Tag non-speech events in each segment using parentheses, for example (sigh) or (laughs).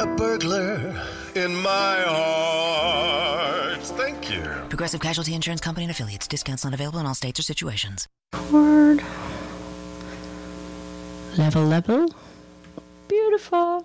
a burglar in my heart. Thank you. Progressive Casualty Insurance Company and affiliates. Discounts not available in all states or situations. Chord. Level, level. Beautiful.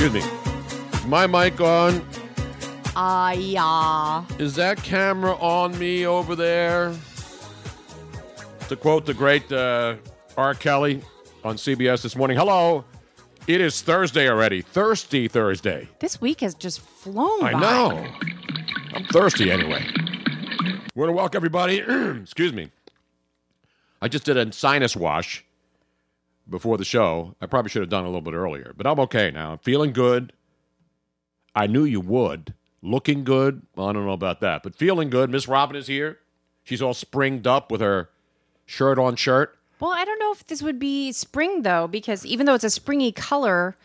Excuse me. Is my mic on? Ah, yeah. Is that camera on me over there? To quote the great uh, R. Kelly on CBS this morning Hello, it is Thursday already. Thirsty Thursday. This week has just flown I by. know. I'm thirsty anyway. We're going to welcome everybody. (clears throat) Excuse me. I just did a sinus wash before the show. I probably should have done a little bit earlier, but I'm okay now. I'm feeling good. I knew you would. Looking good. Well, I don't know about that, but feeling good. Miss Robin is here. She's all springed up with her shirt on shirt. Well, I don't know if this would be spring though, because even though it's a springy color,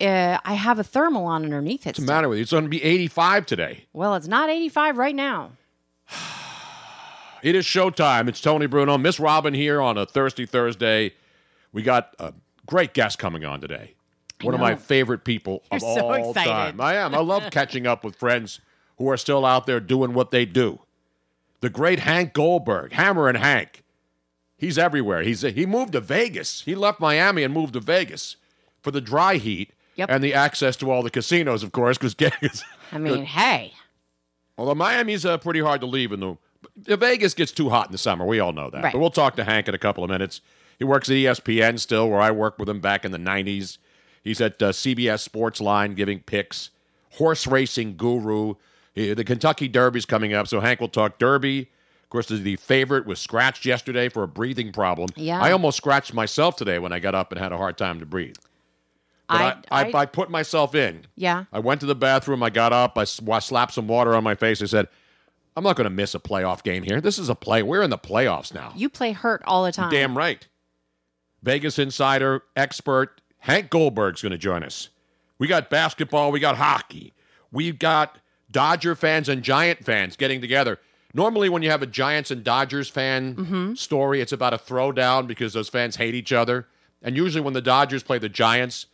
uh, I have a thermal on underneath it. What's the matter with you? It's going to be 85 today. Well, it's not 85 right now. (sighs) It is showtime. It's Tony Bruno. Miss Robin here on a Thirsty Thursday. We got a great guest coming on today. One of my favorite people of You're so all excited. time. I am. I love (laughs) catching up with friends who are still out there doing what they do. The great Hank Goldberg, Hammer and Hank. He's everywhere. He's he moved to Vegas. He left Miami and moved to Vegas for the dry heat Yep. and the access to all the casinos, of course, because Vegas. I mean, hey, Although Miami's uh, pretty hard to leave in the, the Vegas gets too hot in the summer. We all know that. Right. But we'll talk to Hank in a couple of minutes. He works at ESPN still, where I worked with him back in the '90s. He's at uh, CBS Sports Line giving picks. Horse racing guru. The Kentucky Derby's coming up, so Hank will talk Derby. Of course, the favorite was scratched yesterday for a breathing problem. Yeah. I almost scratched myself today when I got up and had a hard time to breathe. But I, I, I- I put myself in. yeah. I went to the bathroom. I got up. I, I slapped some water on my face. I said, I'm not going to miss a playoff game here. This is a play. We're in the playoffs now. You play hurt all the time. Damn right. Vegas insider, expert, Hank Goldberg's going to join us. We got basketball. We got hockey. We've got Dodger fans and Giant fans getting together. Normally, when you have a Giants and Dodgers fan Mm-hmm. story, it's about a throwdown because those fans hate each other. And usually, when the Dodgers play the Giants,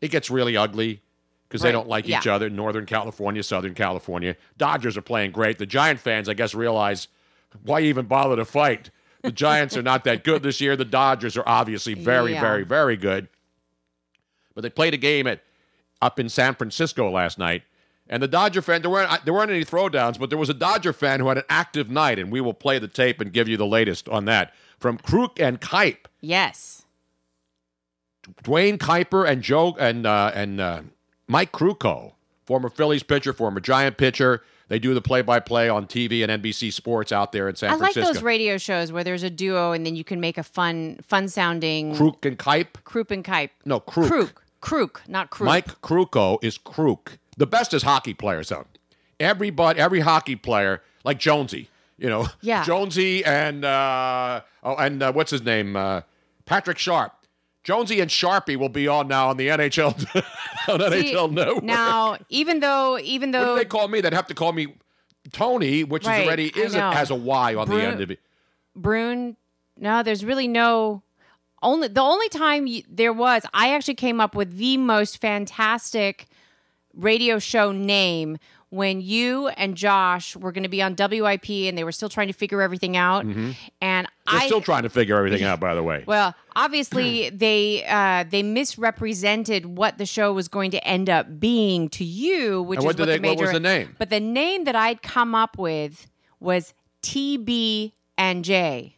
it gets really ugly because they don't like each other. Northern California, Southern California. Dodgers are playing great. The Giant fans, I guess, realize why even bother to fight? The Giants are not that good this year. The Dodgers are obviously very, Yeah. very, very good. But they played a game at up in San Francisco last night, And the Dodger fan, there weren't there weren't any throwdowns, but there was a Dodger fan who had an active night, and we will play the tape and give you the latest on that from Kruk and Kipe. Yes. Duane Kuiper and Joe and uh, and uh, Mike Krukow, former Phillies pitcher, former Giant pitcher. They do the play-by-play on TV and NBC Sports out there in San Francisco. I like those radio shows where there's a duo and then you can make a fun, fun sounding Kruk and Kipe. Croup and Kipe. No. Kruk. Kruk, not Kruk. Mike Krukow is Kruk. The best is hockey players, though. Everybody, every hockey player, like Jonesy, you know, Yeah. Jonesy and uh, oh, and uh, what's his name, uh, Patrick Sharp. Jonesy and Sharpie will be on now on the NHL (laughs) on See, NHL Network. Now, even though, even though they call me? They'd have to call me Tony, which Right, is already isn't has a Y on the end of it. Brune, no, there's really no. Only the only time you, there was, I actually came up with the most fantastic radio show name when you and Josh were going to be on WIP and they were still trying to figure everything out. Mhm. And They're I still trying to figure everything out, by the way. (laughs) Well, obviously (clears throat) they uh, they misrepresented what the show was going to end up being to you, which And is what what they- the major. what was the name? But the name that I'd come up with was TB and J.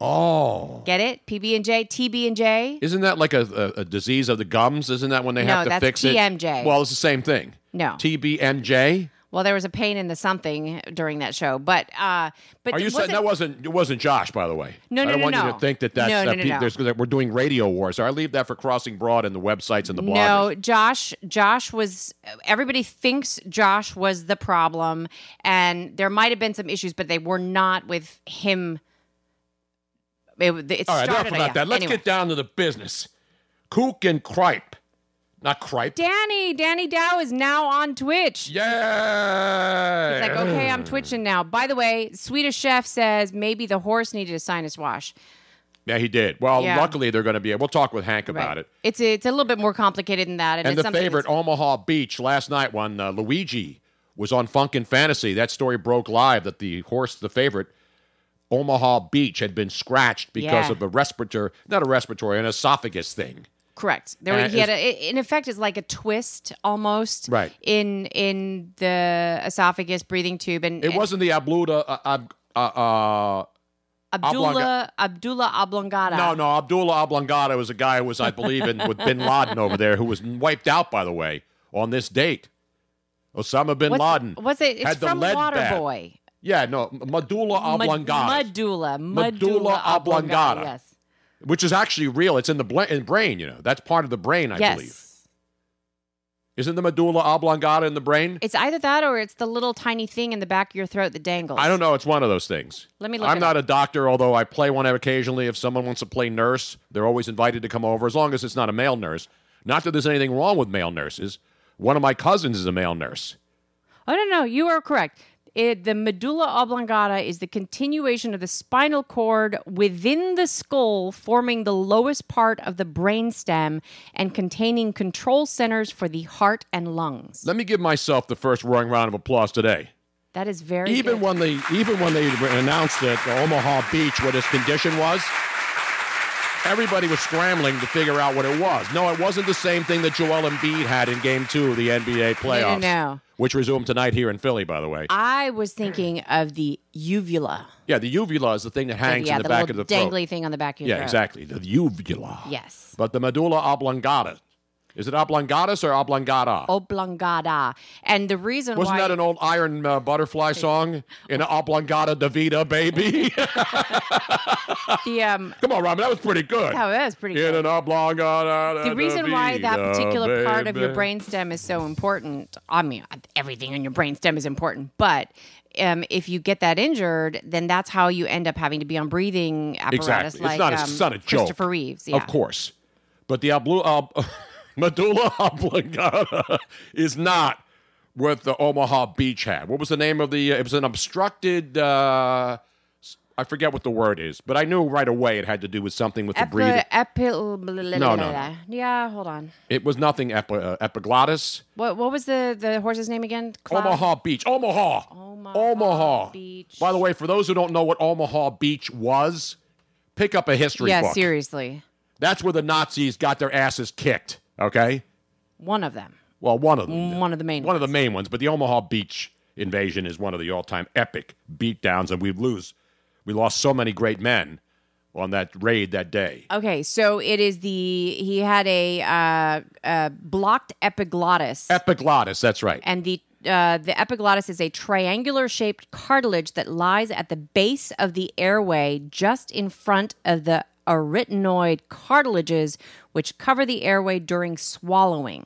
Oh, Get it? PB and J, TB and J. isn't that like a, a, a disease of the gums? Isn't that when they No, have to that's fix TMJ. it? Well, it's the same thing. No. TBMJ. Well, there was a pain in the something during that show, but uh, but Are you saying that wasn't it wasn't Josh, by the way? No, I no, don't no, want you to think that that's No, no, that no, pe- no. there's- that we're doing radio wars. I leave that for Crossing Broad and the websites and the bloggers. No, Josh. Josh was. Everybody thinks Josh was the problem, and there might have been some issues, but they were not with him. It, it All right, enough about yeah. that. Let's Anyway. get down to the business. Kook and Kripe, not Kripe. Danny. Danny Dow is now on Twitch. Yeah. He's like, okay, I'm twitching now. By the way, Swedish Chef says maybe the horse needed a sinus wash. Yeah, he did. Well, Yeah. luckily they're going to be. We'll talk with Hank about Right. it. It's a, it's a little bit more complicated than that, and, And the favorite Omaha Beach last night when uh, Luigi was on Funkin' Fantasy. That story broke live that the horse, the favorite, Omaha Beach, had been scratched because Yeah. of a respiratory, not a respiratory, an esophagus thing. Correct. There And he had a, in effect, it's like a twist almost, Right. In in the esophagus breathing tube, and It wasn't the abluta. Uh, ab- uh, uh, Abdullah Abdullah Oblongata. no, no, Abdullah Oblongata was a guy who was, I believe, in with Bin Laden over there, who was wiped out, by the way, on this date. Osama bin What's, Laden. what's it? It's from. Waterboy. Yeah, no, medulla oblongata. Medulla. Medulla Medulla oblongata. Yes. which is actually real. It's in the bla- in brain, you know. That's part of the brain, I yes. believe. Isn't the medulla oblongata in the brain? It's either that or it's the little tiny thing in the back of your throat that dangles. I don't know. It's one of those things. Let me look I'm it not up. a doctor, although I play one occasionally. If someone wants to play nurse, they're always invited to come over, as long as it's not a male nurse. Not that there's anything wrong with male nurses. One of my cousins is a male nurse. Oh no, no, you are correct. It, the medulla oblongata is the continuation of the spinal cord within the skull, forming the lowest part of the brainstem and containing control centers for the heart and lungs. Let me give myself the first roaring round of applause today. That is very even good. when they even when they announced that Omaha Beach what his condition was, everybody was scrambling to figure out what it was. No, it wasn't the same thing that Joel Embiid had in Game Two of the NBA playoffs, no. which resumed tonight here in Philly, by the way. I was thinking of the uvula. yeah, the uvula is the thing that hangs yeah, in the, back of the throat. dangly thing on the back of your yeah, throat. exactly, the uvula. Yes. But the medulla oblongata, is it oblongatus or oblongata? Oblongata. And the reason Wasn't why that an old Iron uh, Butterfly song? In oblongata Davida, baby. the um (laughs) Come on, Robin, that was pretty good. That was pretty In an oblongata. the reason why that Davida, particular part of your baby. brainstem is so important i mean everything in your brainstem is important but um, if you get that injured then that's how you end up having to be on breathing apparatus Exactly. like it's not, a, um, it's not a joke. christopher reeves yeah. Of course. But the oblu- ob- (laughs) medulla (laughs) oblongata is not what the Omaha Beach had. What was the name of the? uh, It was an obstructed. Uh, I forget what the word is, but I knew right away it had to do with something with the Epi- breathing. epi- No, no, no. yeah hold on It was nothing epi- uh, epiglottis. what what was the the horse's name again Cloud? Omaha Beach. Omaha. Omaha. Beach. By the way, for those who don't know what Omaha Beach was, pick up a history yeah book. seriously That's where the Nazis got their asses kicked. Okay. one of them Well, one of them. One of the main One of the main ones, but the Omaha Beach invasion is one of the all-time epic beatdowns, and we lose. We lost so many great men on that raid that day. Okay, so it is the he had a uh, uh, blocked epiglottis, Epiglottis, that's right. and the uh, the epiglottis is a triangular shaped cartilage that lies at the base of the airway, just in front of the arytenoid cartilages, which cover the airway during swallowing.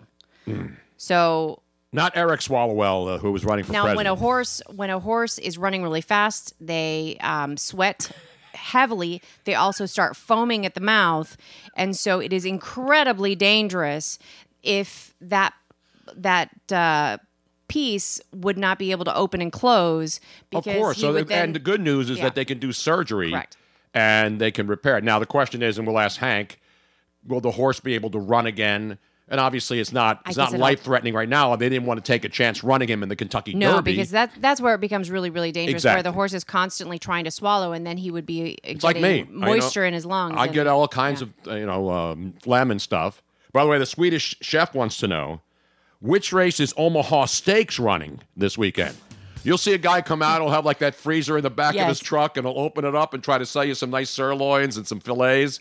So Not Eric Swallowell, uh, who was running for now, president. when a horse when a horse is running really fast, they um, sweat heavily. They also start foaming at the mouth, and so it is incredibly dangerous if that that uh, piece would not be able to open and close. Of course. So the, then- and the good news is Yeah. that they can do surgery. Correct. And they can repair it. Now the question is, and we'll ask Hank, will the horse be able to run again? And obviously, it's not it's not life threatening right now. They didn't want to take a chance running him in the Kentucky Derby. No, Derby. because that that's where it becomes really, really dangerous. Where the horse is constantly trying to swallow, and then he would be it's like me. I, you know, moisture in his lungs. I get all kinds of uh, you know um, phlegm and stuff. By the way, the Swedish chef wants to know which race is Omaha Steaks running this weekend. You'll see a guy come out. He'll have like that freezer in the back of his truck, and he'll open it up and try to sell you some nice sirloins and some fillets.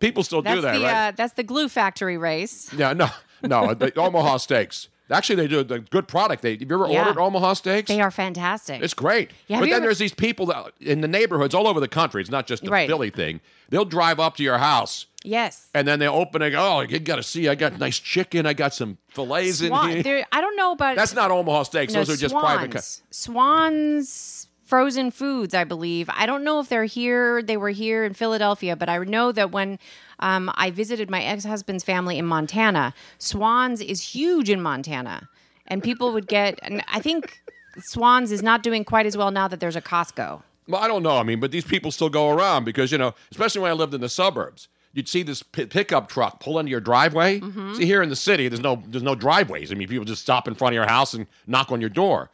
People still that's do that, the right? uh, that's the glue factory race. Yeah, no, no, the Omaha Steaks. Actually, they do a good product. They have you ever Yeah. ordered Omaha Steaks? They are fantastic. It's great. Yeah, but then ever- there's these people that in the neighborhoods all over the country. It's not just a Right. Philly thing. They'll drive up to your house yes. and then they open and go, oh, you got to see, I got nice chicken. I got some fillets Swan- in here. I don't know about That's not Omaha Steaks. no, Those are just private. Co- Schwan's. Frozen foods, I believe. I don't know if they're here. They were here in Philadelphia, but I know that when um, I visited my ex husband's family in Montana, Schwan's is huge in Montana, and people would get. And I think Schwan's is not doing quite as well now that there's a Costco. well, I don't know. I mean, but these people still go around because, you know, especially when I lived in the suburbs. You'd see this pi- pickup truck pull into your driveway. Mm-hmm. See, here in the city, there's no there's no driveways. I mean, people just stop in front of your house and knock on your door.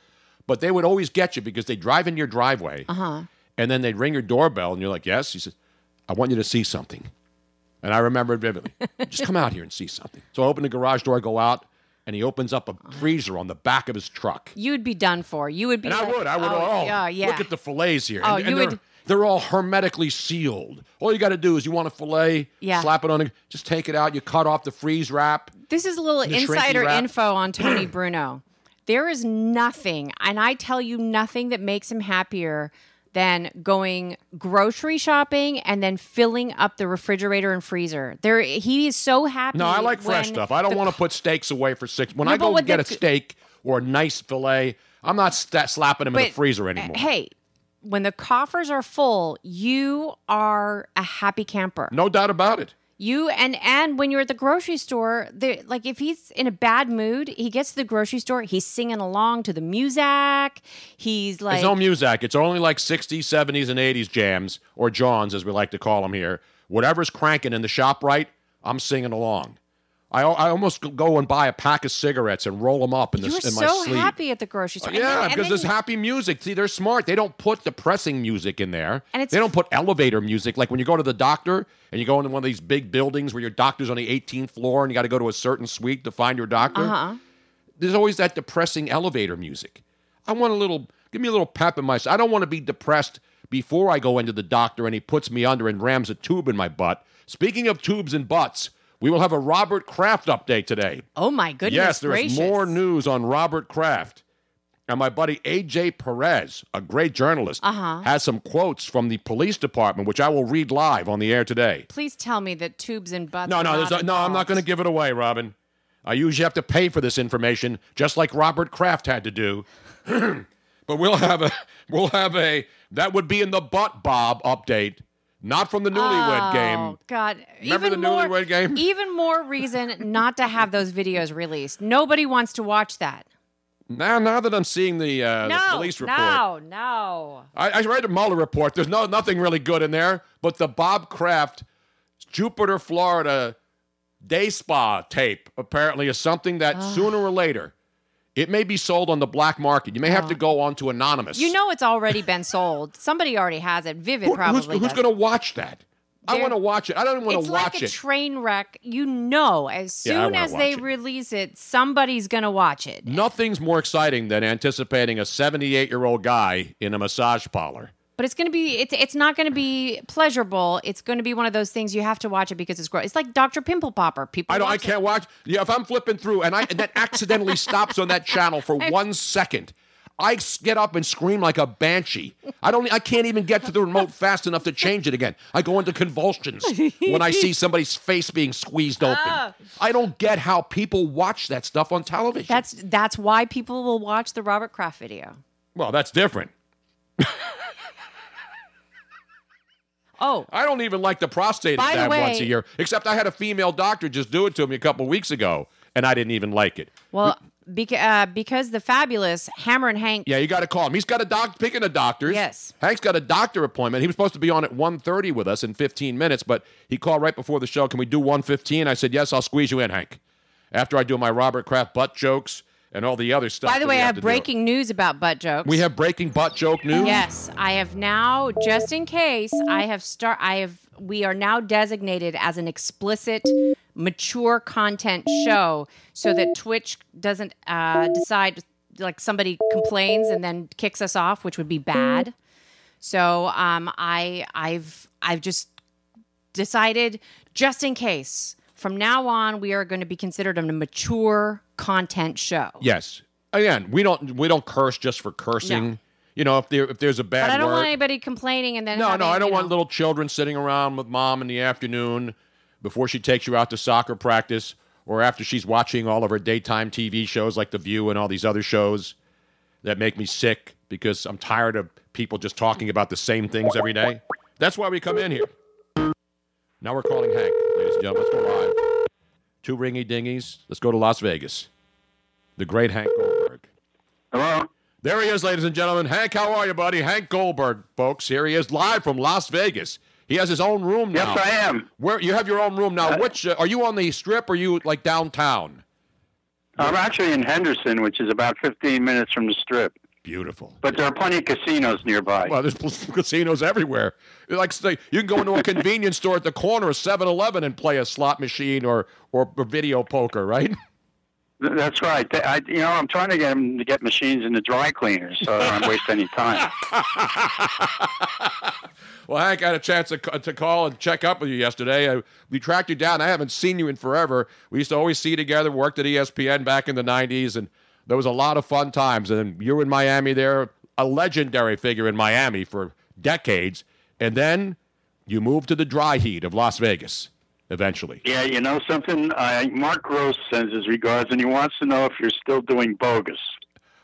But they would always get you because they drive into your driveway, uh-huh. and then they'd ring your doorbell, and you're like, "Yes." He says, "I want you to see something," and I remember it vividly. (laughs) just come out here and see something. So I open the garage door, I go out, and he opens up a freezer on the back of his truck. You'd be done for. You would be. And I would. I would. Oh, Oh, yeah, yeah. look at the fillets here. Oh, and, and you they're, would- they're all hermetically sealed. All you got to do is you want a fillet, Yeah. slap it on just take it out. You cut off the freeze wrap. This is a little insider info on Tony (clears throat) Bruno. There is nothing, and I tell you nothing that makes him happier than going grocery shopping and then filling up the refrigerator and freezer. There, he is so happy. No, I like fresh stuff. I don't the want to put steaks away for six. When No, I go get the- a steak or a nice fillet, I'm not sta slapping them in the freezer eh, anymore. Hey, when the coffers are full, you are a happy camper. No doubt about it. You and and when you're at the grocery store, there like if he's in a bad mood, he gets to the grocery store, he's singing along to the music. He's like It's no music. It's only like 60s, 70s, and 80s jams, or Johns, as we like to call them here. Whatever's cranking in the shop right, I'm singing along. I, I almost go and buy a pack of cigarettes and roll them up in, the, in my so sleeve. happy at the grocery store. And Yeah, then- because there's you- happy music. See, they're smart. They don't put depressing music in there. And it's- they don't put elevator music. Like when you go to the doctor and you go into one of these big buildings where your doctor's on the 18th floor and you got to go to a certain suite to find your doctor. Uh-huh. There's always that depressing elevator music. I want a little, give me a little pep in my. I don't want to be depressed before I go into the doctor and he puts me under and rams a tube in my butt. Speaking of tubes and butts, we will have a Robert Kraft update today. Oh my goodness Yes, there is gracious. more news on Robert Kraft. And my buddy AJ Perez, a great journalist, Uh-huh. has some quotes from the police department, which I will read live on the air today. Please tell me that tubes and butts. No, no, no, no, I'm not going to give it away, Robin. I usually have to pay for this information, just like Robert Kraft had to do. (clears throat) but we'll have a, (laughs) we'll have a, that would be in the butt Bob update, not from the newlywed Oh, game. God. Remember even the more, newlywed game? (laughs) Even more reason not to have those videos released. Nobody wants to watch that. Now, now that I'm seeing the, uh, no, the police report, no, no. I, I read the Mueller report. There's no nothing really good in there, but the Bob Kraft Jupiter, Florida day spa tape apparently is something that sooner or later it may be sold on the black market. You may have to oh. go on to anonymous. You know it's already been sold. Somebody already has it. Vivid Who- probably. who's, who's going to watch that? I They're- want to watch it. I don't even want to watch like it. It's like a train wreck. You know, as soon wanna as they it. release it, somebody's gonna watch it. Nothing's more exciting than anticipating a 78 year old guy in a massage parlor. But it's gonna be it's it's not gonna be pleasurable. It's gonna be one of those things you have to watch it because it's gross. It's like Dr. Pimple Popper. People I don't. I can't watch. Yeah, if I'm flipping through and I and that accidentally (laughs) stops on that channel for one second. I get up and scream like a banshee. I don't. I can't even get to the remote fast enough to change it again. I go into convulsions when I see somebody's face being squeezed (laughs) open. Ah. I don't get how people watch that stuff on television. That's that's why people will watch the Robert Kraft video. well, that's different. (laughs) Oh, I don't even like the prostate By exam once a year. Except I had a female doctor just do it to me a couple weeks ago, and I didn't even like it. well, beca- uh, because the fabulous Hammer and Hank. Yeah, you got to call him. He's got a doc. Picking of doctors. Yes. Hank's got a doctor appointment. He was supposed to be on at 1.30 with us in 15 minutes, but he called right before the show. Can we do 1.15? I said, yes, I'll squeeze you in, Hank. After I do my Robert Kraft butt jokes and all the other stuff. By the way, I have have to do. breaking news about butt jokes. We have breaking butt joke news. Yes, I have now, just in case, I have start. I have. We are now designated as an explicit, mature content show, so that Twitch doesn't uh, decide like somebody complains and then kicks us off, which would be bad. So um, I I've I've just decided, just in case, from now on, we are going to be considered a mature content show. Yes. Again, we don't we don't curse just for cursing. No. You know, if there if there's a bad But I don't word. want anybody complaining and then No, having, no, I don't want know- little children sitting around with mom in the afternoon before she takes you out to soccer practice or after she's watching all of her daytime TV shows like The View and all these other shows that make me sick because I'm tired of people just talking about the same things every day. That's why we come in here. Now we're calling Hank, ladies and gentlemen. Let's go live. Two ringy dingies. Let's go to Las Vegas. The great Hank Goldberg. Hello. There he is, ladies and gentlemen. Hank, how are you, buddy? Hank Goldberg, folks. Here he is, live from Las Vegas. He has his own room now. Yes, I am. Where you have your own room now? Which uh, are you on the strip? or Are you like downtown? I'm actually in Henderson, which is about 15 minutes from the strip. Beautiful. But there are plenty of casinos nearby. Well, there's casinos everywhere. Like say, you can go into a convenience store at the corner of 7-Eleven and play a slot machine or or, video poker, right? That's right. I, you know, I'm trying to get them to get machines in the dry cleaners, so I don't waste any time. (laughs) Well, Hank, I had a chance to, to call and check up with you yesterday. I, we tracked you down. I haven't seen you in forever. We used to always see you together, worked at ESPN back in the 90s, and there was a lot of fun times. And you were in Miami there, a legendary figure in Miami for decades. And then you moved to the dry heat of Las Vegas eventually. Yeah, you know something? I, Mark Gross sends his regards, and he wants to know if you're still doing bogus.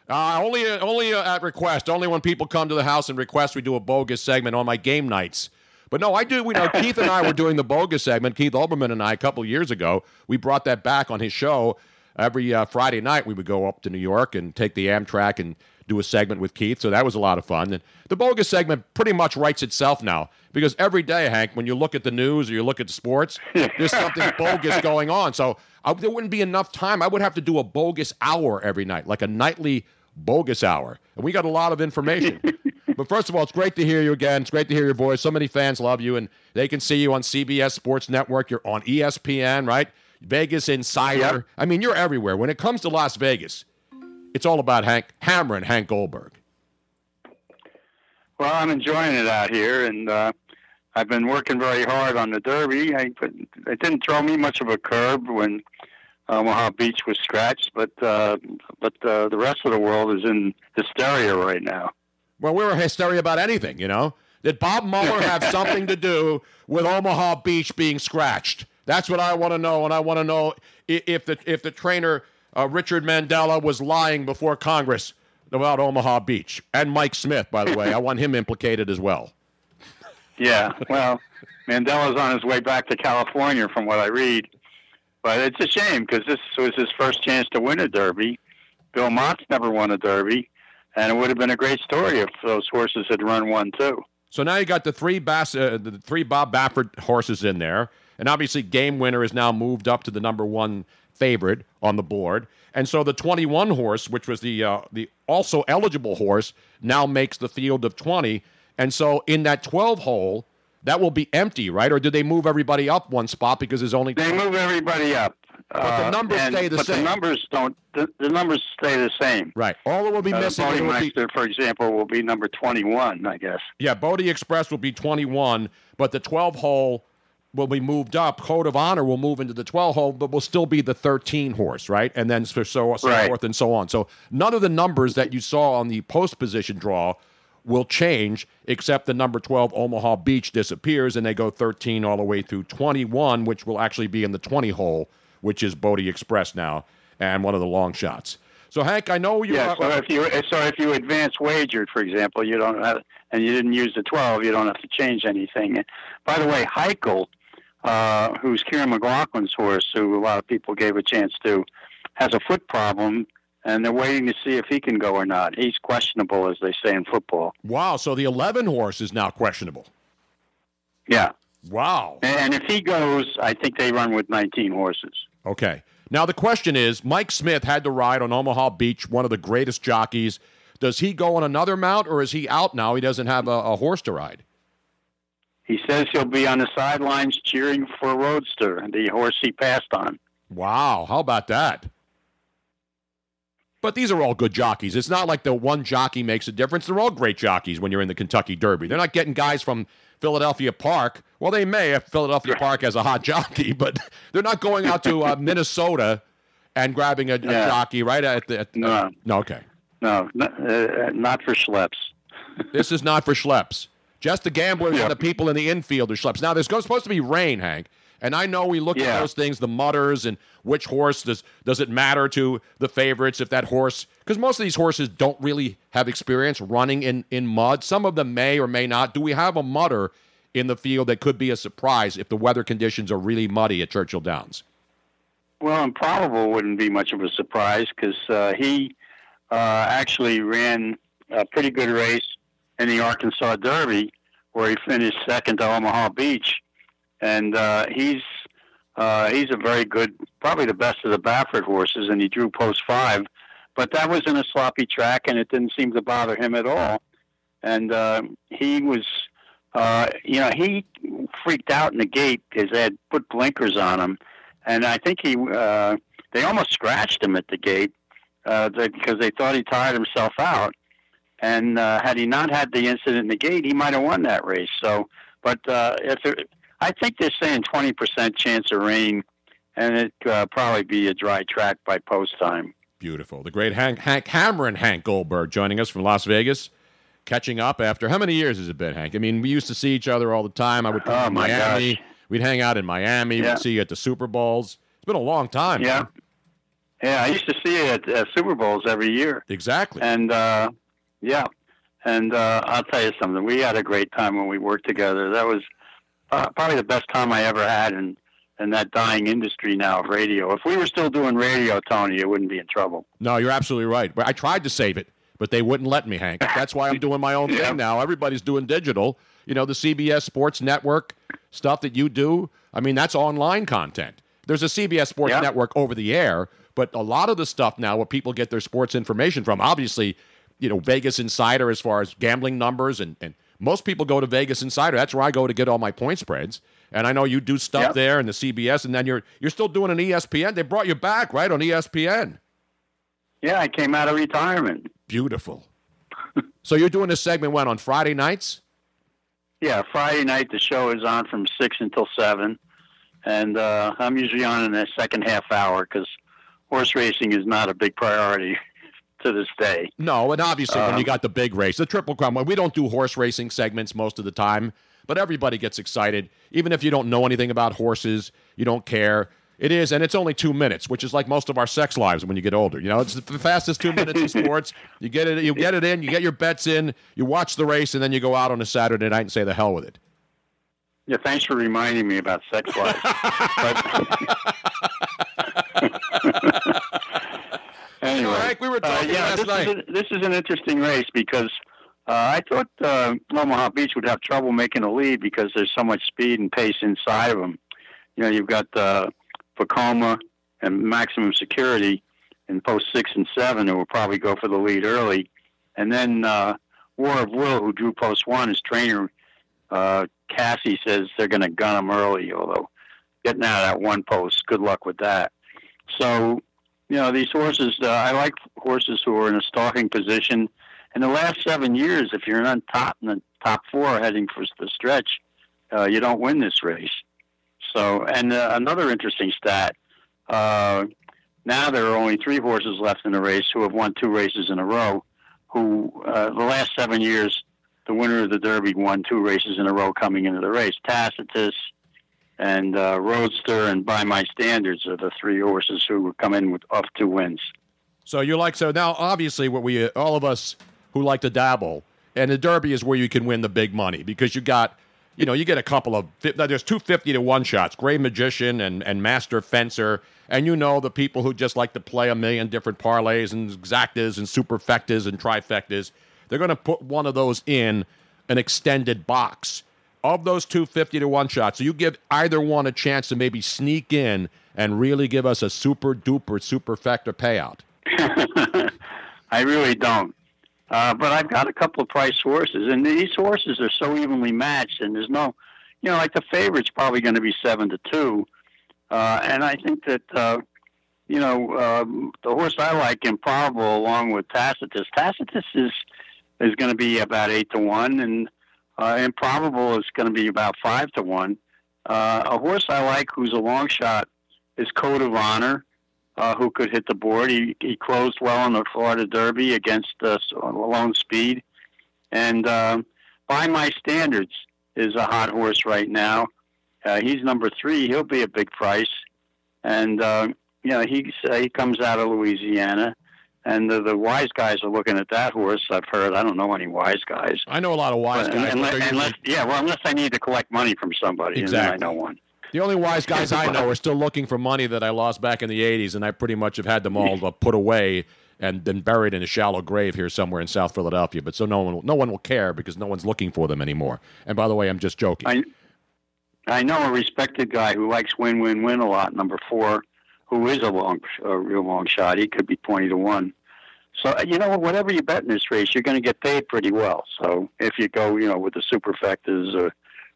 Uh, only only uh, at request. Only when people come to the house and request, we do a bogus segment on my game nights. But no, I do. We know Keith and I were doing the bogus segment. Keith Olbermann and I a couple years ago. We brought that back on his show. Every uh, Friday night, we would go up to New York and take the Amtrak and do a segment with Keith. So that was a lot of fun. And the bogus segment pretty much writes itself now because every day, Hank, when you look at the news or you look at the sports, there's something (laughs) bogus going on. So I, there wouldn't be enough time. I would have to do a bogus hour every night, like a nightly bogus hour. And we got a lot of information. (laughs) but first of all, it's great to hear you again. It's great to hear your voice. So many fans love you, and they can see you on CBS Sports Network. You're on ESPN, right? Vegas Insider. Yep. I mean, you're everywhere. When it comes to Las Vegas, it's all about Hank Hammer and Hank Goldberg. Well, I'm enjoying it out here, and uh, I've been working very hard on the Derby. I, it didn't throw me much of a curb when Omaha Beach was scratched, but uh, but uh, the rest of the world is in hysteria right now. Well, we were hysteria about anything, you know. Did Bob Mueller have (laughs) something to do with Omaha Beach being scratched? That's what I want to know, and I want to know if the if the trainer uh, Richard Mandella was lying before Congress about Omaha Beach and Mike Smith. By the way, I want him implicated as well. Yeah, well, Mandella's on his way back to California, from what I read. But it's a shame because this was his first chance to win a Derby. Bill Mott's never won a Derby, and it would have been a great story if those horses had run one too. So now you got the three Bass, uh, the three Bob Baffert horses in there, and obviously Game Winner is now moved up to the number one favorite on the board, and so the 21 horse, which was the uh, the also eligible horse, now makes the field of 20, and so in that 12 hole, that will be empty, right? Or did they move everybody up one spot because there's only They move everybody up. But the Uh, numbers and- stay the but same. the numbers don't. The, the numbers stay the same. right? All that will be Uh, missing Bodie will be Meister, for example, will be number 21, I guess. Yeah, Bodexpress will be 21, but the 12 hole will be moved up. Code of Honor will move into the 12 hole, but will still be the 13 horse, right? And then so, so, so Right. forth and so on. So none of the numbers that you saw on the post position draw will change, except the number 12 Omaha Beach disappears, and they go 13 all the way through 21, which will actually be in the 20 hole, which is Bodexpress now, and one of the long shots. So Hank, I know you. Yeah. So if you eh, so if you advance wagered, for example, you don't have, and you didn't use the 12, you don't have to change anything. By the way, Haikal, uh, who's Kiaran McLaughlin's horse, who a lot of people gave a chance to, has a foot problem, and they're waiting to see if he can go or not. He's questionable, as they say in football. wow, so the 11 horse is now questionable. Yeah. Wow. And if he goes, I think they run with 19 horses. Okay. Now the question is, Mike Smith had to ride on Omaha Beach, one of the greatest jockeys. Does he go on another mount, or is he out now? He doesn't have a, a horse to ride. He says he'll be on the sidelines cheering for Roadster, and the horse he passed on. Wow, how about that? But these are all good jockeys. It's not like the one jockey makes a difference. They're all great jockeys when you're in the Kentucky Derby. They're not getting guys from Philadelphia Park. Well, they may if Philadelphia Park has a hot (laughs) jockey, but they're not going out to uh, (laughs) Minnesota and grabbing a, a jockey right at the. At, No. no, okay. No, uh, not for schleps. This is not for schleps. Just the gamblers and the people in the infield are schleps. Now, there's supposed to be rain, Hank. And I know we look at those things, the mutters, and which horse does does it matter to the favorites if that horse because most of these horses don't really have experience running in, in mud. Some of them may or may not. Do we have a mutter in the field that could be a surprise if the weather conditions are really muddy at Churchill Downs? Well, improbable wouldn't be much of a surprise because uh, he uh, actually ran a pretty good race in the Arkansas Derby, where he finished second to Omaha Beach, and uh, he's uh, he's a very good, probably the best of the Baffert horses, and he drew post five. But that was in a sloppy track, and it didn't seem to bother him at all. And uh, he was, uh, you know, he freaked out in the gate because they had put blinkers on him, and I think he, uh, they almost scratched him at the gate uh, because they thought he tired himself out. And uh, had he not had the incident in the gate, he might have won that race. So, but uh, if it, I think they're saying twenty percent chance of rain, and it uh, probably be a dry track by post time. Beautiful. The great Hank, Hank Hammer and Hank Goldberg joining us from Las Vegas, catching up after how many years has it been, Hank? I mean, we used to see each other all the time. I would come Oh, to Miami. gosh. We'd hang out in Miami. Yeah. We'd see you at the Super Bowls. It's been a long time. Yeah, man. yeah. I used to see you at uh, Super Bowls every year. Exactly. And uh, yeah, and uh, I'll tell you something. We had a great time when we worked together. That was uh, probably the best time I ever had in in that dying industry now of radio. If we were still doing radio, Tony, it wouldn't be in trouble. No, you're absolutely right. But I tried to save it, but they wouldn't let me, Hank. That's why I'm doing my own (laughs) Yeah. thing now. Everybody's doing digital. You know, the CBS Sports Network stuff that you do. I mean, that's online content. There's a CBS Sports Yeah. Network over the air, but a lot of the stuff now where people get their sports information from, obviously, you know, Vegas Insider as far as gambling numbers and, and most people go to Vegas Insider. That's where I go to get all my point spreads. And I know you do stuff Yep. there in the CBS, and then you're you're still doing an ESPN. They brought you back, right, on ESPN. Yeah, I came out of retirement. Beautiful. (laughs) so you're doing this segment when on Friday nights? Yeah, Friday night the show is on from six until seven, and uh, I'm usually on in the second half hour because horse racing is not a big priority (laughs) to this day. No, and obviously when Um, you got the big race, the Triple Crown. We don't do horse racing segments most of the time, but everybody gets excited, even if you don't know anything about horses, you don't care. It is, and it's only two minutes, which is like most of our sex lives when you get older. You know, it's the fastest two minutes in (laughs) sports. You get it, you get it in, you get your bets in, you watch the race, and then you go out on a Saturday night and say the hell with it. Yeah, thanks for reminding me about sex life. (laughs) But- (laughs) anyway, Hank, we were talking uh, yeah, last this night. Is a, this is an interesting race because uh, I thought uh, Omaha Beach would have trouble making a lead because there's so much speed and pace inside of them. You know, you've got uh, Vekoma and Maximum Security in post six and seven who will probably go for the lead early, and then uh, War of Will, who drew post one, his trainer uh, Casse says they're going to gun him early, although getting out of that one post, good luck with that. So, you know, these horses, uh, I like horses who are in a stalking position. In the last seven years, if you're not top in the top four heading for the stretch, uh, you don't win this race. So, and uh, another interesting stat. Uh, now there are only three horses left in the race who have won two races in a row. Who uh, the last seven years, the winner of the Derby won two races in a row coming into the race. Tacitus and uh, Roadster and By My Standards are the three horses who would come in with off two wins. So you like so now obviously what we all of us who like to dabble and the Derby is where you can win the big money because you got you know you get a couple of there's two fifty to one shots Gray Magician and and Master Fencer and you know the people who just like to play a million different parlays and exactas and superfectas and trifectas they're going to put one of those in an extended box of those two fifty to one shots. So you give either one a chance to maybe sneak in and really give us a super duper superfecta payout. (laughs) I really don't. Uh, but I've got a couple of price horses, and these horses are so evenly matched, and there's no, you know, like the favorite's probably going to be seven to two, uh, and I think that, uh, you know, um, the horse I like, Improbable, along with Tacitus. Tacitus is is going to be about eight to one, and uh, Improbable is going to be about five to one. Uh, a horse I like, who's a long shot, is Code of Honor uh, who could hit the board. He he closed well in the Florida Derby against uh, Lone Speed, and uh, by my standards, is a hot horse right now. Uh, he's number three. He'll be a big price, and uh, you know he's uh, he comes out of Louisiana. And the, the wise guys are looking at that horse. I've heard. I don't know any wise guys. I know a lot of wise But- guys. Unless, unless, yeah, well, unless I need to collect money from somebody, Exactly. and then I know one. The only wise guys I know are still looking for money that I lost back in the 80s, and I pretty much have had them all uh, put away and then buried in a shallow grave here somewhere in South Philadelphia. But so no one, will, no one will care because no one's looking for them anymore. And by the way, I'm just joking. I I know a respected guy who likes win win win a lot. Number four, who is a long a real long shot. He could be twenty to one. So you know whatever you bet in this race, you're going to get paid pretty well. So if you go, you know, with the superfectas or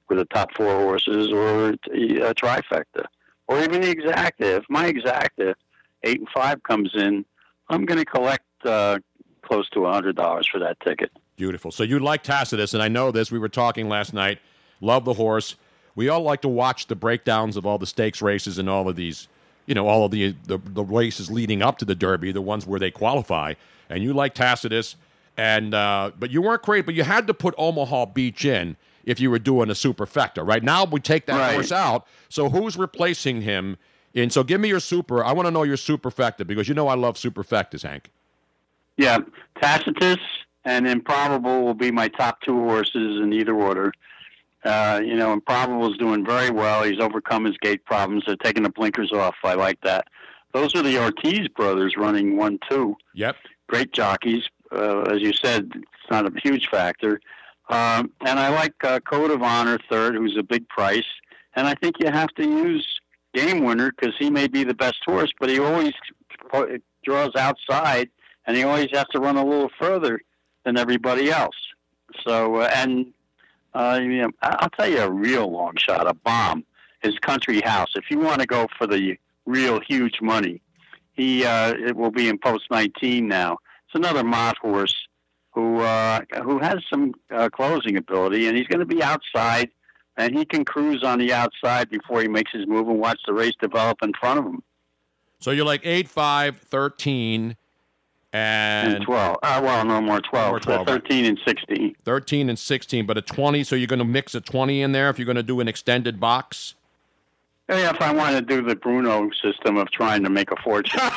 with the top four horses or a trifecta or even the exacta. If my exacta eight and five comes in, I'm going to collect uh, close to a hundred dollars for that ticket. Beautiful. So you like Tacitus, and I know this. We were talking last night. Love the horse. We all like to watch the breakdowns of all the stakes races and all of these, you know, all of the, the the races leading up to the Derby, the ones where they qualify. And you like Tacitus, and uh, but you weren't great. But you had to put Omaha Beach in if you were doing a superfecta. Right now, we take that Right. horse out. So who's replacing him? And so give me your super. I want to know your superfecta because you know I love superfectas, Hank. Yeah, Tacitus and Improbable will be my top two horses in either order. Uh, you know, Improbable is doing very well. He's overcome his gait problems. They're taking the blinkers off. I like that. Those are the Ortiz brothers running one two. Yep. Great jockeys. Uh, as you said, it's not a huge factor. Um, and I like uh, Code of Honor third, who's a big price. And I think you have to use Game Winner because he may be the best horse, but he always draws outside, and he always has to run a little further than everybody else. So, uh, and uh, I- I'll tell you a real long shot, a bomb, is Country House. If you want to go for the real huge money, he uh, it will be in post 19 now. It's another Mott horse who uh, who has some uh, closing ability, and he's going to be outside, and he can cruise on the outside before he makes his move and watch the race develop in front of him. So you're like 8, 5, 13, and, And 12. Uh, well, no more 12. More 12, Uh, 13 and 16. 13 and 16, but a 20. So you're going to mix a 20 in there if you're going to do an extended box? Yeah, if I want to do the Bruno system of trying to make a fortune. (laughs)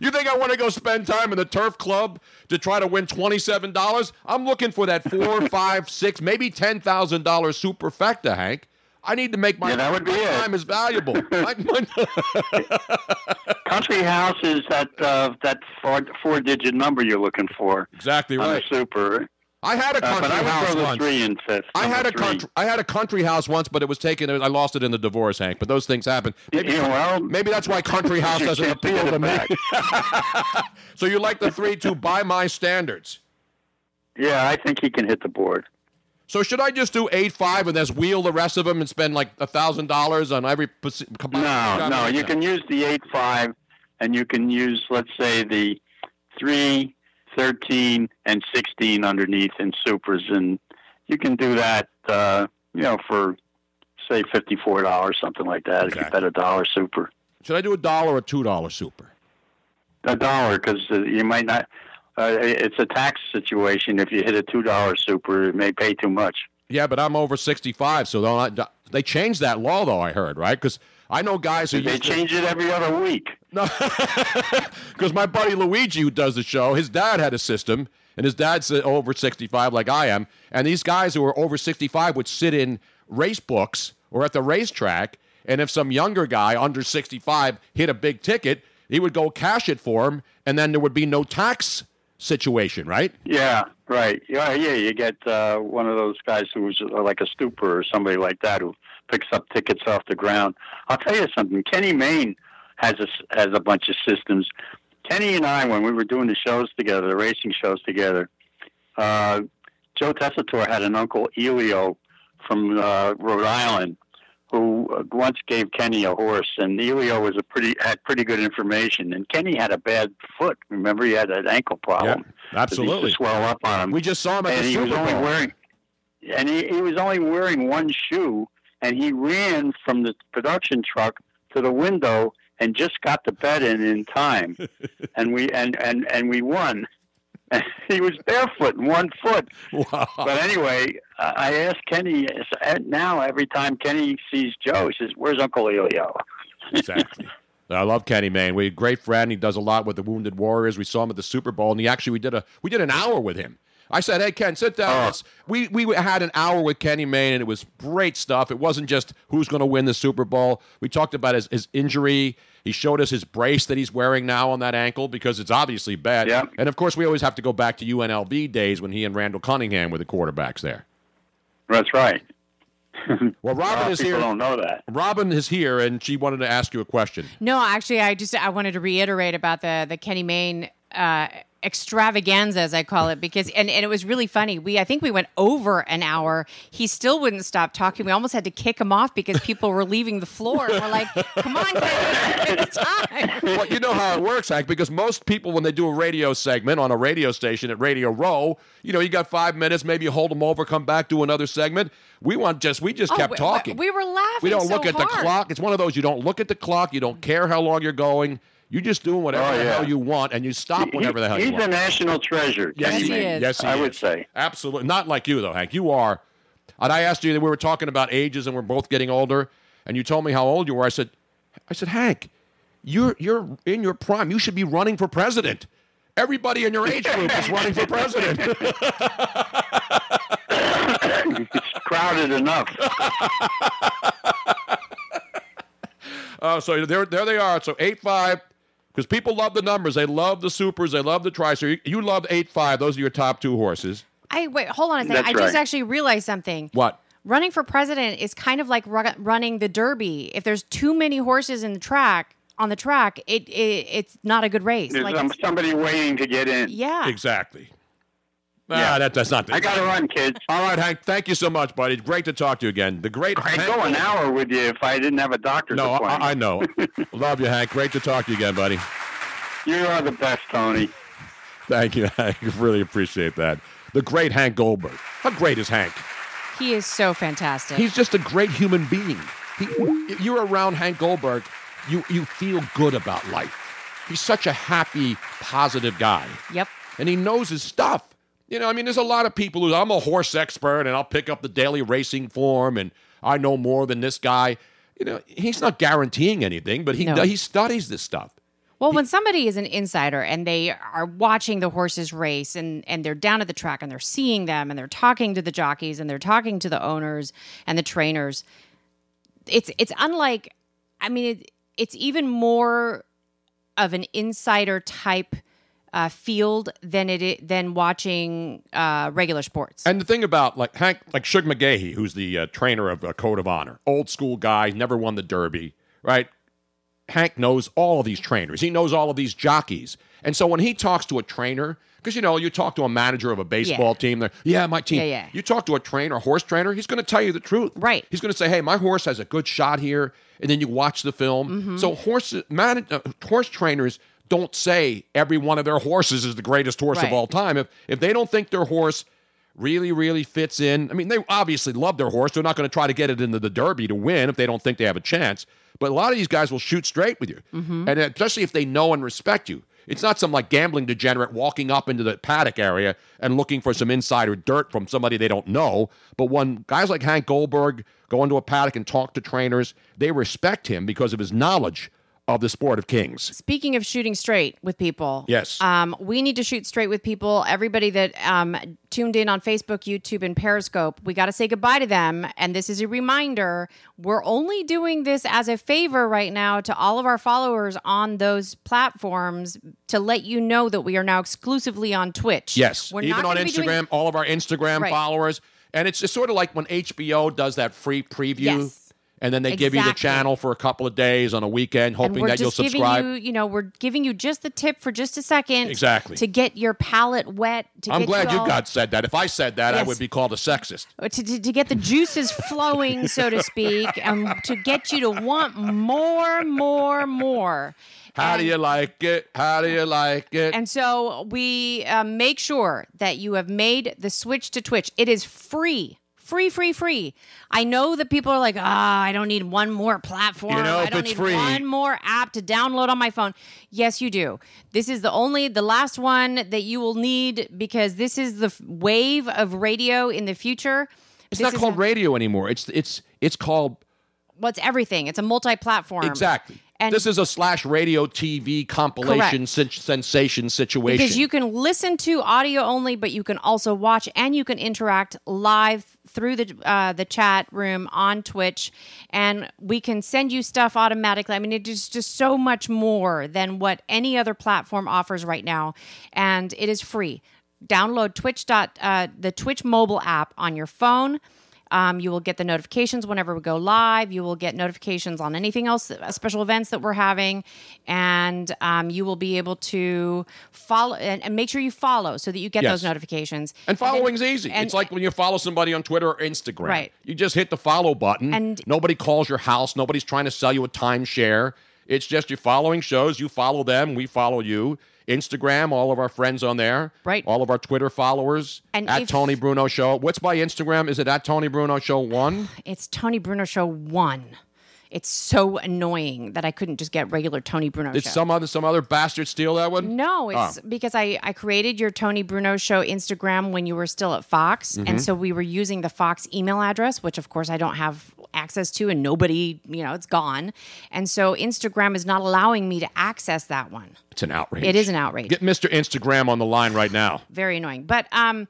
You think I want to go spend time in the turf club to try to win $27? I'm looking for that four, (laughs) five, six, maybe $10,000 superfecta, Hank. I need to make my, Yeah, that would be my time is valuable. (laughs) My- my- (laughs) Country House is that uh, that four, four digit number you're looking for. Exactly right. super. I had a Uh, country would house once. fifth. I had a three. country. I had a country house once, but it was taken. I lost it in the divorce, Hank. But those things happen. Maybe, Yeah, well, maybe that's why country (laughs) house doesn't appeal to me. so you like the three two by my standards. Yeah, I think he can hit the board. So should I just do eight five and then wheel the rest of them and spend like a thousand dollars on every? No, no, you can use the eight five, and you can use let's say the three, thirteen, and sixteen underneath in supers, and you can do that. Uh, you know, for say fifty four dollars, something like that. If you bet a dollar super, Should I do a dollar or two dollar super? a dollar, because uh, you might not. Uh, it's a tax situation. If you hit a two dollar super, it may pay too much. Yeah, but I'm over sixty five, so they changed that law though. I heard right because I know guys who They used to- change it every other week. No, (laughs) because my buddy Luigi, who does the show, his dad had a system, and his dad's uh, over 65, like I am. And these guys who are over 65 would sit in race books or at the racetrack, and if some younger guy under 65 hit a big ticket, he would go cash it for him, and then there would be no tax situation, right? Yeah, right. Yeah, yeah. You get uh, one of those guys who's uh, like a stooper or somebody like that who picks up tickets off the ground. I'll tell you something. Kenny Mayne has a has a bunch of systems. Kenny and I, when we were doing the shows together, the racing shows together, uh, Joe Tessitore had an uncle Elio from uh, Rhode Island who uh, once gave Kenny a horse, and Elio was a pretty had pretty good information, and Kenny had a bad foot. Remember, he had an ankle problem. used absolutely. to swell up on him. We just saw him at and the he Super was only Bowl. wearing, and he, he was only wearing one shoe, and he ran from the production truck to the window and just got the bet in in time, (laughs) and we and and and we won. (laughs) he was barefoot in one foot. Wow. But anyway, I asked Kenny uh, now every time Kenny sees Joe, he says, "Where's Uncle Elio?" (laughs) Exactly. I love Kenny Mayne. We great friend. He does a lot with the Wounded Warriors. We saw him at the Super Bowl, and he actually we did a we did an hour with him. I said, "Hey Ken, sit down." Let's- We we had an hour with Kenny Mayne, and it was great stuff. It wasn't just who's going to win the Super Bowl. We talked about his, his injury. He showed us his brace that he's wearing now on that ankle because it's obviously bad. Yeah. And of course, we always have to go back to UNLV days when he and Randall Cunningham were the quarterbacks there. That's right. (laughs) Well, Robin of is here. don't know that. Robin is here, and she wanted to ask you a question. No, actually, I just I wanted to reiterate about the the Kenny Mayne uh, extravaganza, as I call it, because and, and it was really funny. We I think we went over an hour. He still wouldn't stop talking. We almost had to kick him off because people were leaving the floor. And we're like, "Come on, it's time." well, you know how it works, Hank, because most people, when they do a radio segment on a radio station at Radio Row, you know, you got five minutes, maybe you hold them over, come back, do another segment. We want just, we just Oh, kept we- talking. We were laughing. We don't so look at the clock. It's one of those you don't look at the clock, you don't care how long you're going. You're just doing whatever Oh, the hell you want, and you stop He- whenever the hell you want. He's a national treasure. Yes, Kenny he is. Yes, he I would say. Absolutely. Not like you, though, Hank. You are. And I asked you, that we were talking about ages and we're both getting older, and you told me how old you were. I said, I said, Hank, you're, you're in your prime. You should be running for president. Everybody in your age group is running for president. it's crowded enough. (laughs) Uh, so there, there they are. So eight five, because people love the numbers. They love the supers. They love the tri. So you, you love eight five. Those are your top two horses. I wait. Hold on a second. That's I just right. actually realized something. What? Running for president is kind of like ru- running the Derby. If there's too many horses in the track on the track, it, it it's not a good race. There's Like um, it's- somebody waiting to get in. yeah. Exactly. Ah, that, that's not. I got to run, kids. All right, Hank. Thank you so much, buddy. Great to talk to you again. The great. I'd Hank- go an hour with you if I didn't have a doctor's No, appointment. I, I know. (laughs) Love you, Hank. Great to talk to you again, buddy. You are the best, Tony. Thank you, Hank. (laughs) Really appreciate that. The great Hank Goldberg. How great is Hank? He is so fantastic. He's just a great human being. He, you're around Hank Goldberg, you you feel good about life. He's such a happy, positive guy. Yep. And he knows his stuff. You know, I mean, there's a lot of people who I'm a horse expert and I'll pick up the daily racing form and I know more than this guy. You know, he's not guaranteeing anything, but he No. he studies this stuff. Well, when somebody is an insider and they are watching the horses race and, and they're down at the track and they're seeing them and they're talking to the jockeys and they're talking to the owners and the trainers, it's it's unlike. I mean, it, it's even more of an insider type uh, field than it than watching uh, regular sports. And the thing about like Hank, like Shug McGaughey, who's the uh, trainer of uh, Code of Honor, old school guy, never won the Derby, right? Hank knows all of these trainers. He knows all of these jockeys. And so when he talks to a trainer, Because you know, you talk to a manager of a baseball team. They're, yeah, my team. Yeah, yeah. You talk to a trainer, a horse trainer. He's going to tell you the truth. Right. He's going to say, "Hey, my horse has a good shot here," and then you watch the film. Mm-hmm. So horse man, uh, horse trainers don't say every one of their horses is the greatest horse Right. of all time. If if they don't think their horse really, really fits in. I mean, they obviously love their horse. They're not going to try to get it into the Derby to win if they don't think they have a chance. But a lot of these guys will shoot straight with you, Mm-hmm. and especially if they know and respect you. It's not some like gambling degenerate walking up into the paddock area and looking for some insider dirt from somebody they don't know. But when guys like Hank Goldberg go into a paddock and talk to trainers, they respect him because of his knowledge of the sport of kings. Speaking of shooting straight with people, Yes. um, we need to shoot straight with people. Everybody that um, tuned in on Facebook, YouTube, and Periscope, we got to say goodbye to them. And this is a reminder: we're only doing this as a favor right now to all of our followers on those platforms to let you know that we are now exclusively on Twitch. Yes, we're even on Instagram, doing- all of our Instagram Right. followers, and it's just sort of like when HBO does that free preview, Yes. And then they give you the channel for a couple of days on a weekend, hoping that you'll subscribe. you, you know, we're giving you just the tip for just a second, Exactly. to get your palate wet. To I'm get glad you all- got said that. If I said that, I would be called a sexist. to, to, to get the juices (laughs) flowing, so to speak, and to get you to want more, more, more. How do you like it? How do you like it? And so we uh, make sure that you have made the switch to Twitch. It is free. Free, free, free. I know that people are like, ah, I don't need one more platform. You know, I don't it's need free- one more app to download on my phone. Yes, you do. This is the only, the last one that you will need because this is the f- wave of radio in the future. it's This not called a- radio anymore. It's it's it's called Well, it's everything. It's a multi-platform. exactly. And this is a slash radio TV compilation sen- sensation situation. because you can listen to audio only, but you can also watch and you can interact live through the uh, the chat room on Twitch, and we can send you stuff automatically. I mean, it is just so much more than what any other platform offers right now, and it is free. Download Twitch dot uh, the Twitch mobile app on your phone. Um, you will get the notifications whenever we go live. You will get notifications on anything else, uh, special events that we're having, and um, you will be able to follow and, and make sure you follow so that you get Yes. those notifications. And then- following's easy. and- it's like when you follow somebody on Twitter or Instagram. Right. You just hit the follow button. And- nobody calls your house. Nobody's trying to sell you a timeshare. It's just you're following shows. You follow them. We follow you. Instagram, all of our friends on there. Right. All of our Twitter followers. And at if- Tony Bruno Show. What's my Instagram? Is it at Tony Bruno Show one? it's Tony Bruno Show one. It's so annoying that I couldn't just get regular Tony Bruno Did Show. some other some other bastard steal that one? No, it's Oh. because I, I created your Tony Bruno show Instagram when you were still at Fox. Mm-hmm. And so we were using the Fox email address, which of course I don't have access to and nobody, you know, it's gone. And so Instagram is not allowing me to access that one. It's an outrage. It is an outrage. Get Mr. Instagram on the line right now. Very annoying. But um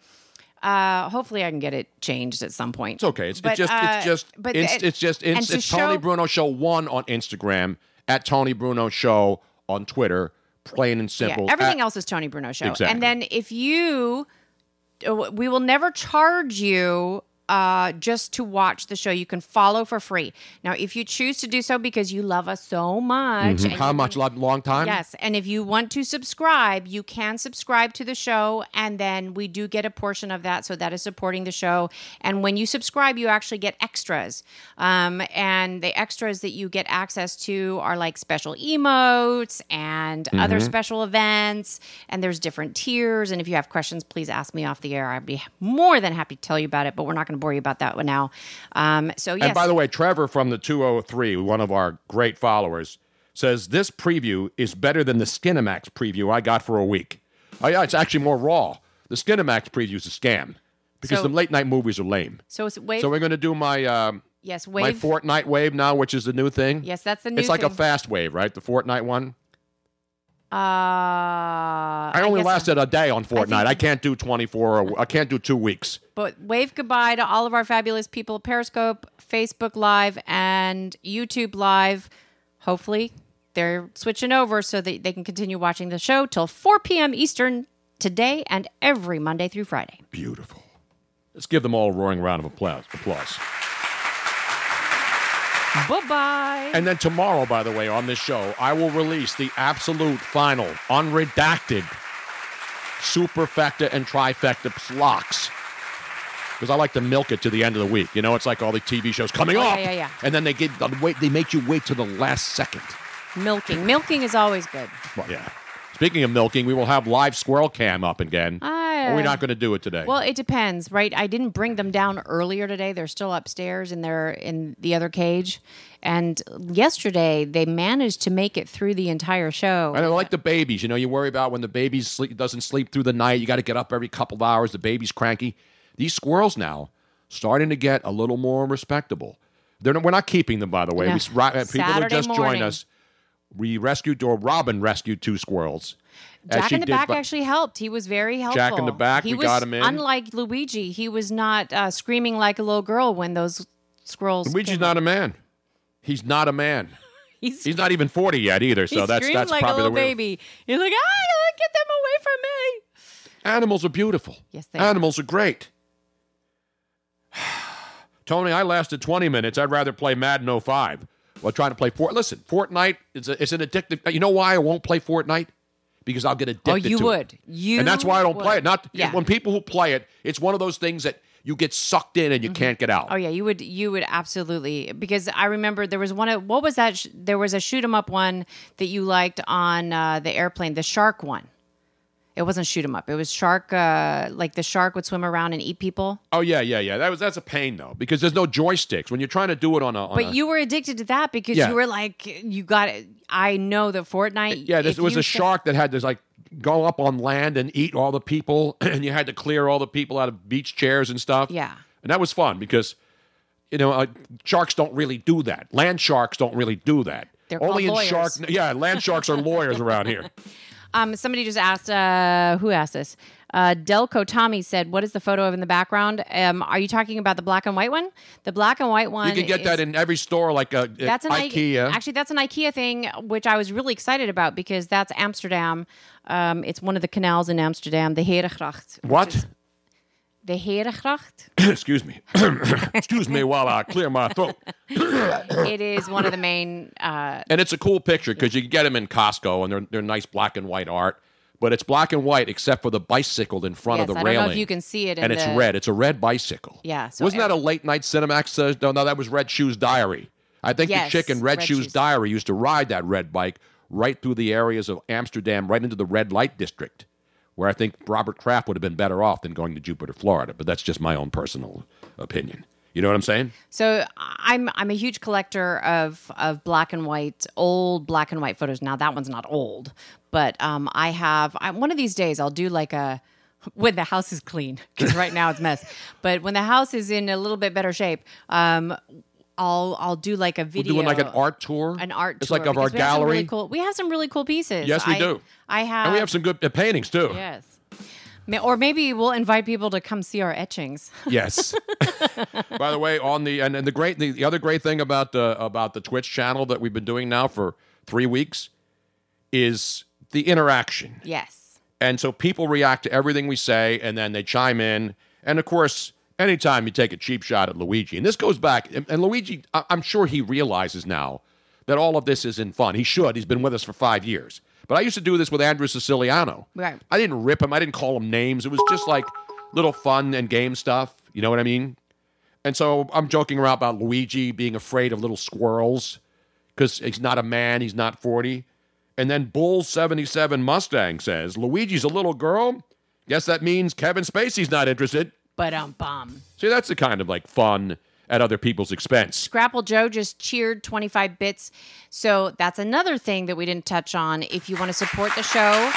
uh hopefully I can get it changed at some point. It's okay. It's, But, it's just uh, it's just but it's, the- it's just it's, to it's Tony Bruno Show one on Instagram at Tony Bruno Show on Twitter, plain and simple. Yeah, everything At- else is Tony Bruno show. Exactly. And then if you, uh, we will never charge you uh, just to watch the show. You can follow for free. Now, if you choose to do so because you love us so much, Mhm. How much? Lo- Long time? Yes, and if you want to subscribe, you can subscribe to the show, and then we do get a portion of that, so that is supporting the show. And when you subscribe, you actually get extras, um, and the extras that you get access to are like special emotes and other Mm-hmm. special events, and there's different tiers. And if you have questions, please ask me off the air. I'd be more than happy to tell you about it, but we're not going to bore you about that one now. Um, so yes, And by the way, Trevor from the 203, one of our great followers, says this preview is better than the Skinamax preview I got for a week. Oh yeah, it's actually more raw. The Skinamax preview is a scam because So- the late night movies are lame. so it's wave. So we're going to do my um, yes, wave. my. Fortnite wave now, which is the new thing. yes, that's the new. Thing. It's like a fast wave, right? The Fortnite one. Uh, I only guess- lasted a day on Fortnite. I, think- can't do 24. Or, I can't do two weeks. But wave goodbye to all of our fabulous people Periscope, Facebook Live, and YouTube Live. Hopefully, they're switching over so that they can continue watching the show till 4 p.m. Eastern today and every Monday through Friday. Beautiful. Let's give them all a roaring round of applause. applause. Bye bye. And then tomorrow, by the way, on this show, I will release the absolute final, unredacted superfecta and trifecta locks. Because I like to milk it to the end of the week. You know, it's like all the TV shows coming Oh, yeah, up, yeah, yeah. and then they get the wait. They make you wait to the last second. Milking. Milking is always good. Well, yeah. Speaking of milking, we will have live squirrel cam up again. Ah, Or we're not going to do it today. Well, it depends, right? I didn't bring them down earlier today. They're still upstairs in their in the other cage. And yesterday they managed to make it through the entire show. And I like the babies. You know, you worry about when the baby sleep, doesn't sleep through the night. You got to get up every couple of hours. The baby's cranky. These squirrels now starting to get a little more respectable. They're not, we're not keeping them, by the way. No. We, people who Saturday just morning. joined us. We rescued, or Robin rescued two squirrels. Jack in the back by- actually helped. He was very helpful. Jack in the back, He we was, got him in. Unlike Luigi, he was not uh, screaming like a little girl when those squirrels. Luigi's not a man. He's not a man. (laughs) He's, He's not even 40 yet either. So that's that's like a probably little the baby. He's like, ah, get them away from me. Animals are beautiful. Yes, they are. Animals are great. (sighs) Tony, I lasted 20 minutes. I'd rather play Madden 05 while trying to play Fort. Listen, Fortnite is a, it's an addictive. You know why I won't play Fortnite? Because I'll get addicted. Oh, you would. It. You and that's why I don't play it. Not Yeah. when people who play it. It's one of those things that you get sucked in and you can't get out. Oh yeah, you would you would absolutely because I remember there was one of what was that? Sh- there was a shoot 'em up one that you liked on uh, the airplane, the shark one. It wasn't shoot 'em up. It was shark. Uh, like the shark would swim around and eat people. Oh yeah, yeah, yeah. That was that's a pain though because there's no joysticks when you're trying to do it on a. On But a- you were addicted to that because Yeah. you were like, you got it. I know that Fortnite. Yeah, if there was you a shark that had to like go up on land and eat all the people, (clears throat) and you had to clear all the people out of beach chairs and stuff. Yeah. and that was fun because you know uh, sharks don't really do that. Land sharks don't really do that. They're Only called in shark. lawyers. Yeah, land sharks are lawyers around here. (laughs) Um, somebody just asked, uh, who asked this? Uh, Delco Tommy said, "What is the photo of in the background? Um, are you talking about the black and white one? The black and white one. You can get is- that in every store, like uh, at That's an I- IKEA. Actually, that's an IKEA thing, which I was really excited about because that's Amsterdam. Um, it's one of the canals in Amsterdam, the Herengracht. what? is- The Herengracht. (coughs) Excuse me. (coughs) Excuse me while I clear my throat. (coughs) it is one of the main. Uh, And it's a cool picture because you can get them in Costco and they're, they're nice black and white art. But it's black and white except for the bicycle in front Yes, of the I don't know if you can see it in and it's red. It's a red bicycle. yeah. So Wasn't that a late night Cinemax? Uh, no, no, that was Red Shoes Diary. I think Yes, the chick in Red, Red Shoes, Shoes. Diary used to ride that red bike right through the areas of Amsterdam, right into the red light district, where I think Robert Kraft would have been better off than going to Jupiter, Florida. But that's just my own personal opinion. You know what I'm saying? So I'm I'm a huge collector of of black and white old black and white photos. Now that one's not old, but um, I have I, one of these days I'll do like a (laughs) when the house is clean because right now it's mess. (laughs) But when the house is in a little bit better shape, um, I'll I'll do like a We're video. doing like an art tour. An art It's tour like of our have really gallery. cool- we have some really cool pieces. Yes, we I- do. I have, and we have some good uh, paintings too. Yes. Or maybe we'll invite people to come see our etchings. Yes. (laughs) By the way, on the and, and the great the, the other great thing about the about the Twitch channel that we've been doing now for three weeks is the interaction. Yes. And so people react to everything we say and then they chime in. And of course, anytime you take a cheap shot at Luigi, and this goes back, and, and Luigi, I- I'm sure he realizes now that all of this isn't fun. He should. He's been with us for five years. But I used to do this with Andrew Siciliano. Right. I didn't rip him. I didn't call him names. It was just like little fun and game stuff. You know what I mean? And so I'm joking around about Luigi being afraid of little squirrels because he's not a man. He's not 40. And then Bull 77 Mustang says, Luigi's a little girl. Guess that means Kevin Spacey's not interested. But um, bum. See, that's the kind of like fun at other people's expense. Scrapple Joe just cheered 25 bits. So that's another thing that we didn't touch on. If you want to support the show,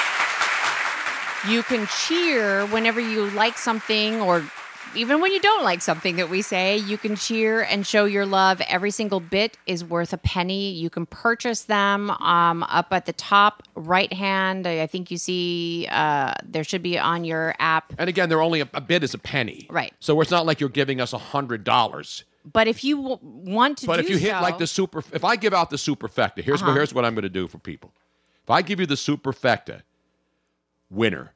you can cheer whenever you like something or even when you don't like something that we say, you can cheer and show your love. Every single bit is worth a penny. You can purchase them um, up at the top right hand. I think you see uh, there should be on your app. And again, they're only a, a bit is a penny. Right. So it's not like you're giving us a $100. But if you w- want to But if you hit like the super, if I give out the superfecta, here's Uh-huh. here's what I'm going to do for people. If I give you the superfecta winner,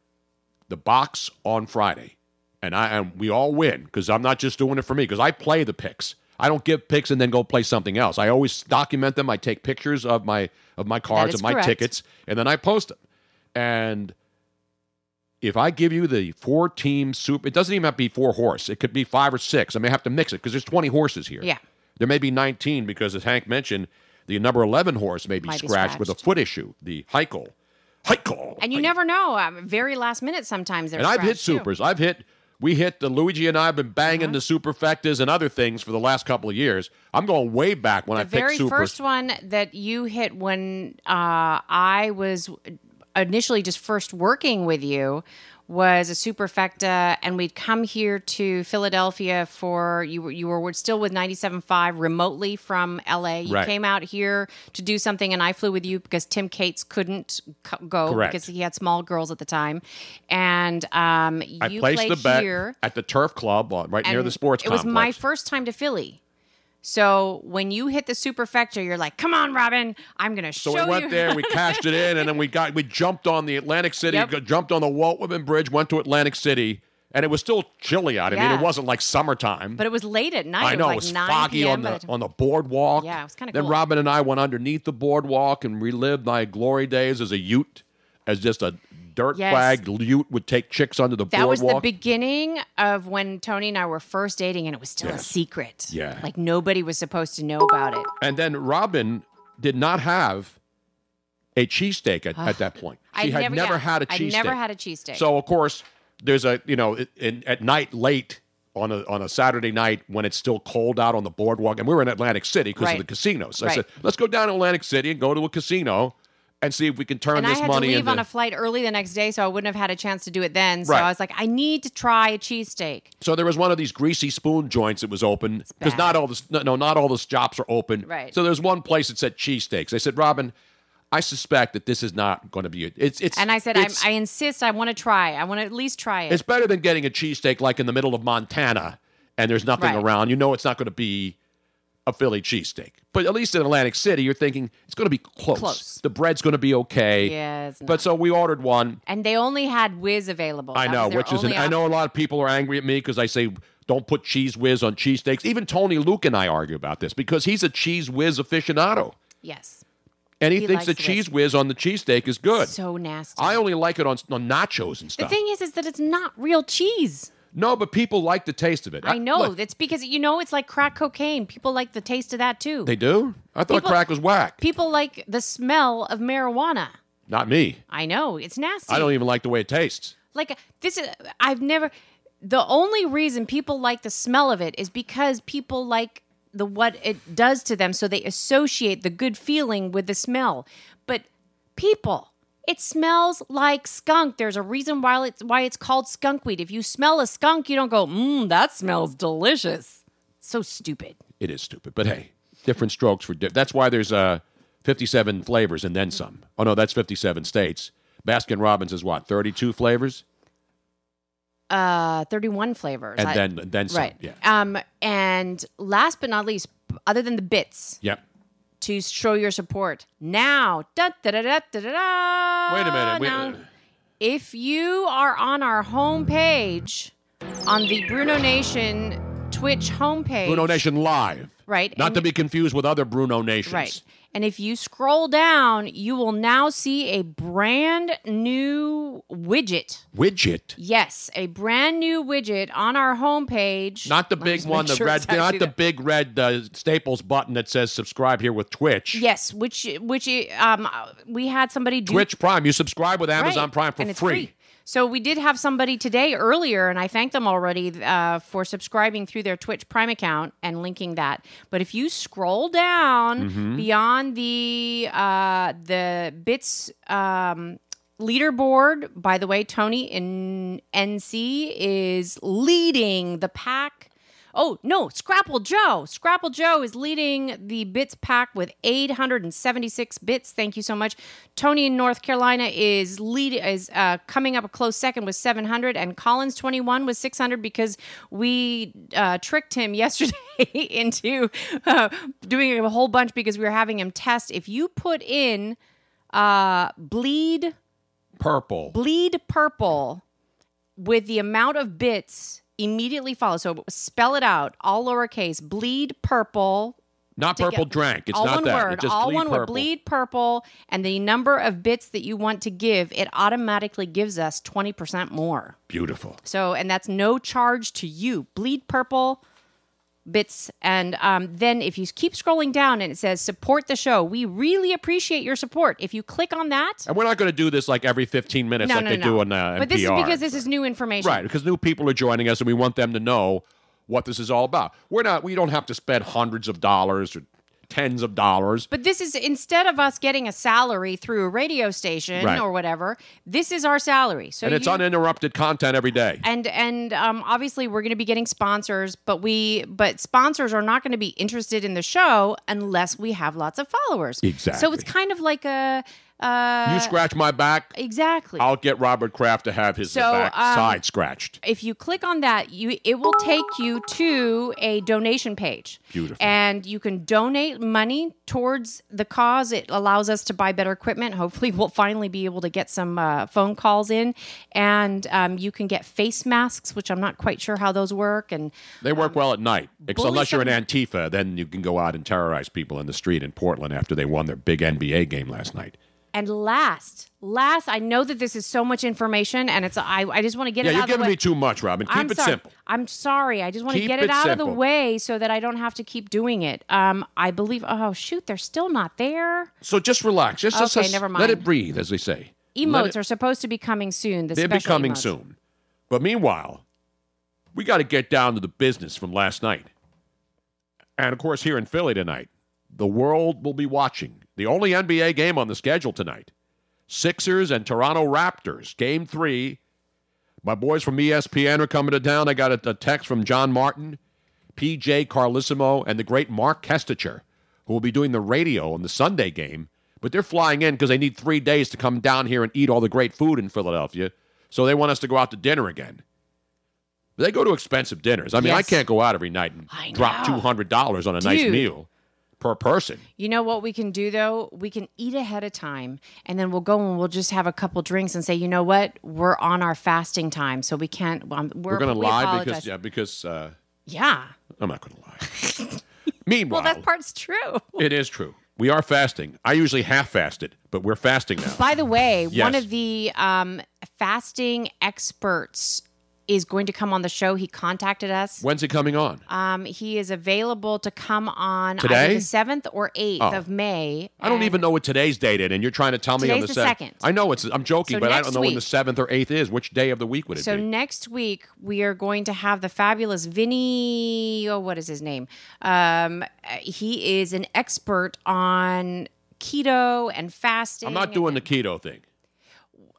the box on Friday, and I and we all win because I'm not just doing it for me because I play the picks. I don't give picks and then go play something else. I always document them. I take pictures of my of my cards and my correct. tickets, and then I post them. And if I give you the four team super, it doesn't even have to be four horse. It could be five or six. I may have to mix it because there's 20 horses here. Yeah. There may be 19 because, as Hank mentioned, the number 11 horse may be, Might be scratched, with a foot issue, the Haikal. Haikal. And you never know. Um, very last minute sometimes they're and I've hit scratched, too. supers. I've hit. We hit the Luigi and I have been banging Uh-huh. the superfectas and other things for the last couple of years. I'm going way back when I The picked very first one that you hit when uh, I was initially just first working with you was a superfecta, and we'd come here to Philadelphia for you. Were, you were still with 97.5 remotely from LA. You Right. came out here to do something, and I flew with you because Tim Cates couldn't co- go Correct. because he had small girls at the time. And um, you I placed played the bet here at the Turf Club right near the sports It was my first time to Philly. So when you hit the superfecta, you're like, "Come on, Robin, I'm gonna show you." So we went you." there, we cashed it in, and then we got we jumped on the Atlantic City, Yep. jumped on the Walt Whitman Bridge, went to Atlantic City, and it was still chilly out. I mean, it wasn't like summertime. but it was late at night. I know it it was, was like 9 foggy on by the on the boardwalk. Yeah, it was kinda Then cool. Robin and I went underneath the boardwalk and relived my glory days as a Ute, as just a dirt Yes. flag Ute would take chicks under the boardwalk. That was the beginning of when Tony and I were first dating, and it was still a secret. Yeah. like nobody was supposed to know about it. and then Robin did not have a cheesesteak at, at that point. She I'd had never- never yeah, had a cheesesteak. never had a cheesesteak. So of course, there's a you know in, at night late on a on a Saturday night when it's still cold out on the boardwalk, and we were in Atlantic City because Right. of the casinos. So I said, let's go down to Atlantic City and go to a casino and see if we can turn and I this had to leave into. on a flight early the next day, so I wouldn't have had a chance to do it then. So Right. I was like, I need to try a cheesesteak. so there was one of these greasy spoon joints that was open because not all the no, no not all the shops are open. Right. So there's one place that said cheesesteaks. I said, Robin, I suspect that this is not going to be. A, it's it's. And I said, I'm, I insist, I want to try. I want to at least try it. It's better than getting a cheesesteak like in the middle of Montana and there's nothing Right. around. You know it's not going to be a Philly cheesesteak. But at least in Atlantic City, you're thinking it's going to be close. Close. The bread's going to be okay. Yeah, But so we ordered one. and they only had whiz available. I That know, which is an, I know a lot of people are angry at me because I say don't put cheese whiz on cheesesteaks. Even Tony Luke and I argue about this because he's a cheese whiz aficionado. Yes. And he, He thinks the the cheese whiz on the cheesesteak is good. So nasty. I only like it on, on nachos and stuff. the thing is, is that it's not real cheese. No, but people like the taste of it. I know. look, It's because you know it's like crack cocaine. People like the taste of that too. they do? I thought People- crack was whack. People like the smell of marijuana. Not me. I know it's nasty. I don't even like the way it tastes. like this is I've never the only reason people like the smell of it is because people like the what it does to them so they associate the good feeling with the smell. But people it smells like skunk. There's a reason why it's why it's called skunk weed. If you smell a skunk, you don't go, "Mmm, that smells delicious." So stupid. It is stupid, but hey, different strokes for. Di- that's why there's uh, 57 flavors and then some. Oh no, that's 57 states. Baskin Robbins is what 32 flavors, Uh, 31 flavors. and I- then then some. right. Yeah. Um, and last but not least, other than the bits, Yep. To show your support. Now, da, da, da, da, da, da, Wait a minute. Wait, now, if you are on our homepage, on the Bruno Nation Twitch homepage, Bruno Nation live. right? Not to be confused with other Bruno Nations. Right. And if you scroll down, you will now see a brand new widget. Widget. Yes, a brand new widget on our homepage. Not the Let big one, the sure red, not the there. big red uh, Staples button that says subscribe here with Twitch. Yes, which which um we had somebody do Twitch Prime. You subscribe with Amazon Right. Prime for it's free. So we did have somebody today earlier, and I thanked them already uh, for subscribing through their Twitch Prime account and linking that. But if you scroll down Mm-hmm. beyond the uh, the bits um, leaderboard, by the way, Tony in NC is leading the pack. Oh no, Scrapple Joe. Scrapple Joe is leading the bits pack with 876 bits. Thank you so much. Tony in North Carolina is lead is uh, coming up a close second with 700, and Collins 21 with 600 because we uh, tricked him (laughs) yesterday into uh, doing a whole bunch because we were having him test. If you put in uh, bleed Purple. bleed purple with the amount of bits immediately follow. So spell it out, all lowercase, bleed purple, Not purple get- drank. It's all not one that. word. All bleed one word. Bleed purple, and the number of bits that you want to give, it automatically gives us twenty percent more. Beautiful. So, and that's no charge to you. Bleed purple bits, and um, then if you keep scrolling down and it says support the show, we really appreciate your support. If you click on that, And we're not going to do this like every 15 minutes no, like no, they no. do on uh, but this is because this is new information, Right, because new people are joining us and we want them to know what this is all about. We're not we don't have to spend hundreds of dollars or tens of dollars. But this is instead of us getting a salary through a radio station Right. or whatever, this is our salary. So and it's you- uninterrupted content every day. and and um, obviously we're going to be getting sponsors, but we but sponsors are not going to be interested in the show unless we have lots of followers. Exactly. So it's kind of like a uh, you scratch my back, exactly. I'll get Robert Kraft to have his So, back um, side scratched. if you click on that, you it will take you to a donation page. Beautiful. And you can donate money towards the cause. It allows us to buy better equipment. Hopefully, we'll finally be able to get some uh, phone calls in, and um, you can get face masks, which I'm not quite sure how those work. And They work well at night, unless you're an Antifa. Then you can go out and terrorize people in the street in Portland after they won their big NBA game last night. And last, last, I know that this is so much information, and it's I I just want to get yeah, it you're out of the giving way. me too much, Robin. Keep I'm it sorry. simple. I'm sorry. I just want to get it, it out of the way so that I don't have to keep doing it. Um, I believe. Oh shoot, they're still not there. So just relax. Just, Okay, just never let it breathe, as they say. Emotes it- are supposed to be coming soon. The They're special becoming emotes. soon. But meanwhile, we got to get down to the business from last night. And of course, here in Philly tonight, the world will be watching the only NBA game on the schedule tonight Sixers and Toronto Raptors, game three. My boys from ESPN are coming to town. I got a, a text from John Martin, PJ Carlesimo, and the great Marc Kestecher, who will be doing the radio on the Sunday game. But they're flying in because they need three days to come down here and eat all the great food in Philadelphia. So they want us to go out to dinner again. But they go to expensive dinners. I mean, I can't go out every night and drop know. two hundred dollars on a nice meal per person. You know what we can do though? We can eat ahead of time, and then we'll go and we'll just have a couple drinks and say, you know what? We're on our fasting time, so we can't. Um, we're, We're, going to we lie apologize. because yeah, because uh, yeah. I'm not going to lie. Meanwhile, (laughs) Well, that part's true. it is true. We are fasting. I usually half fasted, but we're fasting now. By the way, one of the um, fasting experts is going to come on the show. He contacted us. When's he coming on? Um, he is available to come on Today? the seventh or eighth Oh. of May. I don't even know what today's date is, and you're trying to tell me on the, second. I know it's. I'm joking, So but I don't know when the seventh or eighth is. Which day of the week would it So be? So next week we are going to have the fabulous Vinny. Oh, what is his name? Um, uh, he is an expert on keto and fasting. I'm not doing the keto thing.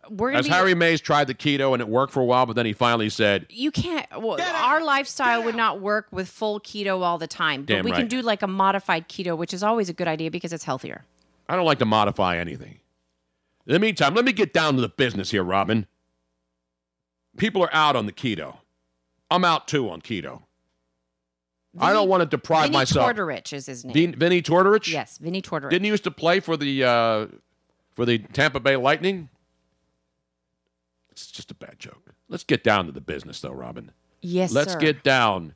We're gonna As be, Harry Mayes tried the keto and it worked for a while, but then he finally said, You can't. Well, our lifestyle would not work with full keto all the time, but Damn we can do like a modified keto, which is always a good idea because it's healthier. I don't like to modify anything. In the meantime, let me get down to the business here, Robin. People are out on the keto. I'm out too on keto. I don't want to deprive Vinny myself. Tortorich is his name. Vin- Vinny Tortorich? Yes, Vinny Tortorich. Didn't he used to play for the uh, for the Tampa Bay Lightning? It's just a bad joke. Let's get down to the business, though, Robin. Yes, Let's sir. get down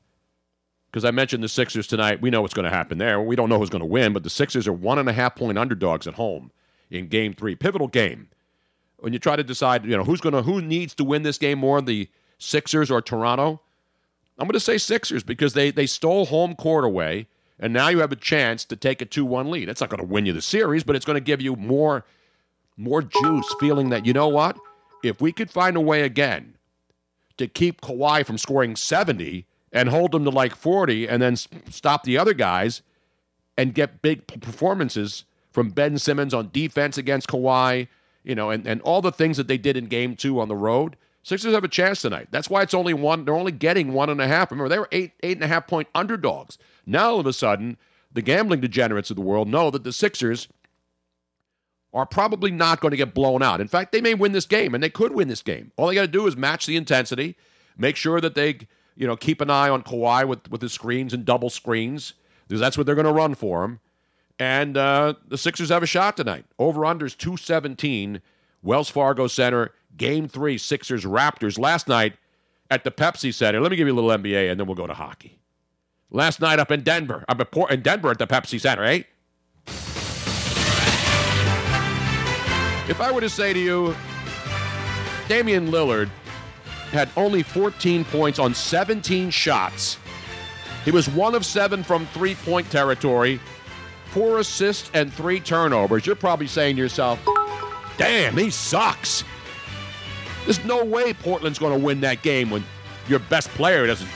because I mentioned the Sixers tonight. We know what's going to happen there. We don't know who's going to win, but the Sixers are one and a half point underdogs at home in Game Three, pivotal game. When you try to decide, you know who's going to who needs to win this game more, the Sixers or Toronto. I'm going to say Sixers because they they stole home court away, and now you have a chance to take a two-one lead. That's not going to win you the series, but it's going to give you more more juice, feeling that you know what, if we could find a way again to keep Kawhi from scoring 70 and hold him to like 40 and then stop the other guys and get big performances from Ben Simmons on defense against Kawhi, you know, and, and all the things that they did in game two on the road. Sixers have a chance tonight. That's why it's only one. They're only getting one and a half. Remember, they were eight, eight and a half point underdogs. Now, all of a sudden, the gambling degenerates of the world know that the Sixers are probably not going to get blown out. In fact, they may win this game, and they could win this game. All they got to do is match the intensity, make sure that they, you know, keep an eye on Kawhi with with the screens and double screens, because that's what they're going to run for him. And uh, the Sixers have a shot tonight. Over unders two seventeen, Wells Fargo Center, Game Three, Sixers Raptors last night at the Pepsi Center. Let me give you a little NBA, and then we'll go to hockey. last night up in Denver, up in Denver at the Pepsi Center, eh? If I were to say to you, Damian Lillard had only 14 points on 17 shots. He was one of seven from three point territory, four assists and three turnovers. You're probably saying to yourself, damn, he sucks. There's no way Portland's going to win that game when your best player doesn't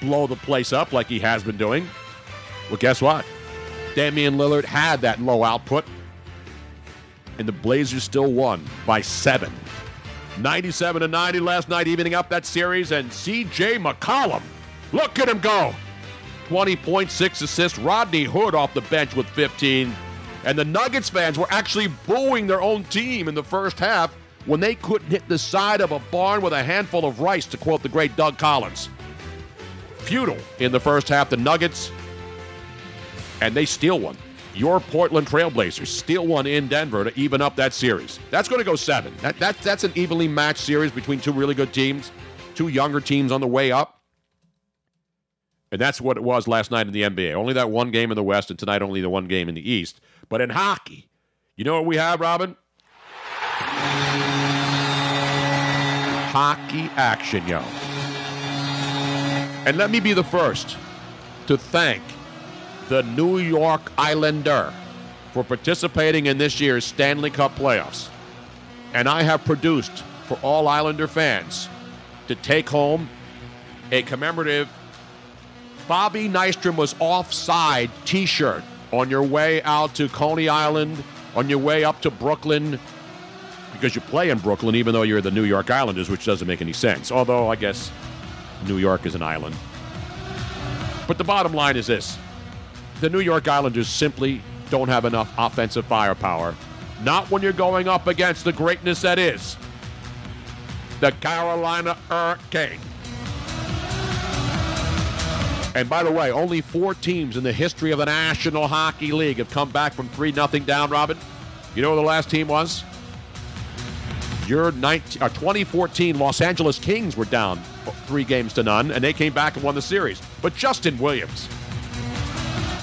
blow the place up like he has been doing. Well, guess what? Damian Lillard had that low output, and the Blazers still won by seven. 97 to 90 last night, evening up that series, and CJ McCollum. Look at him go. 20.6 assists. Rodney Hood off the bench with 15. And the Nuggets fans were actually booing their own team in the first half when they couldn't hit the side of a barn with a handful of rice, to quote the great Doug Collins. Futile in the first half, the Nuggets, and they steal one. Your Portland Trailblazers steal one in Denver to even up that series. That's going to go seven. That, that, that's an evenly matched series between two really good teams, two younger teams on the way up. And that's what it was last night in the NBA. Only that one game in the West, and tonight only the one game in the East. But in hockey, you know what we have, Robin? Hockey action, yo. And let me be the first to thank the New York Islander for participating in this year's Stanley Cup playoffs. And I have produced for all Islander fans to take home a commemorative Bobby Nystrom was offside t shirt on your way out to Coney Island, on your way up to Brooklyn, because you play in Brooklyn, even though you're the New York Islanders, which doesn't make any sense. Although, I guess New York is an island. But the bottom line is this the New York Islanders simply don't have enough offensive firepower. Not when you're going up against the greatness that is the Carolina Hurricane. And by the way, only four teams in the history of the National Hockey League have come back from 3 0 down, Robin. You know who the last team was? Your 19, uh, 2014 Los Angeles Kings were down three games to none, and they came back and won the series. But Justin Williams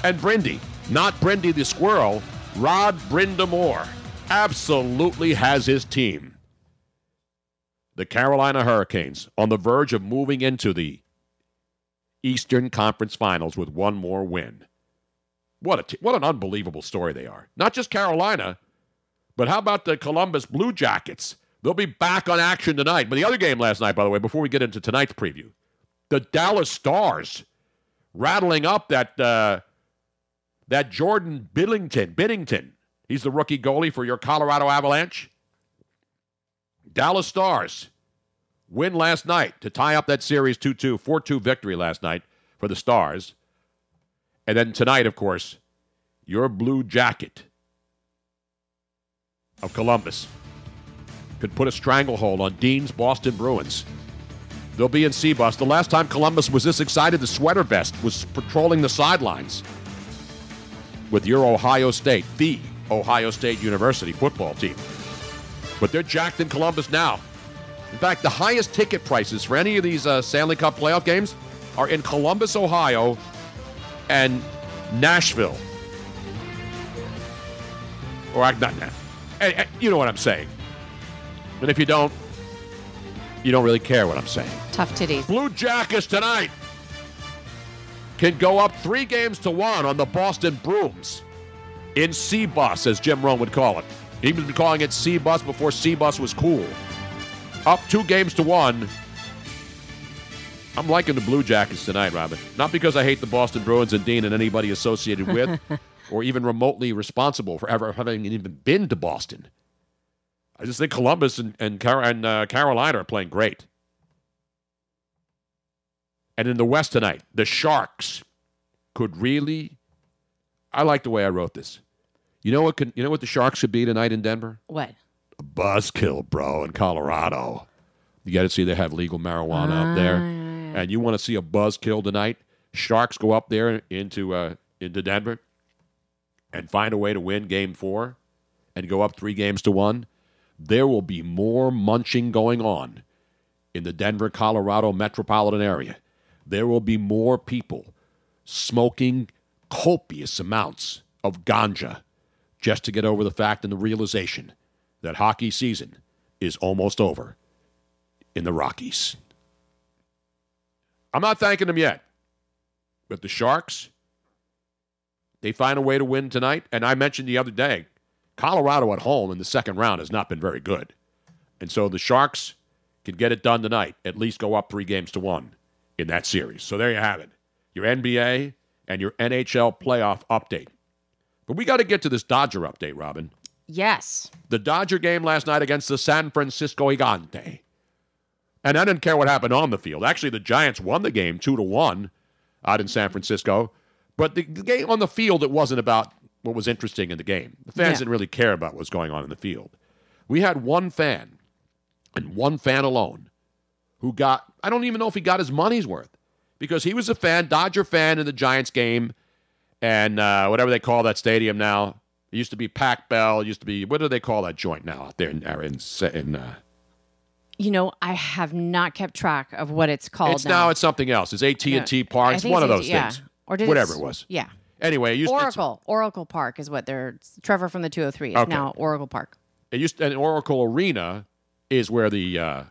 and Brindy, not Brindy the squirrel, Rod Brind'Amour, absolutely has his team. The Carolina Hurricanes on the verge of moving into the Eastern Conference Finals with one more win. What a t- what an unbelievable story they are. Not just Carolina, but how about the Columbus Blue Jackets? They'll be back on action tonight. But the other game last night, by the way, before we get into tonight's preview, the Dallas Stars rattling up that uh, that Jordan Billington. Binnington. He's the rookie goalie for your Colorado Avalanche. Dallas Stars win last night to tie up that series 2 2, 4 2 victory last night for the Stars. And then tonight, of course, your blue jacket of Columbus could put a stranglehold on Dean's Boston Bruins. They'll be in C-Bus. The last time Columbus was this excited, the sweater vest was patrolling the sidelines with your Ohio State, the Ohio State University football team. But they're jacked in Columbus now. In fact, the highest ticket prices for any of these uh, Stanley Cup playoff games are in Columbus, Ohio, and Nashville. Or not that. You know what I'm saying. And if you don't, you don't really care what I'm saying. Tough titties. Blue Jackets tonight can go up three games to one on the Boston Brooms in C-Bus, as Jim Rome would call it. He was calling it C-Bus before C-Bus was cool. Up two games to one. I'm liking the Blue Jackets tonight, Robin. Not because I hate the Boston Bruins and Dean and anybody associated with (laughs) or even remotely responsible for ever having even been to Boston. I just think Columbus and, and, Car- and uh, Carolina are playing great. And in the West tonight, the Sharks could really. I like the way I wrote this. You know what? Can, you know what the Sharks should be tonight in Denver? What? A buzzkill, bro, in Colorado. You got to see they have legal marijuana up there, and you want to see a buzzkill tonight. Sharks go up there into uh, into Denver and find a way to win Game Four, and go up three games to one. There will be more munching going on in the Denver, Colorado metropolitan area there will be more people smoking copious amounts of ganja just to get over the fact and the realization that hockey season is almost over in the Rockies. I'm not thanking them yet, but the Sharks, they find a way to win tonight. And I mentioned the other day, Colorado at home in the second round has not been very good. And so the Sharks can get it done tonight, at least go up three games to one in that series. So there you have it your NBA and your NHL playoff update. But we got to get to this Dodger update, Robin. Yes. The Dodger game last night against the San Francisco Gigante. And I didn't care what happened on the field. Actually, the Giants won the game two to one out in San Francisco. But the, the game on the field, it wasn't about what was interesting in the game. The fans Yeah. didn't really care about what was going on in the field. We had one fan, and one fan alone, who got, I don't even know if he got his money's worth because he was a fan, Dodger fan in the Giants game, and uh, whatever they call that stadium now. It used to be Pac Bell. It used to be, what do they call that joint now out there in, in, in uh, You know, I have not kept track of what it's called it's now. it's something else. It's AT and T Park. It's one of it's- those yeah. things. Or did whatever it was. Yeah. Anyway, it used to, Oracle. Oracle Park is what they're. Trevor from the 203 is Okay. now Oracle Park. It used and Oracle Arena is where the uh,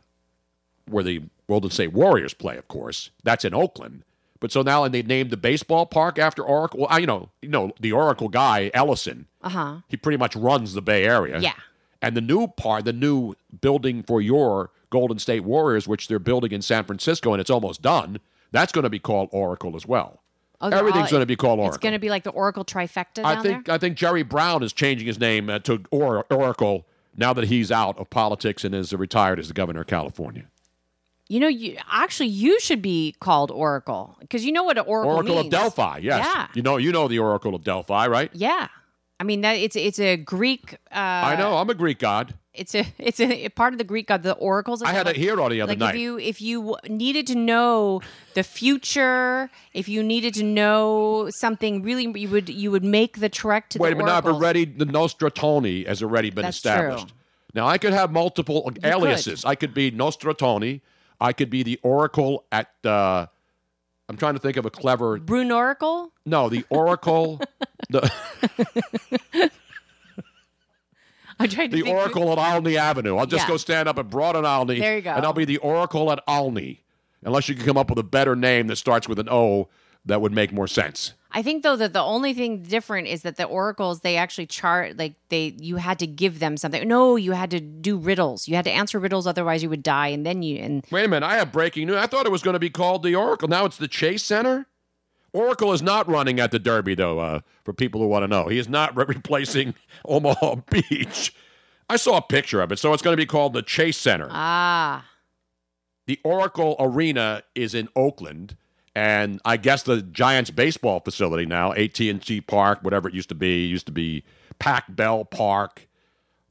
where the Golden State Warriors play. Of course, that's in Oakland. But so now, and they named the baseball park after Oracle. Well, I, you know, you know the Oracle guy Ellison. Uh huh. He pretty much runs the Bay Area. Yeah. And the new part, the new building for your Golden State Warriors, which they're building in San Francisco, and it's almost done. That's going to be called Oracle as well. Oh, Everything's going to be called Oracle. It's going to be like the Oracle trifecta down I think there. I think Jerry Brown is changing his name uh, to or- Oracle now that he's out of politics and is retired as the governor of California. You know, you actually you should be called Oracle because you know what an Oracle Oracle means. of Delphi, yes. Yeah. You know you know the Oracle of Delphi, right? Yeah. I mean that it's it's a Greek. Uh, I know. I'm a Greek god. It's a it's a, part of the Greek god. The oracles. I had it here on the other like night. if you if you needed to know the future, if you needed to know something really, you would you would make the trek to. Wait the a minute, oracles. already the Nostratoni has already been That's established. true. Now I could have multiple could. aliases. I could be Nostratoni. I could be the Oracle at. Uh, I'm trying to think of a clever. Brune Oracle. No, the Oracle. the (laughs) I tried to the think- Oracle at Olney Avenue. I'll just Yeah. go stand up at Broad and Olney. There you go. And I'll be the Oracle at Olney. Unless you can come up with a better name that starts with an O that would make more sense. I think though that the only thing different is that the oracles they actually chart like they you had to give them something. No, you had to do riddles. You had to answer riddles, otherwise you would die. And then you and Wait a minute, I have breaking news. I thought it was going to be called the Oracle. Now it's the Chase Center? Oracle is not running at the Derby, though, uh, for people who want to know. He is not re- (laughs) replacing Omaha (laughs) Beach. I saw a picture of it, so it's going to be called the Chase Center. ah, the Oracle Arena is in Oakland, and I guess the Giants baseball facility now, AT&T Park, whatever it used to be, used to be Pac Bell Park.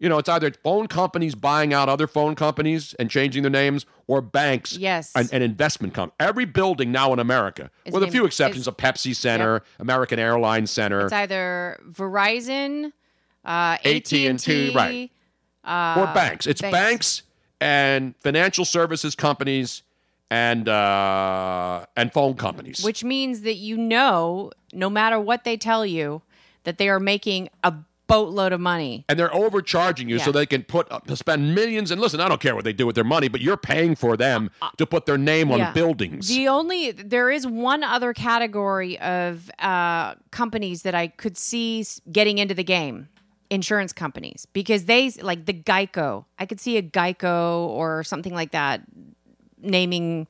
You know, it's either phone companies buying out other phone companies and changing their names, or banks Yes. and, and investment companies. Every building now in America, with a few exceptions, of Pepsi Center, American Airlines Center, it's either Verizon, uh, AT&T, AT&T, right. uh, or banks. It's banks. and financial services companies and uh, and phone companies. which means that you know, no matter what they tell you, that they are making a boatload of money. and they're overcharging you so they can put uh, spend millions. And listen, I don't care what they do with their money, but you're paying for them to put their name on Uh, Yeah. buildings. The only there is one other category of uh, companies that I could see getting into the game. Insurance companies because they like the Geico. I could see a Geico or something like that naming.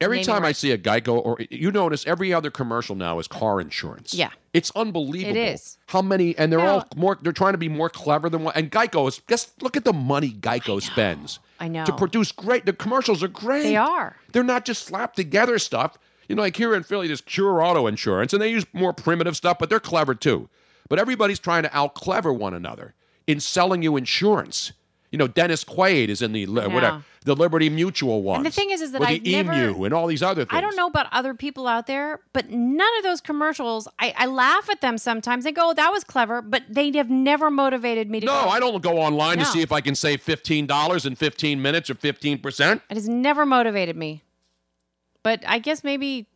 Every naming time I see a Geico, or you notice every other commercial now is car insurance. Yeah. it's unbelievable. It is. how many, and they're No. all more. They're trying to be more clever than what. And Geico is just look at the money Geico spends. I know. to produce great. The commercials are great. They are. They're not just slapped together stuff. You know, like here in Philly, there's Cure Auto Insurance, and they use more primitive stuff, but they're clever too. But everybody's trying to out clever one another in selling you insurance. You know, Dennis Quaid is in the li- know. whatever the Liberty Mutual one. And the thing is, is that I've the never- Emu and all these other things. I don't know about other people out there, but none of those commercials. I, I laugh at them sometimes. They go, oh, "That was clever," but they have never motivated me to. No, go. I don't go online to see if I can save fifteen dollars in fifteen minutes or fifteen percent. It has never motivated me. But I guess maybe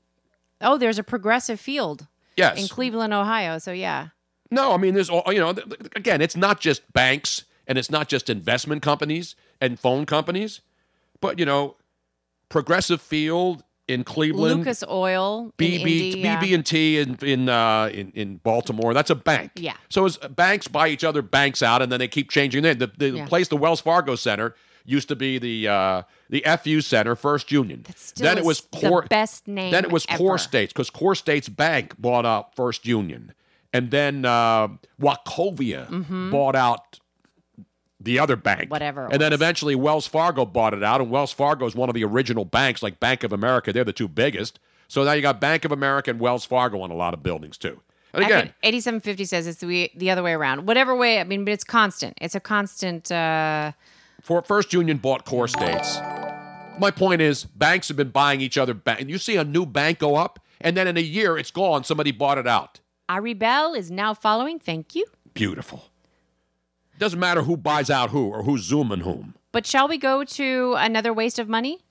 Oh, there's a progressive field Yes. in Cleveland, Ohio. So yeah. No, I mean, there's all you know. Again, it's not just banks and it's not just investment companies and phone companies, but you know, Progressive Field in Cleveland, Lucas Oil. BB. BB and T in in, uh, in in Baltimore. That's a bank. Yeah. So as banks buy each other banks out, and then they keep changing their the, the Yeah. place, the Wells Fargo Center used to be the uh, the FU Center, First Union. still then it was the core. best name Then it was Core. States because Core States Bank bought out First Union, and then uh, Wachovia Mhm. bought out the other bank. Whatever And then eventually Wells Fargo bought it out, and Wells Fargo is one of the original banks, like Bank of America. They're the two biggest. So now you got Bank of America and Wells Fargo on a lot of buildings too. And again, 8750 says it's the, the other way around. Whatever way, I mean, but it's constant. It's a constant. Uh, for First Union bought Core States. My point is, banks have been buying each other. Bank, and you see a new bank go up, and then in a year it's gone. Somebody bought it out. Ari Bell is now following. Thank you. Beautiful. Doesn't matter who buys out who or who's zooming whom. But shall we go to another waste of money?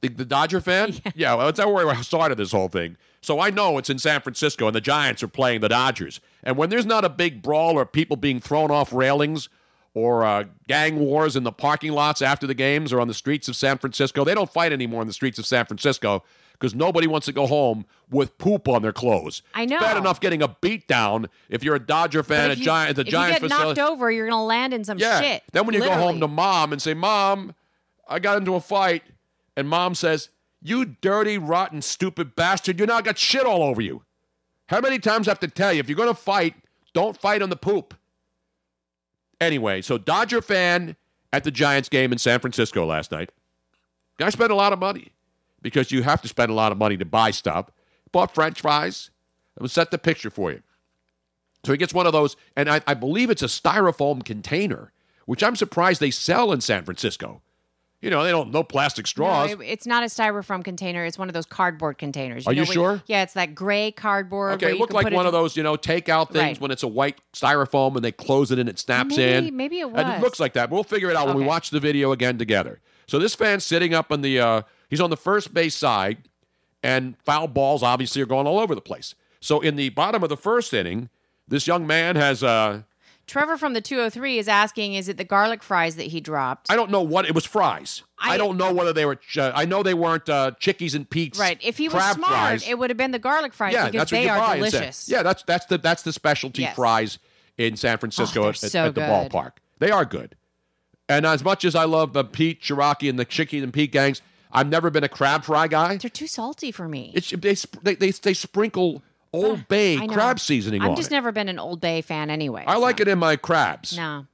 The, the Dodger fan? (laughs) Yeah, well, that's where I started this whole thing. So I know it's in San Francisco, and the Giants are playing the Dodgers. And when there's not a big brawl or people being thrown off railings or uh, gang wars in the parking lots after the games or on the streets of San Francisco, they don't fight anymore in the streets of San Francisco because nobody wants to go home with poop on their clothes. I know. It's bad enough getting a beat down if you're a Dodger fan, a Giant, the if you get facility. knocked over, you're going to land in some Yeah. shit. Then when you go home to mom and say, Mom, I got into a fight, and mom says, You dirty, rotten, stupid bastard, you now got shit all over you. How many times I have to tell you, if you're going to fight, don't fight on the poop. Anyway, so Dodger fan at the Giants game in San Francisco last night. Guy spent a lot of money because you have to spend a lot of money to buy stuff. Bought French fries. I'm set the picture for you. So he gets one of those, and I, I believe it's a styrofoam container, which I'm surprised they sell in San Francisco. You know, they don't no plastic No, straws. it- it's not a styrofoam container. It's one of those cardboard containers. Are you when- sure? Yeah, it's that gray cardboard. okay, it looked like one it of those, you know, takeout things Right. when it's a white styrofoam and they close it and it snaps Maybe- in. maybe it was. And it looks like that. We'll figure it out when we watch the video again together. So this fan's sitting up on the, uh, he's on the first base side, and foul balls obviously are going all over the place. So in the bottom of the first inning, this young man has uh, Trevor from the 203 is asking, is it the garlic fries that he dropped? I don't know what it was fries. I, don't know whether they were. Uh, I know they weren't uh, chickies and Pete's. Right. If he was smart, fries. it would have been the garlic fries yeah, because that's what they are delicious. Yeah, that's that's the that's the specialty Yes. fries in San Francisco they're at, so at the ballpark. They are good. And as much as I love the Pete Ciarrocchi and the Chickies and Pete gangs, I've never been a crab fry guy. They're too salty for me. It's they they they, they sprinkle Old Bay crab seasoning I've on just it. never been an Old Bay fan anyway. I like it in my crabs. No.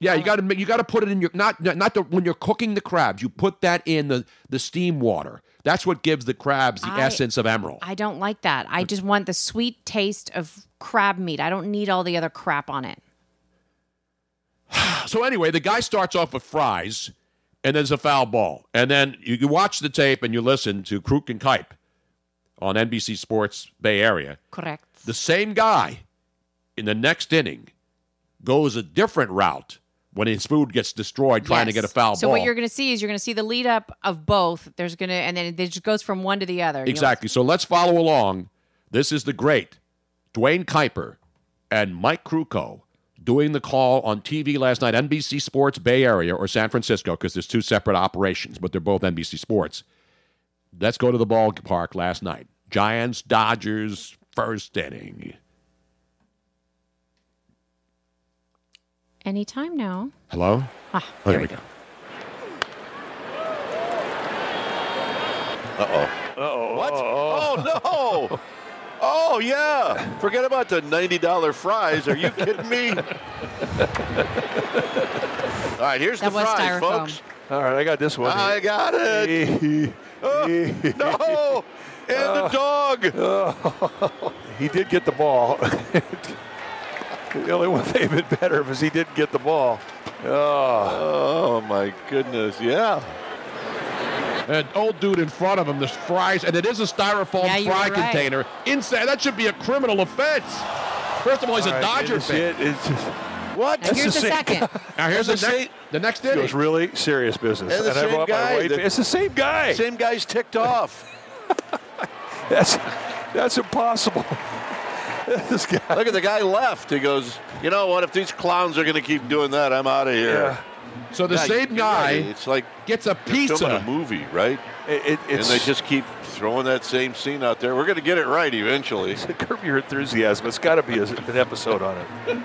Yeah, you got to you got to put it in your not not not the, when you're cooking the crabs. You put that in the the steam water. That's what gives the crabs the I- essence of emerald. I don't like that. I just want the sweet taste of crab meat. I don't need all the other crap on it. (sighs) So anyway, the guy starts off with fries, and there's a foul ball, and then you, you watch the tape and you listen to Kruk and Kuip on NBC Sports Bay Area. Correct. The same guy in the next inning goes a different route when his food gets destroyed trying to get a foul so ball. So what you're going to see is you're going to see the lead up of both. There's going to and then it just goes from one to the other. Exactly. So let's follow along. This is the great Duane Kuiper and Mike Krukow doing the call on TV last night, NBC Sports Bay Area or San Francisco, because there's two separate operations, but they're both NBC Sports. Let's go to the ballpark last night. Giants, Dodgers, first inning. Anytime now. Hello? Ah, Oh, there we go. Uh oh. Uh-oh. What? Oh, no. Oh, yeah. Forget about the $90 fries. Are you kidding me? All right, here's That the fries, styrofoam. folks. All right, I got this one. I got it. (laughs) Oh, no. And the uh, dog. (laughs) he did get the ball. (laughs) the only one thing been better was he didn't get the ball. Oh, oh my goodness. Yeah. An old dude in front of him, there's fries, and it is a styrofoam Yeah, fry right. container. Inside, that should be a criminal offense. First of all, he's All a right, Dodger it's- fan. it's just- What? That's here's the same- second. (laughs) Now here's the, And the next, same- the next It was really serious business. And the I same brought guy. wife- the- it's the same guy. Same guy's ticked off. (laughs) That's That's impossible. (laughs) this guy. Look at the guy left. He goes, you know what? If these clowns are going to keep doing that, I'm out of here. Yeah. So the Yeah, same you're guy right. It's like gets a you're pizza. filming a movie, right? It, it, and they just keep throwing that same scene out there. We're going to get it right eventually. (laughs) curb your enthusiasm. It's got to be a, an episode on it.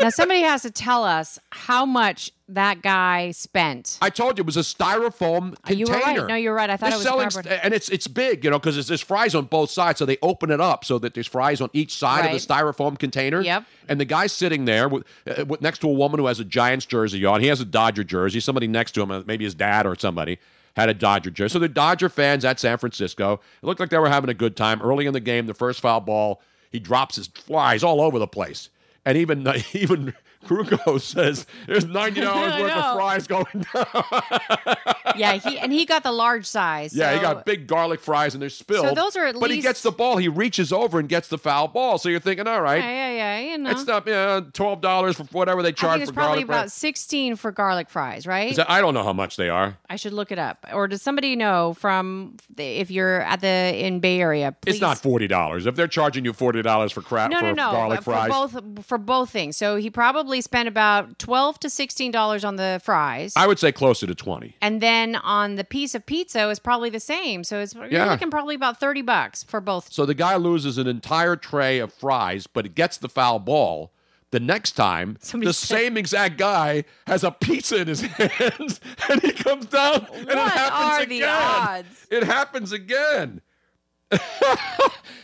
Now somebody has to tell us how much that guy spent. I told you it was a styrofoam container. You were right. No, you're right. I thought They're it was selling, cardboard. and it's it's big, you know, because there's fries on both sides, so they open it up so that there's fries on each side of the styrofoam container. Yep. And the guy's sitting there with, uh, with next to a woman who has a Giants jersey on. He has a Dodger jersey. Somebody next to him, uh, maybe his dad or somebody, had a Dodger jersey. So they're Dodger fans at San Francisco. It looked like they were having a good time. Early in the game, the first foul ball, he drops his flies all over the place, and even (laughs) even. Krukow (laughs) says there's (laughs) ninety dollars worth of fries going down. yeah, he and he got the large size. Yeah, he got big garlic fries and they're spilled. So those are at But he gets the ball. He reaches over and gets the foul ball. So you're thinking, all right, Yeah, yeah, yeah. You know, it's not yeah, twelve dollars for whatever they I charge think it's for probably about fries. sixteen for garlic fries, right? That- I don't know how much they are. I should look it up. Or does somebody know from the, if you're at the in Bay Area? Please. It's not forty dollars. If they're charging you forty dollars for crap No, for no, no. garlic for fries, both for both things. So he probably spent about twelve to sixteen dollars on the fries. I would say closer to twenty. and then on the piece of pizza is probably the same. So it's you're Yeah. looking probably about thirty bucks for both. So the guy loses an entire tray of fries, but he gets the foul ball. The next time, Somebody the said- same exact guy has a pizza in his (laughs) hands, and he comes down, and it What happens are again. the odds? It happens again. (laughs)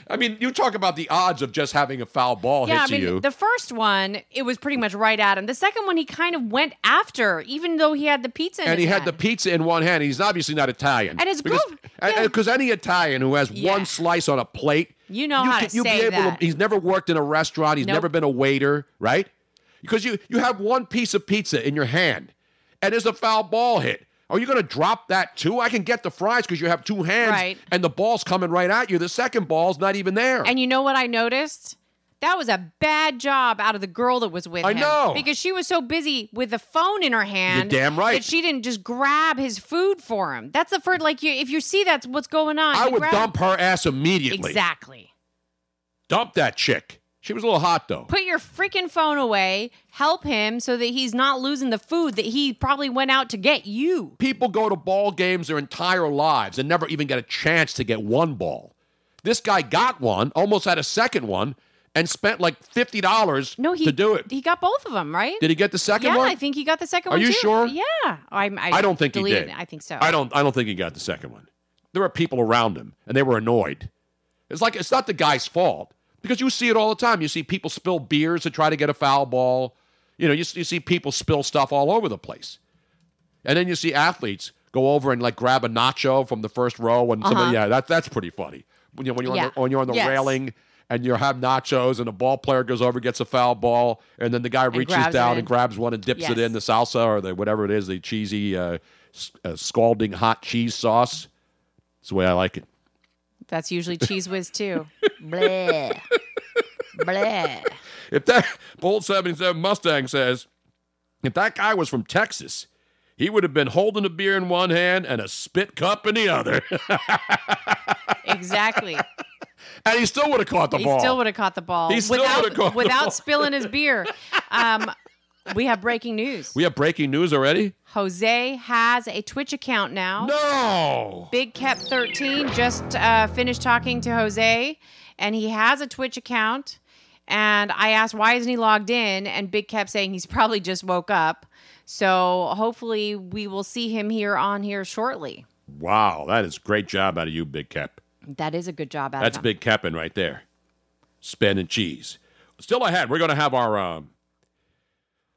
I mean, you talk about the odds of just having a foul ball yeah, hit I to mean, you. the first one it was pretty much right at him. The second one he kind of went after, even though he had the pizza. In and he his had the pizza in one hand. He's obviously not Italian. And it's because. Because any Italian who has one slice on a plate, You know how to you'll say be able that. to. He's never worked in a restaurant. He's Nope. never been a waiter, right? Because you you have one piece of pizza in your hand, and there's a foul ball hit. Are you going to drop that too? I can get the fries because you have two hands, Right. and the ball's coming right at you. The second ball's not even there. And you know what I noticed? That was a bad job out of the girl that was with I him. know. Because she was so busy with the phone in her hand. damn right. That she didn't just grab his food for him. That's the first, like, you, if you see that's what's going on. I would grab- dump her ass immediately. Exactly. Dump that chick. She was a little hot though. Put your freaking phone away. Help him so that he's not losing the food that he probably went out to get you. People go to ball games their entire lives and never even get a chance to get one ball. This guy got one, almost had a second one, and spent like fifty dollars No, he to do it. He got both of them, right? Did he get the second yeah, one? I think he got the second Are one Are you too. sure? Yeah, I, I, I don't think he did. it. I think so. I don't. I don't think he got the second one. There were people around him, and they were annoyed. It's like it's not the guy's fault because you see it all the time. You see people spill beers to try to get a foul ball. You know, you, you see people spill stuff all over the place, and then you see athletes go over and like grab a nacho from the first row, and somebody, Uh-huh. yeah, that that's pretty funny. When you when you're Yeah. on the, when you're on the Yes. railing. And you have nachos, and a ball player goes over, gets a foul ball, and then the guy reaches down and grabs one and dips Yes. it in the salsa or the whatever it is, the cheesy, uh, s- uh, scalding hot cheese sauce. That's the way I like it. That's usually (laughs) Cheez Whiz too. Bleh. Bleh. If that Bolt 77 Mustang says, if that guy was from Texas, he would have been holding a beer in one hand and a spit cup in the other. (laughs) Exactly. and he still would have caught the he ball. He still would have caught the ball He still without, would've caught the without spilling his beer. (laughs) Um, we have breaking news. we have breaking news already? Jose has a Twitch account now. No. Big Cap 13 just uh, finished talking to Jose, and he has a Twitch account. And I asked, why isn't he logged in? And Big Cap saying he's (laughs) probably just woke up. So hopefully we will see him here on here shortly. Wow, that is great job out of you, Big Cap. That is a good job out That's of him. Big Capping right there. Spin and cheese. Still ahead. We're going to have our um,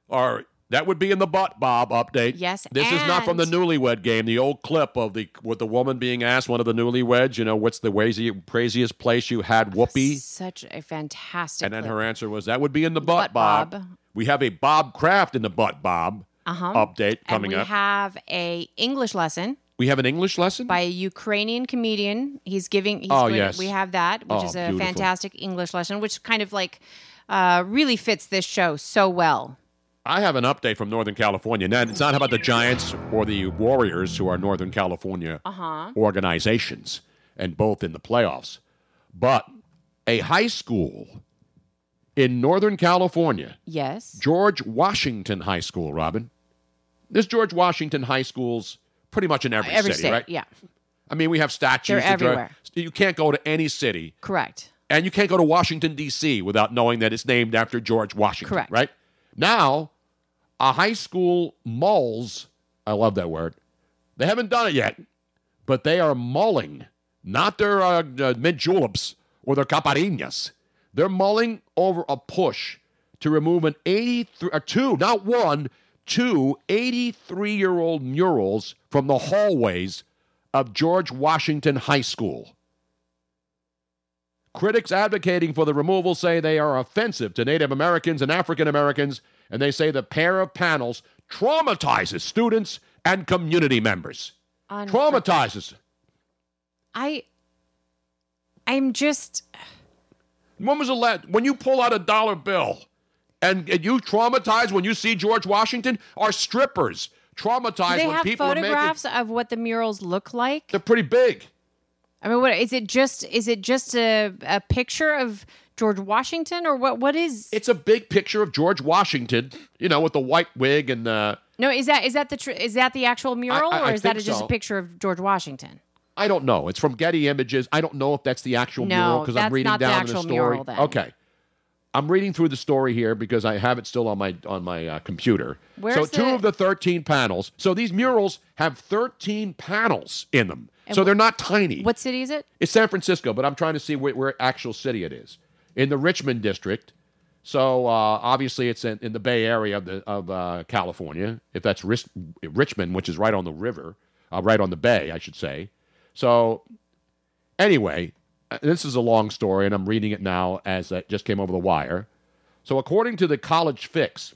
our that would be in the butt Bob update. Yes, This is not from the newlywed game. The old clip of the with the woman being asked one of the newlyweds, you know, what's the crazy, craziest place you had whoopee? Such a fantastic. And then clip. her answer was that would be in the butt, Butt Bob. Bob. We have a Bob Kraft in the butt Bob uh-huh. update and coming we up. We have a English lesson we have an English lesson. by a Ukrainian comedian. He's giving. He's Oh, yes. we have that, which Oh, is a beautiful. fantastic English lesson, which kind of like uh, really fits this show so well. I have an update from Northern California. Now, it's not about the Giants or the Warriors, who are Northern California Uh huh. organizations, and both in the playoffs. But a high school in Northern California, Yes. George Washington High School, Robin. This George Washington High Schools pretty much in every, Every city, state. right? Yeah. I mean, we have statues. They're everywhere. You can't go to any city, Correct. and you can't go to Washington D.C. without knowing that it's named after George Washington. Correct. Right now, a high school mulls. I love that word. They haven't done it yet, but they are mulling, not their uh, uh, mid juleps or their caipirinhas. They're mulling over a push to remove an 83, uh, two, not one, two 83 year old murals from the hallways of George Washington High School. Critics advocating for the removal say they are offensive to Native Americans and African Americans, and they say the pair of panels traumatizes students and community members. Traumatizes. I I'm just When was the last when you pull out a dollar bill and, and you traumatize when you see George Washington? Are strippers traumatized they when have people are making photographs of what the murals look like? they're pretty big. I mean, what is it? Just is it just a, a picture of George Washington, or what? What is? It's a big picture of George Washington, you know, with the white wig and the No, is that is that the tr- is that the actual mural, I- I or is that think just so. a picture of George Washington? I don't know. It's from Getty Images. I don't know if that's the actual No, mural because I'm reading the down in the story. mural. Okay, I'm reading through the story here because I have it still on my on my uh, computer. so two the- of the 13 panels. So these murals have 13 panels in them. And so they're not tiny. What city is it? It's San Francisco, but I'm trying to see where, where actual city it is. In the Richmond district. So uh, obviously it's in, in the Bay Area of the of uh, California. If that's Richmond, which is right on the river, uh, right on the bay, I should say. So anyway, uh, this is a long story, and I'm reading it now as it just came over the wire. So according to the College Fix,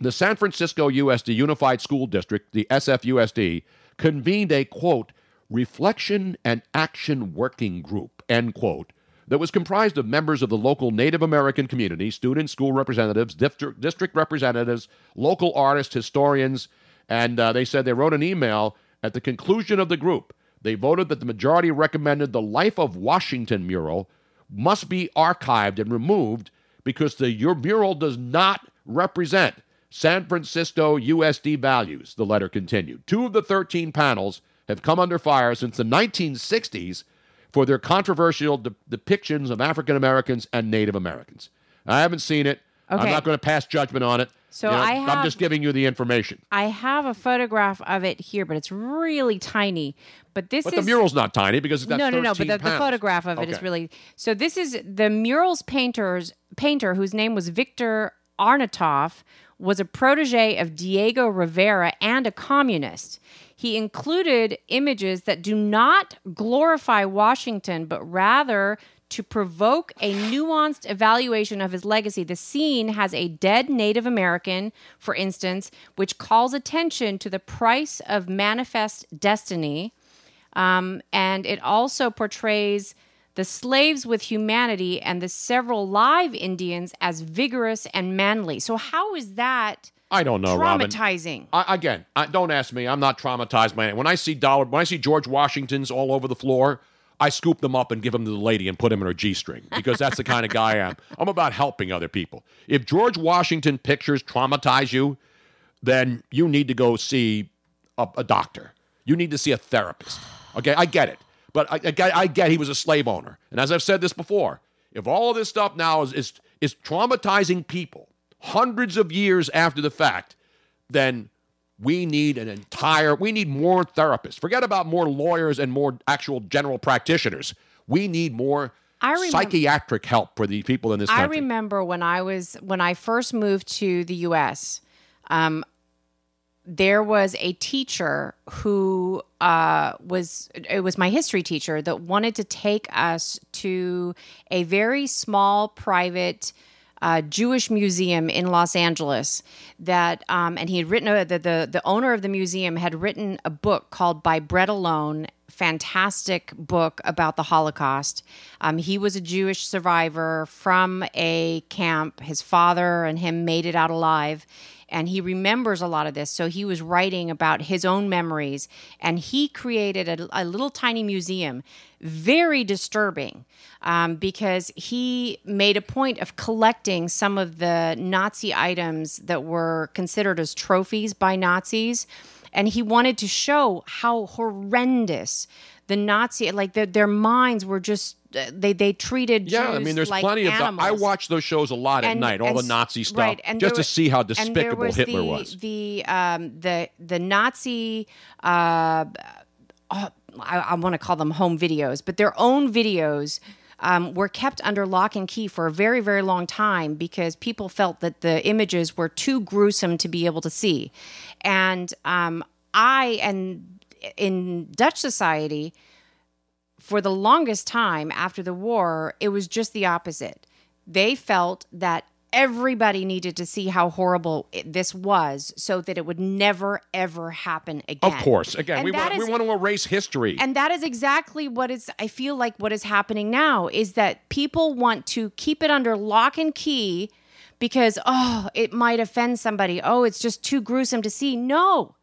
the San Francisco USD Unified School District, the SFUSD, convened a quote reflection and action working group end quote that was comprised of members of the local Native American community, students, school representatives, district, representatives, local artists, historians, and uh, they said they wrote an email at the conclusion of the group. They voted that the majority recommended the Life of Washington mural must be archived and removed because the your mural does not represent San Francisco USD values, the letter continued. Two of the 13 panels have come under fire since the 1960s for their controversial de- depictions of African Americans and Native Americans. I haven't seen it. I'm not going to pass judgment on it. So You know, I I'm just giving you the information. I have a photograph of it here, but it's really tiny. But this But is the mural's not tiny because it's got no, no, no. But the, the photograph of it is really so. This is the murals painters painter whose name was Victor Arnautoff was a protege of Diego Rivera and a communist. He included images that do not glorify Washington, but rather to provoke a nuanced evaluation of his legacy. The scene has a dead Native American, for instance, which calls attention to the price of manifest destiny. Um, and it also portrays the slaves with humanity and the several live Indians as vigorous and manly. So, how is that I don't know, Robin. traumatizing? I, again, I, don't ask me. I'm not traumatized by it. When I see dollar, when I see George Washingtons all over the floor, I scoop them up and give them to the lady and put them in her g-string because that's the kind of guy I am. (laughs) I'm about helping other people. If George Washington pictures traumatize you, then you need to go see a, a doctor. You need to see a therapist. Okay, I get it, but I, I, get, I get he was a slave owner, and as I've said this before, if all of this stuff now is is, is traumatizing people hundreds of years after the fact, then we need an entire we need more therapists forget about more lawyers and more actual general practitioners we need more I remem- psychiatric help for the people in this I remember when I was when I first moved to the U.S. Um, there was a teacher who uh, was it was my history teacher that wanted to take us to a very small private uh, Jewish museum in Los Angeles. That um, and he had written a, the, the the owner of the museum had written a book called "By Bread Alone." fantastic book about the Holocaust. Um, he was a Jewish survivor from a camp. His father and him made it out alive. And he remembers a lot of this. So he was writing about his own memories. And he created a, a little tiny museum, very disturbing, um, because he made a point of collecting some of the Nazi items that were considered as trophies by Nazis and he wanted to show how horrendous the Nazi like their, their minds were just they they treated Yeah, I mean, there's like plenty of. I watch those shows a lot at And- night, all and the Nazi stuff, right, and just to wa- see how despicable was Hitler the, was. The um the the Nazi uh, uh, I, I want to call them home videos, but their own videos um, were kept under lock and key for a very, very long time because people felt that the images were too gruesome to be able to see. And um, I, and in Dutch society, for the longest time after the war, it was just the opposite. They felt that everybody needed to see how horrible it, this was so that it would never, ever happen again. Of course, again, And we want, we want to erase history. and that is exactly what is I feel like what is happening now is that people want to keep it under lock and key because oh, it might offend somebody. Oh, it's just too gruesome to see. No.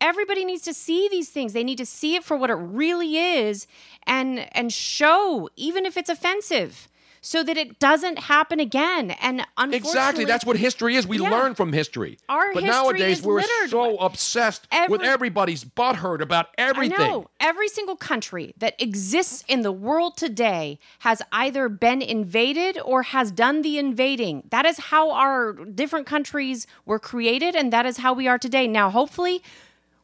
Everybody needs to see these things. They need to see it for what it really is and and show even if it's offensive so that it doesn't happen again. And unfortunately Exactly. That's what history is. We Yeah. learn from history. Our but history nowadays we're so obsessed with every- everybody's butthurt about everything. I know. Every single country that exists in the world today has either been invaded or has done the invading. That is how our different countries were created, and that is how we are today. Now, hopefully,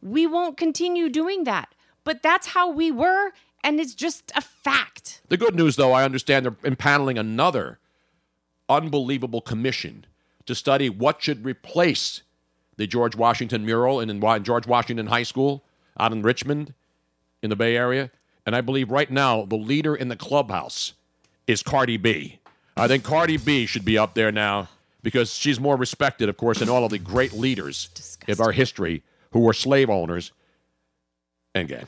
we won't continue doing that. But that's how we were, and it's just a fact. The good news, though, I understand they're impaneling another unbelievable commission to study what should replace the George Washington mural in, in George Washington High School out in Richmond in the Bay Area. And I believe right now the leader in the clubhouse is Cardi B. I think Cardi B should be up there now because she's more respected, of course, than all of the great leaders of our history who were slave owners. And again,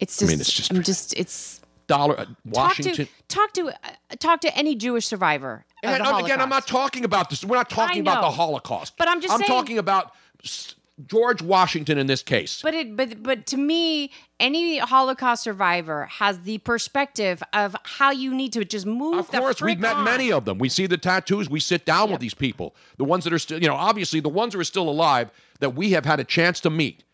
It's just, I mean, it's just I'm just, it's dollar uh, Washington. talk to talk to uh, talk to any Jewish survivor. And um, again, I'm not talking about this. We're not talking about the Holocaust. But I'm just I'm saying- talking about George Washington in this case. But it, but but to me, any Holocaust survivor has the perspective of how you need to just move. Of course, we've met many of them. We see the tattoos. We sit down with these people. The ones that are still, you know, obviously the ones that are still alive that we have had a chance to meet.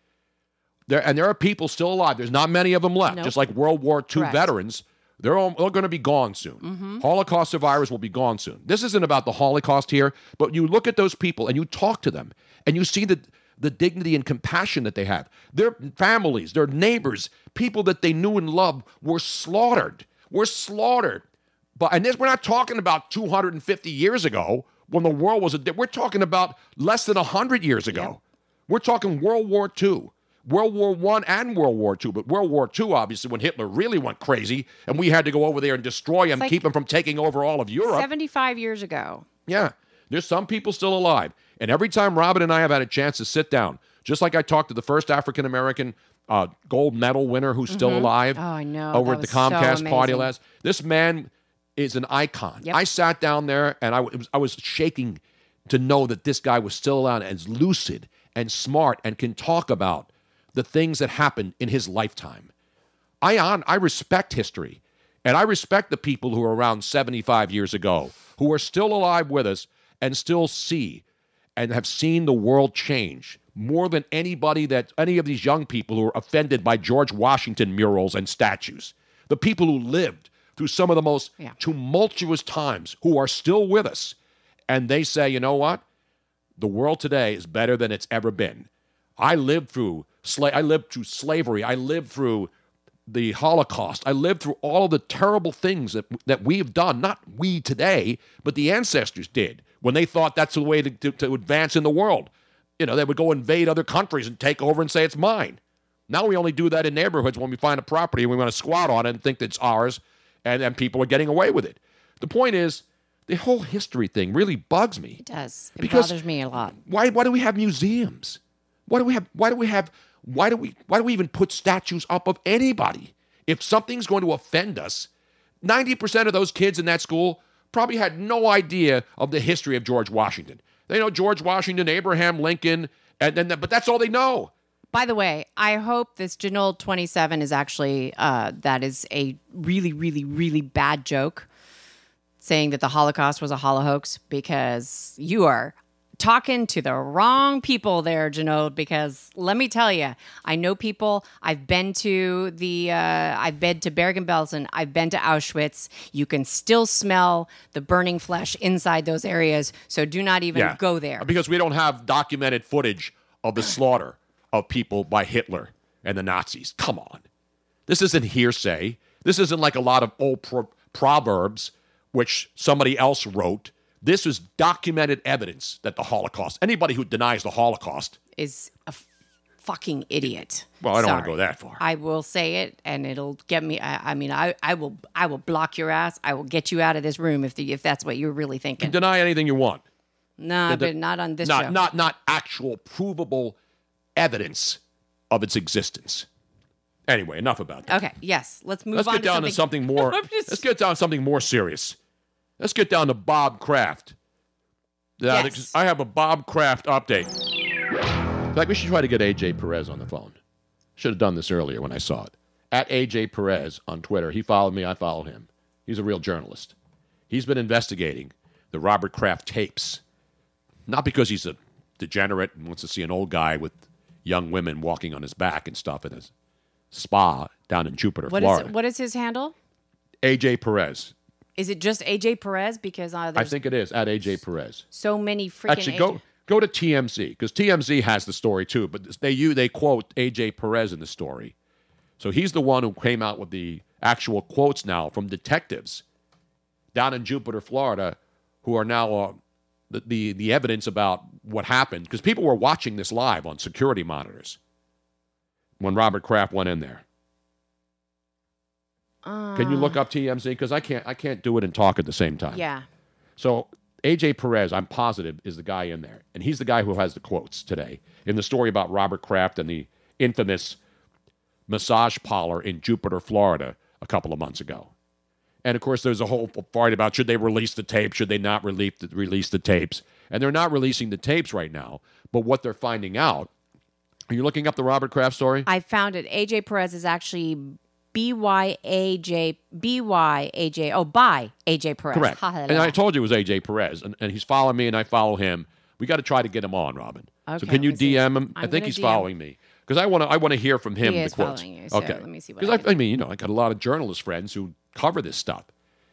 There and there are people still alive. There's not many of them left. Nope. Just like World War II Correct. veterans, they're all, they're going to be gone soon. Mm-hmm. Holocaust survivors will be gone soon. This isn't about the Holocaust here, but you look at those people and you talk to them and you see the the dignity and compassion that they have. Their families, their neighbors, people that they knew and loved were slaughtered. Were slaughtered. But and this we're not talking about 250 years ago when the world was a we're talking about less than 100 years ago. We're talking World War II. World War One and World War Two, but World War Two, obviously, when Hitler really went crazy, and we had to go over there and destroy him, like- keep him from taking over all of Europe. Seventy-five years ago. Yeah. There's some people still alive. And every time Robin and I have had a chance to sit down, just like I talked to the first African American uh, gold medal winner who's still Mhm. alive Oh, I know. over That at the was so Comcast party last. This man is an icon. Yep. I sat down there and I was, I was shaking to know that this guy was still alive and lucid and smart and can talk about the things that happened in his lifetime. I on I respect history. And I respect the people who are around 75 years ago, who are still alive with us and still see and have seen the world change more than anybody that any of these young people who are offended by George Washington murals and statues. The people who lived through some of the most tumultuous times who are still with us. And they say, you know what? The world today is better than it's ever been. I lived through sla- I lived through slavery. I lived through the Holocaust. I lived through all of the terrible things that that we've done. Not we today, but the ancestors did when they thought that's the way to, to, to advance in the world. You know, they would go invade other countries and take over and say it's mine. Now we only do that in neighborhoods when we find a property and we want to squat on it and think that it's ours, and, and people are getting away with it. The point is, the whole history thing really bugs me. It does. It Because- bothers me a lot. Why why do we have museums? Why do we have why do we have why do we why do we even put statues up of anybody? If something's going to offend us, 90% of those kids in that school probably had no idea of the history of George Washington. They know George Washington, Abraham Lincoln, and then but that's all they know. By the way, I hope this Janole 27 is actually, uh, that is a really, really, really bad joke saying that the Holocaust was a holohoax because you are talking to the wrong people there, Janode. Because let me tell you, I know people. I've been to the, uh, I've been to Bergen-Belsen. I've been to Auschwitz. You can still smell the burning flesh inside those areas. So do not even go there. Because we don't have documented footage of the slaughter of people by Hitler and the Nazis. Come on. This isn't hearsay. This isn't like a lot of old pro- proverbs which somebody else wrote. This is documented evidence that the Holocaust, anybody who denies the Holocaust, is a f- fucking idiot. well, I don't want to go that far. I will say it, and it'll get me. I, I mean, I, I will, I will block your ass. I will get you out of this room if the, if that's what you're really thinking. Deny anything you want. No, The- the- but not on this not, show. Not, not actual provable evidence of its existence. Anyway, enough about that. Okay. Yes. Let's move Let's on get down to to something (laughs) more. Just- Let's get down to something more serious. Let's get down to Bob Kraft. Uh, Yes. I have a Bob Kraft update. In fact, we should try to get AJ Perez on the phone. Should have done this earlier when I saw it. At AJ Perez on Twitter. He followed me. I followed him. He's a real journalist. He's been investigating the Robert Kraft tapes, not because he's a degenerate and wants to see an old guy with young women walking on his back and stuff in his spa down in Jupiter, What is Florida. what is his handle? AJ Perez. Is it just AJ Perez? Because uh, I think it is at AJ Perez. so many freaking. Actually, go AJ go to TMZ because TMZ has the story too. But they you they quote AJ Perez in the story, so he's the one who came out with the actual quotes now from detectives down in Jupiter, Florida, who are now uh, the, the the evidence about what happened because people were watching this live on security monitors when Robert Kraft went in there. Can you look uh. up TMZ? Because I can't I can't do it and talk at the same time. Yeah. So AJ Perez, I'm positive, is the guy in there, and he's the guy who has the quotes today in the story about Robert Kraft and the infamous massage parlor in Jupiter, Florida, a couple of months ago. And of course, there's a whole fight about should they release the tape, should they not release the, release the tapes, and they're not releasing the tapes right now. But what they're finding out, are you looking up the Robert Kraft story? I found it. AJ Perez is actually B Y A J B Y A J. Oh, by AJ Perez. Correct. And. I told you it was AJ Perez, and, and he's following me, and I follow him. We got to try to get him on, Robin. so can you see. DM him? I I'm think gonna he's DM. following me because I want to. I want to hear from him. He the is quotes. following you, so okay. let me see what Because I, I mean, you know, I got a lot of journalist friends who cover this stuff,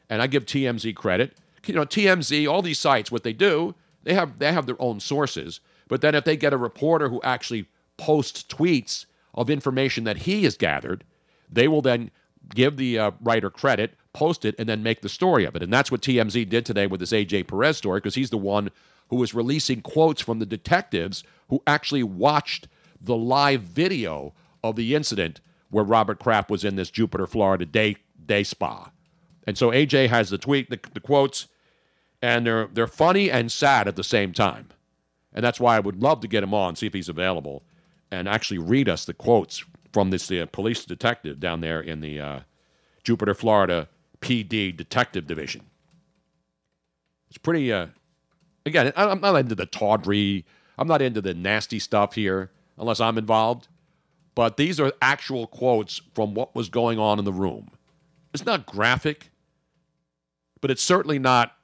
and I give TMZ credit. You know, TMZ, all these sites, what they do, they have they have their own sources. But then if they get a reporter who actually posts tweets of information that he has gathered, they will then give the uh, writer credit, post it, and then make the story of it. And that's what TMZ did today with this AJ Perez story because he's the one who was releasing quotes from the detectives who actually watched the live video of the incident where Robert Kraft was in this Jupiter, Florida day day spa. And so AJ has the tweet, the, the quotes, and they're they're funny and sad at the same time. And that's why I would love to get him on, see if he's available, and actually read us the quotes from this uh, police detective down there in the uh, Jupiter, Florida PD Detective Division. It's pretty. Uh, again, I'm not into the tawdry. I'm not into the nasty stuff here, unless I'm involved. But these are actual quotes from what was going on in the room. It's not graphic, but it's certainly not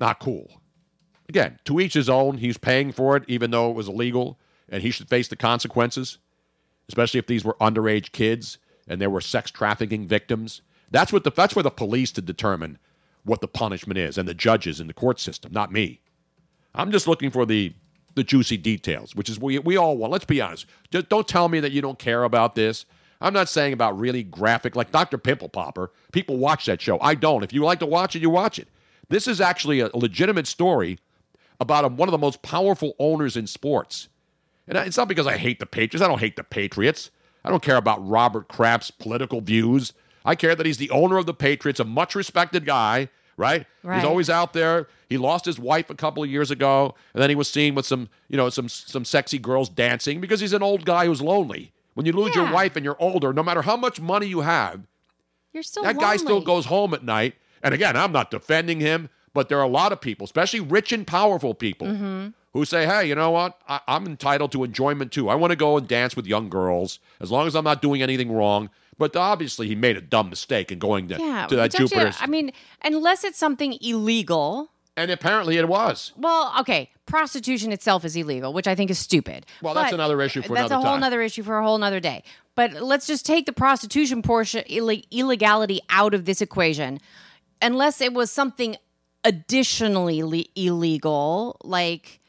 not cool. Again, to each his own. He's paying for it, even though it was illegal, and he should face the consequences, especially if these were underage kids and there were sex trafficking victims. That's what the that's for the police to determine what the punishment is, and the judges in the court system, not me. I'm just looking for the the juicy details, which is we we all want. Let's be honest. Just don't tell me that you don't care about this. I'm not saying about really graphic, like Dr. Pimple Popper. People watch that show. I don't. If you like to watch it, you watch it. This is actually a legitimate story about a, one of the most powerful owners in sports. And it's not because I hate the Patriots. I don't hate the Patriots. I don't care about Robert Kraft's political views. I care that he's the owner of the Patriots, a much respected guy, right? Right. He's always out there. He lost his wife a couple of years ago, and then he was seen with some, you know, some some sexy girls dancing because he's an old guy who's lonely. When you lose your wife and you're older, no matter how much money you have, You're still that guy still goes home at night. And again, I'm not defending him, but there are a lot of people, especially rich and powerful people, Mhm. Who say, hey, you know what? I- I'm entitled to enjoyment too. I want to go and dance with young girls as long as I'm not doing anything wrong. But obviously, he made a dumb mistake in going to, Yeah, to that Jupiter's. I mean, unless it's something illegal. and apparently it was. Well, okay, prostitution itself is illegal, which I think is stupid. Well, that's But another issue for that's a whole time. other issue for a whole other day. But let's just take the prostitution portion ille- illegality out of this equation, unless it was something additionally le- illegal, like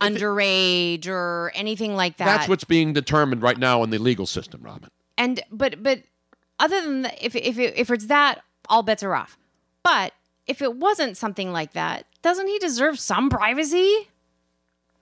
underage or anything like that. That's what's being determined right now in the legal system, Robin. And but but other than that, if if it, if it's that, all bets are off. But if it wasn't something like that, doesn't he deserve some privacy?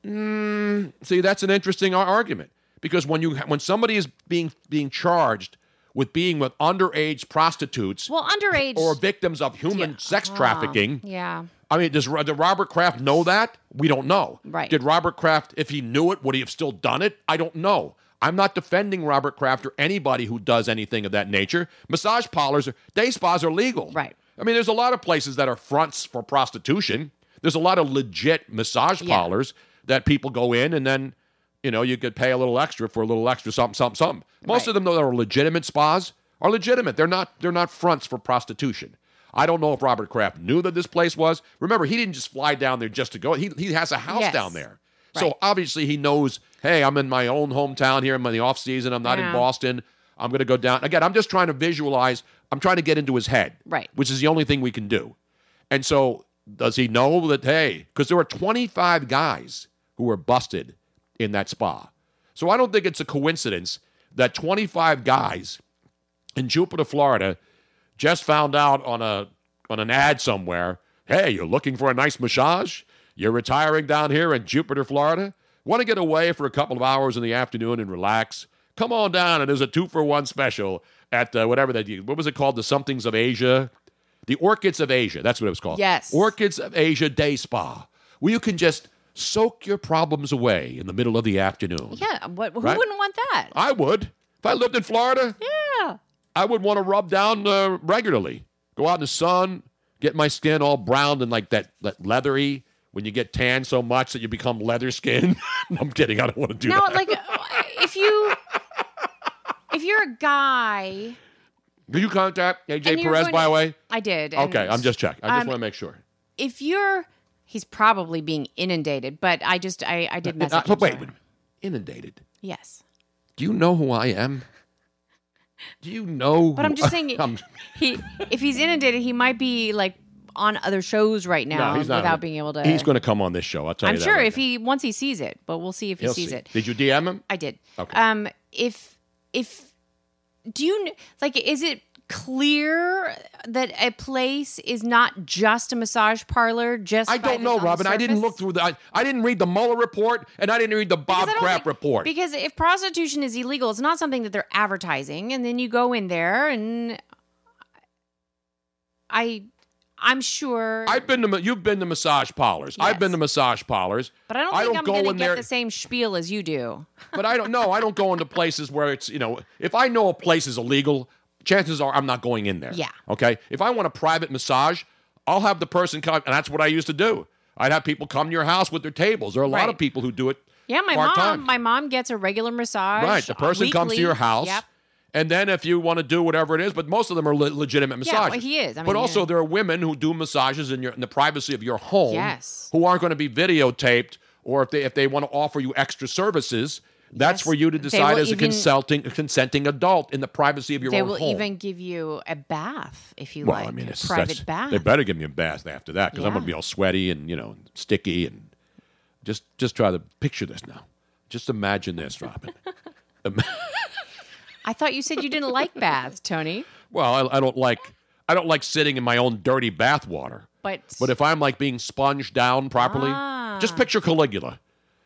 Mm, see, that's an interesting argument because when you when somebody is being being charged with being with underage prostitutes Well, underage or victims of human sex Ah, trafficking, yeah. I mean, does did Robert Kraft know that? We don't know. Right. Did Robert Kraft, if he knew it, would he have still done it? I don't know. I'm not defending Robert Kraft or anybody who does anything of that nature. Massage parlors, are, day spas are legal. Right. I mean, there's a lot of places that are fronts for prostitution. There's a lot of legit massage Yeah. parlors that people go in and then, you know, you could pay a little extra for a little extra something, something, something. Most of them, though, that are legitimate spas, are legitimate. They're not. They're not fronts for prostitution. I don't know if Robert Kraft knew that this place was. Remember, he didn't just fly down there just to go. He he has a house Yes. down there. So obviously he knows, hey, I'm in my own hometown here. I'm in the off season. I'm not Yeah. in Boston. I'm going to go down. Again, I'm just trying to visualize. I'm trying to get into his head. Right. Which is the only thing we can do. And so does he know that, hey, because there were 25 guys who were busted in that spa. So I don't think it's a coincidence that 25 guys in Jupiter, Florida, just found out on a on an ad somewhere, hey, you're looking for a nice massage? You're retiring down here in Jupiter, Florida? Want to get away for a couple of hours in the afternoon and relax? Come on down, and there's a two for one special at uh, whatever that. What was it called? The Somethings of Asia? The Orchids of Asia. That's what it was called. Yes. Orchids of Asia Day Spa, where you can just soak your problems away in the middle of the afternoon. Yeah. What, who Right? wouldn't want that? I would. If I lived in Florida, Yeah. I would want to rub down uh, regularly. Go out in the sun, get my skin all browned and like that, that leathery. When you get tan so much that you become leather skin. (laughs) I'm kidding. I don't want to do that. No, like, uh, if you if you're a guy, Did you contact AJ Perez, by the way? I did. Okay, I'm just checking. I just um, want to make sure. If you're, he's probably being inundated, but I just I I did Uh, message. but wait, wait, inundated. Yes. Do you know who I am? Do you know? But I'm just saying, (laughs) I'm- (laughs) he if he's inundated, he might be like on other shows right now no, he's not. without being able to. He's going to come on this show. I'll tell I'm you that. sure right if he once he sees it, but we'll see if he He'll sees see. it. Did you DM him? I did. Okay. Um, if if do you like? Is it clear that a place is not just a massage parlor? Just I don't know, Robin. I didn't look through the. I, I didn't read the Mueller report, and I didn't read the Bob I Kraft think- report. Because if prostitution is illegal, it's not something that they're advertising, and then you go in there, and I, I'm sure, I've been to you've been to massage parlors. I've been to massage parlors. but I don't I think don't I'm go going to in get there- the same spiel as you do. but I don't know. I don't go into places where it's you know. If I know a place is illegal, chances are I'm not going in there. Yeah. Okay. If I want a private massage, I'll have the person come, and that's what I used to do. I'd have people come to your house with their tables. There are a lot of people who do it. Yeah, my mom, my mom gets a regular massage. Right. The uh, person comes to your house. Yep. And then if you want to do whatever it is, but most of them are le- legitimate Yeah, massages. well, he is. I but also yeah. there are women who do massages in your in the privacy of your home. Yes. Who aren't going to be videotaped, or if they if they want to offer you extra services, that's Yes. for you to decide as a even- consulting a consenting adult in the privacy of your own home. They will even give you a bath if you well, like. I mean, it's a private bath. They better give me a bath after that because I'm going to be all sweaty and you know sticky and just just try to picture this now. Just imagine this, Robin. (laughs) I thought you said you didn't like (laughs) baths, Tony. Well, I, I don't like I don't like sitting in my own dirty bath water. But But if I'm like being sponged down properly, Ah. just picture Caligula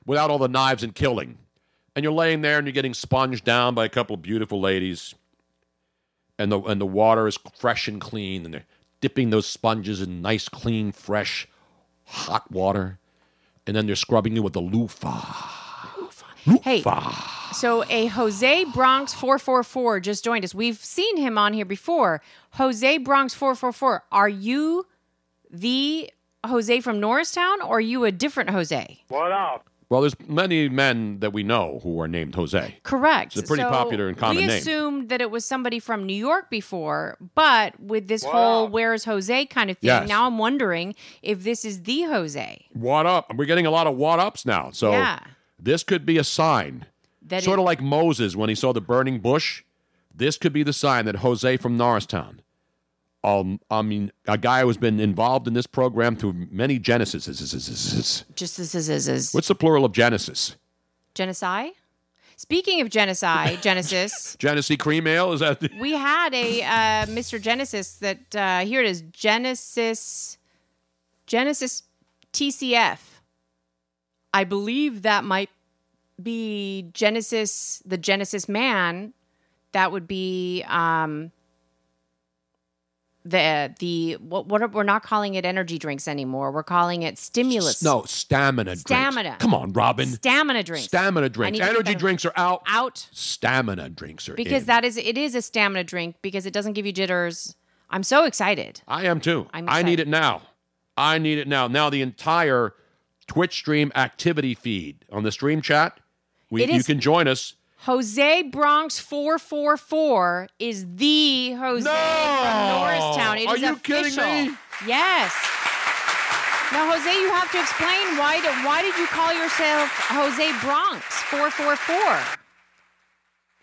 without all the knives and killing. And you're laying there and you're getting sponged down by a couple of beautiful ladies. And the and the water is fresh and clean and they're dipping those sponges in nice, clean, fresh, hot water, and then they're scrubbing you with the loofah. Hey, so a Jose Bronx 444 just joined us. We've seen him on here before. Jose Bronx 444, are you the Jose from Norristown or are you a different Jose? What up? Well, there's many men that we know who are named Jose. Correct. It's a pretty So popular and common we name. assumed that it was somebody from New York before, but with this What whole up? "Where's Jose" kind of thing, Yes. now I'm wondering if this is the Jose. What up? We're getting a lot of what ups now. So Yeah. this could be a sign. That sort it- of like Moses when he saw the burning bush. This could be the sign that Jose from Norristown, um, I mean, a guy who's been involved in this program through many Genesis. Just What's the plural of Genesis? genocide. Speaking of genocide, (laughs) Genesis, Genesee cream ale? Is that? The- we had a uh, Mr. Genesis that uh, here it is Genesis Genesis TCF. I believe that might be Genesis the Genesis man. That would be um, the the what, what are, we're not calling it energy drinks anymore. We're calling it stimulus. no, stamina drinks. Stamina. Come on, Robin. Stamina drinks. Stamina drinks. need to get Energy drinks are out. Out. Stamina drinks are because in. that is it is a stamina drink because it doesn't give you jitters. I'm so excited. I am too. I'm I need it now. I need it now. Now the entire Twitch stream activity feed on the stream chat. We, you can join us. Jose Bronx 444 is the Jose from Norristown. It Are is you kidding official. me? Yes. Now, Jose, you have to explain why did, why did you call yourself Jose Bronx 444?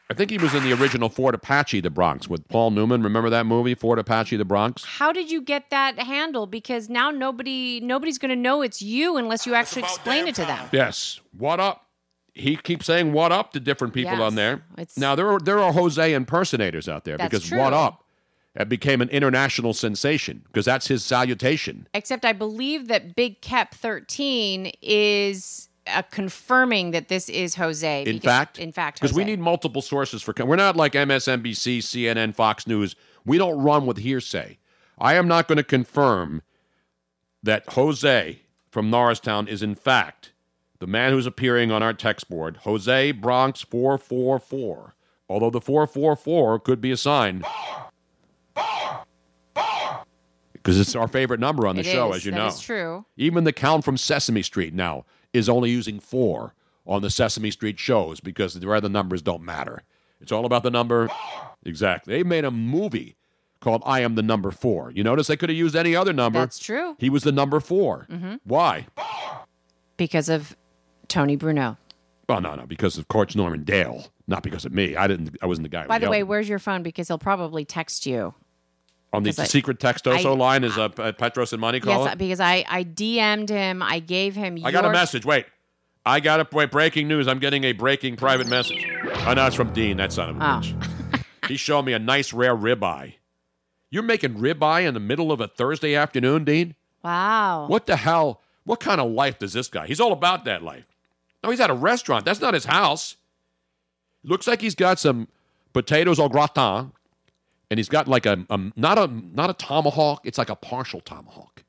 I think he was in the original Fort Apache, the Bronx, with Paul Newman. Remember that movie, Fort Apache, the Bronx? How did you get that handle? Because now nobody nobody's going to know it's you unless you actually explain it to them. Yes. What up? He keeps saying what up to different people Yes. on there. Now there are there are Jose impersonators out there because true. what up it became an international sensation because that's his salutation. Except I believe that Big Cap 13 is uh, confirming that this is Jose. In because- fact, in fact, because we need multiple sources for. We're not like MSNBC, CNN, Fox News. We don't run with hearsay. I am not going to confirm that Jose from Norristown is in fact the man who's appearing on our text board, Jose Bronx four four four. Although the four four four could be a sign. Because it's our favorite number on the It show, is. as you That know. That's true. Even the count from Sesame Street now is only using four on the Sesame Street shows because the other numbers don't matter. It's all about the number. Exactly. They made a movie called I Am the Number Four. You notice they could have used any other number. That's true. He was the number 4 Mhm. Why? because of Tony Bruno. Well, no, no, because of Coach Norman Dale, not because of me. I didn't. I wasn't the guy. By the yelled way, where's your phone? Because he'll probably text you. on the secret textoso I- line is uh, P- Petros and Money call Yes, because I, I DM'd him. I gave him. I got a message. Wait. I got a wait, breaking news. I'm getting a breaking private message. Oh, no, it's from Dean. That son of a Oh. bitch. He's showing me a nice rare ribeye. You're making ribeye in the middle of a Thursday afternoon, Dean? Wow. What the hell? What kind of life does this guy? He's all about that life. No, he's at a restaurant. That's not his house. Looks like he's got some potatoes au gratin, and he's got like a, a not a not a tomahawk. It's like a partial tomahawk.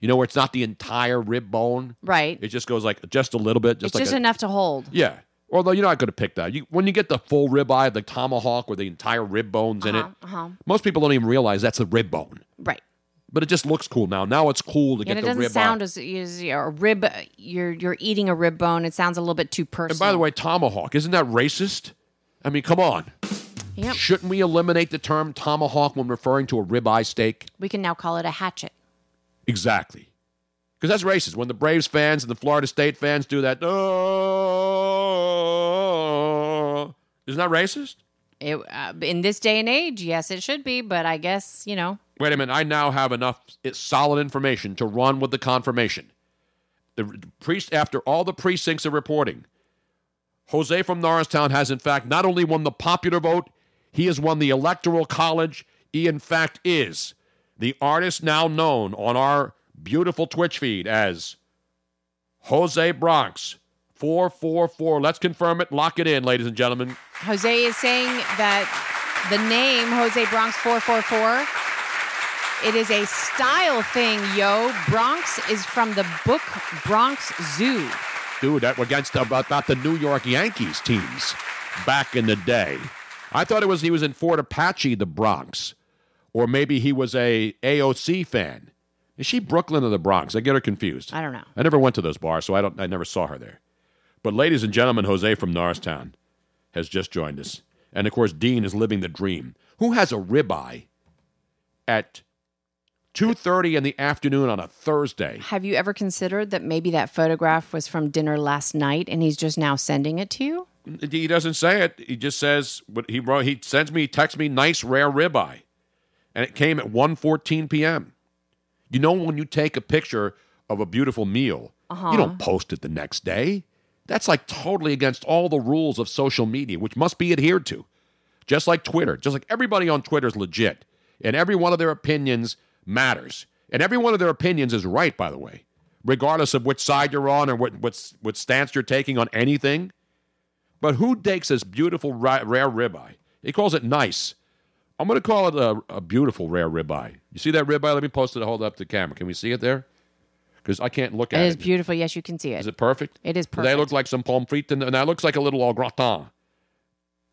You know where it's not the entire rib bone. Right. It just goes like just a little bit. Just it's like just a, enough to hold. Yeah. Although you're not going to pick that. You, when you get the full ribeye, the tomahawk with the entire rib bones in it, Uh-huh. most people don't even realize that's the rib bone. Right. But it just looks cool now. Now it's cool to And get it the doesn't rib sound as, as a rib. You're you're eating a rib bone. It sounds a little bit too personal. And by the way, tomahawk, isn't that racist? I mean, come on. Yep. Shouldn't we eliminate the term tomahawk when referring to a ribeye steak? we can now call it a hatchet. Exactly. Because that's racist. When the Braves fans and the Florida State fans do that, oh, isn't that racist? It, uh, in this day and age, yes, it should be. But I guess you know. Wait a minute. I now have enough solid information to run with the confirmation. The priest, after all the precincts are reporting, Jose from Norristown has in fact not only won the popular vote, he has won the electoral college. He in fact is the artist now known on our beautiful Twitch feed as Jose Bronx 444. Let's confirm it. Lock it in, ladies and gentlemen. Jose is saying that the name Jose Bronx 444 It is a style thing, yo. Bronx is from the book Bronx Zoo. Dude, that was against uh, about, about the New York Yankees teams back in the day. I thought it was he was in Fort Apache, the Bronx, or maybe he was a AOC fan. Is she Brooklyn or the Bronx? I get her confused. I don't know. I never went to those bars, so I don't. I never saw her there. But ladies and gentlemen, Jose from Norristown has just joined us, and of course, Dean is living the dream. Who has a ribeye at two thirty in the afternoon on a Thursday? Have you ever considered that maybe that photograph was from dinner last night and he's just now sending it to you? He doesn't say it. He just says what he wrote. He sends me, texts me, nice rare ribeye, and it came at 1.14 p.m. You know when you take a picture of a beautiful meal, Uh-huh. you don't post it the next day. That's like totally against all the rules of social media, which must be adhered to. Just like Twitter, just like everybody on Twitter is legit, and every one of their opinions matters, and every one of their opinions is right, by the way, regardless of which side you're on or what what, what stance you're taking on anything. But who takes this beautiful ri- rare ribeye? He calls it nice. I'm going to call it a, a beautiful rare ribeye. You see that ribeye? Let me post it. Hold up the camera. Can we see it there? Because I can't look at it. It is beautiful. Yes, you can see it. Is it perfect? It is perfect. They look like some pommes frites, and and that looks like a little au gratin.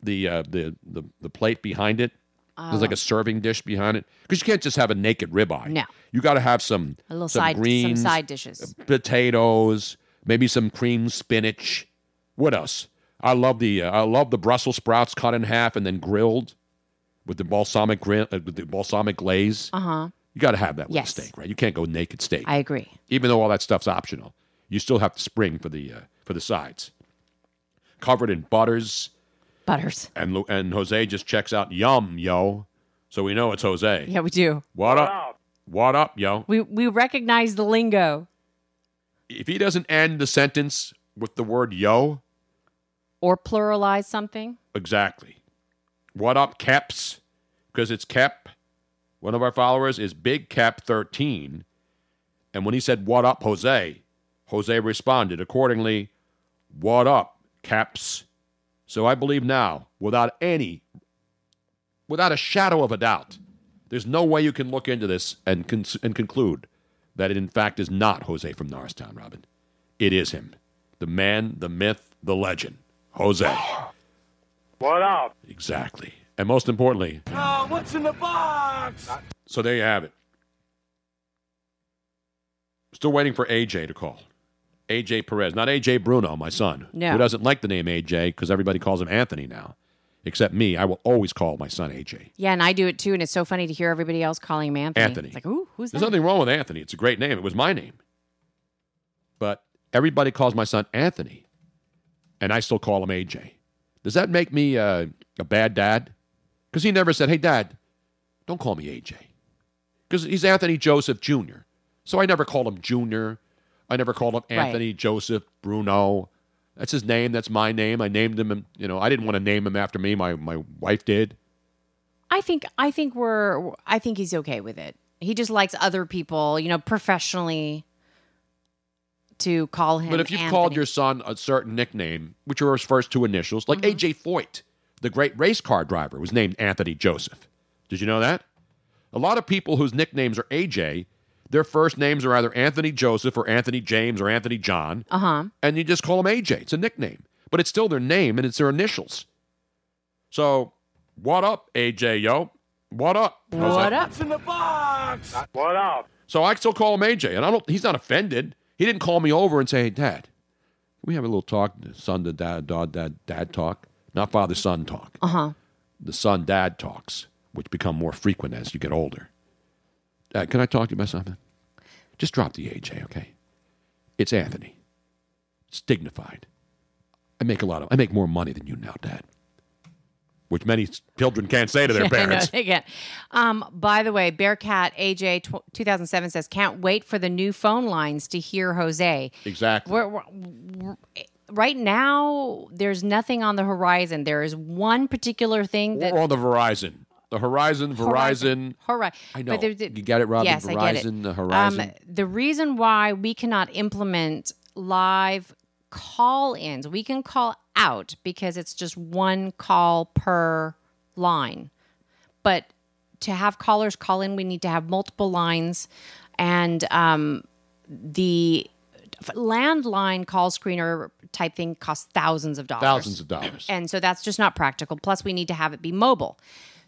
The uh, the the the plate behind it. There's like Oh. a serving dish behind it because you can't just have a naked ribeye. No. you got to have some A little some side- some greens, side dishes. potatoes, maybe some cream spinach. What else? I love the uh, I love the Brussels sprouts cut in half and then grilled with the balsamic gri- uh, with the balsamic glaze. Uh huh. You got to have that with Yes. steak, right? You can't go naked steak. I agree. Even though all that stuff's optional, you still have to spring for the uh, for the sides. Covered in butters, Butters. and and Jose just checks out yum yo, so we know it's Jose. Yeah, we do. What up? What up, yo? We we recognize the lingo If he doesn't end the sentence with the word yo, or pluralize something. exactly. What up, Keps? Because it's Kep. One of our followers is Big Cap thirteen, and when he said "What up, Jose," Jose responded accordingly. What up, Keps? So I believe now, without any, without a shadow of a doubt, there's no way you can look into this and con- and conclude that it in fact is not Jose from Norristown, Robin. It is him, the man, the myth, the legend, Jose. What up? Exactly. And most importantly, Oh, what's in the box? so there you have it. Still waiting for AJ to call. AJ Perez, not AJ Bruno, my son. No. Who doesn't like the name AJ because everybody calls him Anthony now. Except me. I will always call my son AJ. Yeah, and I do it too, and it's so funny to hear everybody else calling him Anthony. Anthony. It's like, ooh, who's There's that? nothing wrong with Anthony. It's a great name. It was my name. But everybody calls my son Anthony, and I still call him AJ. Does that make me uh, a bad dad? Because he never said, hey, dad, don't call me AJ. Because he's Anthony Joseph Jr. So I never called him Junior. I never called him Right. Anthony Joseph Bruno. That's his name. That's my name. I named him. You know, I didn't want to name him after me. My my wife did. I think I think we're I think he's okay with it. He just likes other people, you know, professionally to call him. But if you Anthony. called your son a certain nickname, which are his first two initials, like Mm-hmm. AJ Foyt, the great race car driver, was named Anthony Joseph. Did you know that? A lot of people whose nicknames are AJ, their first names are either Anthony Joseph or Anthony James or Anthony John, uh huh, and you just call them AJ. It's a nickname, but it's still their name and it's their initials. So, what up, AJ? Yo, what up? How's what that? up? What's in the box? What up? So I still call him AJ, and I don't. He's not offended. He didn't call me over and say, "Hey, Dad, can we have a little talk, son to dad, dad, dad, dad talk, not father son talk. Uh huh. The son dad talks, which become more frequent as you get older. Dad, can I talk to you about something? Just drop the AJ, okay? It's Anthony. It's dignified. I make a lot of. I make more money than you now, Dad. Which many children can't say to their (laughs) parents. they can't. Um, by the way, Bearcat AJ tw- 2007 says, "Can't wait for the new phone lines to hear Jose." Exactly. We're, we're, we're- right now, there's nothing on the horizon. There is one particular thing that Or on the Verizon. The Horizon, Verizon. Hooray. I know. But You got it, Robin? Yes, I get it. The Horizon. Um, the reason why we cannot implement live call ins, we can call out because it's just one call per line. But to have callers call in, we need to have multiple lines, and um, the landline call screener type thing costs thousands of dollars. Thousands of dollars. And so that's just not practical. Plus, we need to have it be mobile.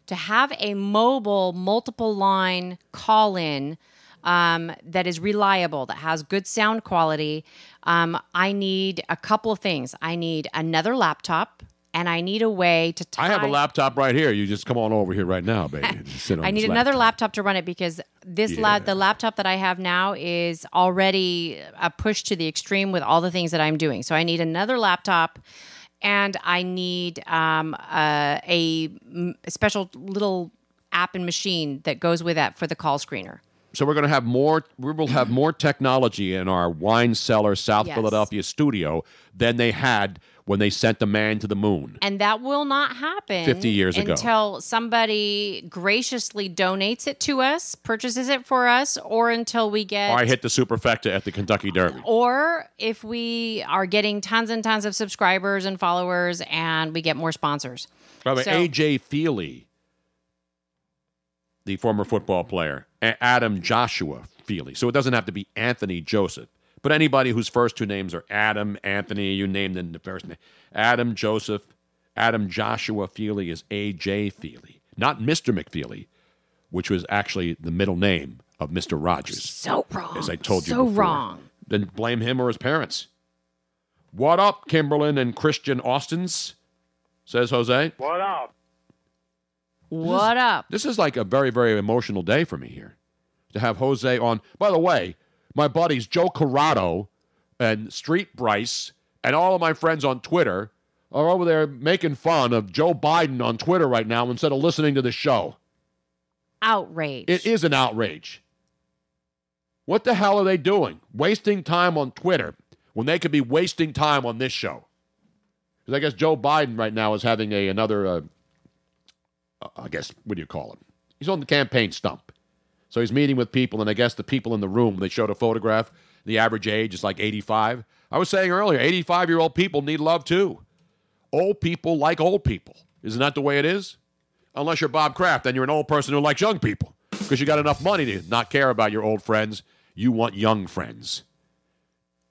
To have a mobile, multiple line call in um, that is reliable, that has good sound quality, um, I need a couple of things. I need another laptop. And I need a way to tie. I have a laptop right here. You just come on over here right now, baby. (laughs) sit on I need another laptop. laptop to run it because this lab, the laptop that I have now is already a push to the extreme with all the things that I'm doing. So I need another laptop, and I need um, uh, a, a special little app and machine that goes with that for the call screener. So we're going to have more. We will have more technology in our wine cellar, South Yes. Philadelphia studio than they had when they sent the man to the moon. And that will not happen 50 years ago. until somebody graciously donates it to us, purchases it for us, or until we get Or I hit the superfecta at the Kentucky Derby. or if we are getting tons and tons of subscribers and followers and we get more sponsors. By the way, So- AJ Feeley, the former football player, Adam Joshua Feeley. So it doesn't have to be Anthony Joseph, but anybody whose first two names are Adam, Anthony, you named in the first name. Adam Joseph, Adam Joshua Feeley is AJ Feeley, not Mr. McFeely, which was actually the middle name of Mr. Rogers. So wrong. As I told you So before. wrong. Then blame him or his parents. What up, Kimberlyn and Christian Austins? Says Jose. What up? What up? This is like a very, very emotional day for me here to have Jose on. By the way, my buddies Joe Corrado and Street Bryce and all of my friends on Twitter are over there making fun of Joe Biden on Twitter right now instead of listening to the show. Outrage. It is an outrage. What the hell are they doing? Wasting time on Twitter when they could be wasting time on this show. Because I guess Joe Biden right now is having a another, uh, uh, I guess, what do you call it? He's on the campaign stump. So he's meeting with people, and I guess the people in the room, they showed a photograph, the average age is like 85. I was saying earlier, 85 year old people need love too. Old people like old people. Isn't that the way it is? Unless you're Bob Kraft, then you're an old person who likes young people because you got enough money to not care about your old friends. You want young friends.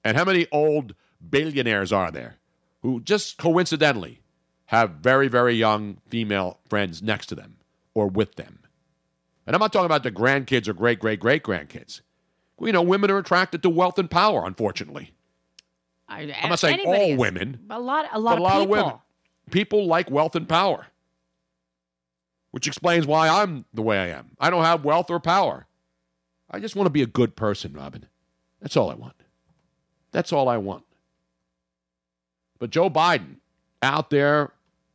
And how many old billionaires are there who just coincidentally have very, very young female friends next to them or with them? And I'm not talking about the grandkids or great, great, great grandkids. You know, women are attracted to wealth and power, unfortunately. I, I'm not saying all women, A lot, a lot, but a lot of of women. People like wealth and power, which explains why I'm the way I am. I don't have wealth or power. I just want to be a good person, Robin. That's all I want. That's all I want. But Joe Biden out there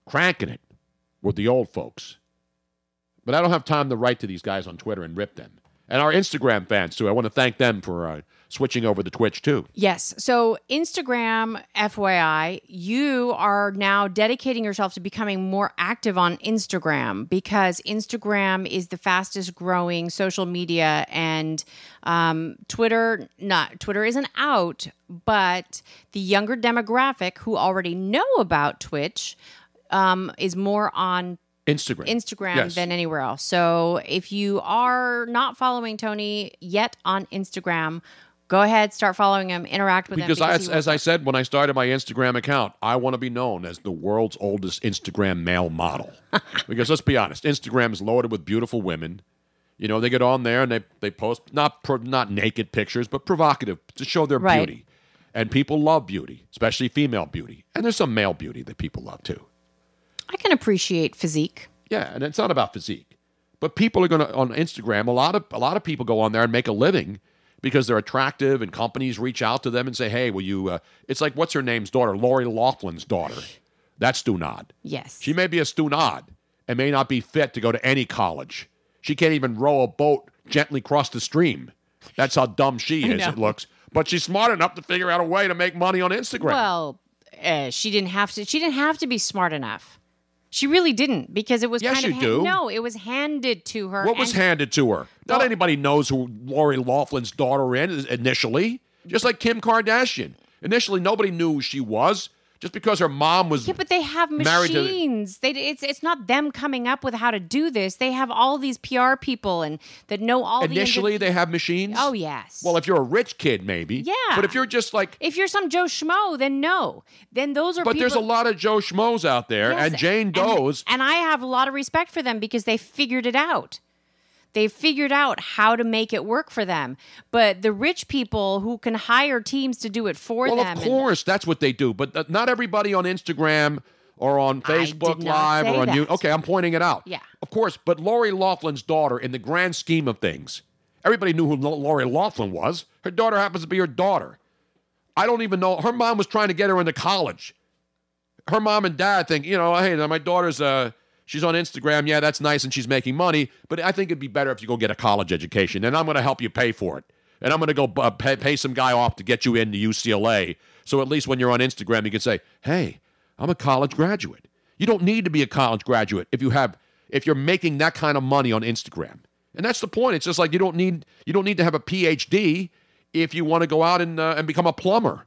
cranking it with the old folks. But I don't have time to write to these guys on Twitter and rip them. And our Instagram fans, too. I want to thank them for uh, switching over to Twitch, too. Yes. So, Instagram, FYI, you are now dedicating yourself to becoming more active on Instagram because Instagram is the fastest growing social media, and um, Twitter, not Twitter isn't out, but the younger demographic who already know about Twitch um, is more on Instagram. Instagram Yes. than anywhere else. So if you are not following Tony yet on Instagram, go ahead, start following him, interact with Because, him. I, he as I said when I started my Instagram account, I want to be known as the world's oldest Instagram male model. (laughs) because let's be honest, Instagram is loaded with beautiful women. You know, they get on there and they, they post not pro, not naked pictures, but provocative to show their Right. beauty. And people love beauty, especially female beauty. And there's some male beauty that people love too. I can appreciate physique. Yeah, and it's not about physique. But people are going to on Instagram. A lot of a lot of people go on there and make a living because they're attractive, and companies reach out to them and say, "Hey, will you?" Uh, it's like what's her name's daughter, Lori Laughlin's daughter. That's Stunad. Yes. She may be a Stunad and may not be fit to go to any college. She can't even row a boat gently across the stream. That's how dumb she (laughs) is. It looks, but she's smart enough to figure out a way to make money on Instagram. Well, uh, she didn't have to. She didn't have to be smart enough. She really didn't because it was Yes, kind of you do. no, it was handed to her. What was and- handed to her? Not anybody knows who Lori Laughlin's daughter is initially. Just like Kim Kardashian. Initially, nobody knew who she was. Just because her mom was Yeah, but they have married to machines. They it's it's not them coming up with how to do this. They have all these PR people and that know all initially the they have machines. Oh yes. Well, if you're a rich kid, maybe. Yeah. But if you're just like, if you're some Joe Schmo, then no. Then those are but people there's a lot of Joe Schmoes out there, Yes, and Jane Doe's. And I have a lot of respect for them because they figured it out. They figured out how to make it work for them. But the rich people who can hire teams to do it for them. well, them. of and- course, that's what they do. But not everybody on Instagram or on Facebook Live or on you. Okay, I'm pointing it out. Yeah. Of course, but Lori Laughlin's daughter, in the grand scheme of things, everybody knew who Lo- Lori Laughlin was. Her daughter happens to be her daughter. I don't even know. Her mom was trying to get her into college. Her mom and dad think, you know, hey, my daughter's uh, she's on Instagram. Yeah, that's nice, and she's making money. But I think it'd be better if you go get a college education, and I'm going to help you pay for it. And I'm going to go uh, pay, pay some guy off to get you into UCLA. So at least when you're on Instagram, you can say, hey, I'm a college graduate. You don't need to be a college graduate if you have if you're making that kind of money on Instagram. And that's the point. It's just like you don't need you don't need to have a PhD if you want to go out and uh, and become a plumber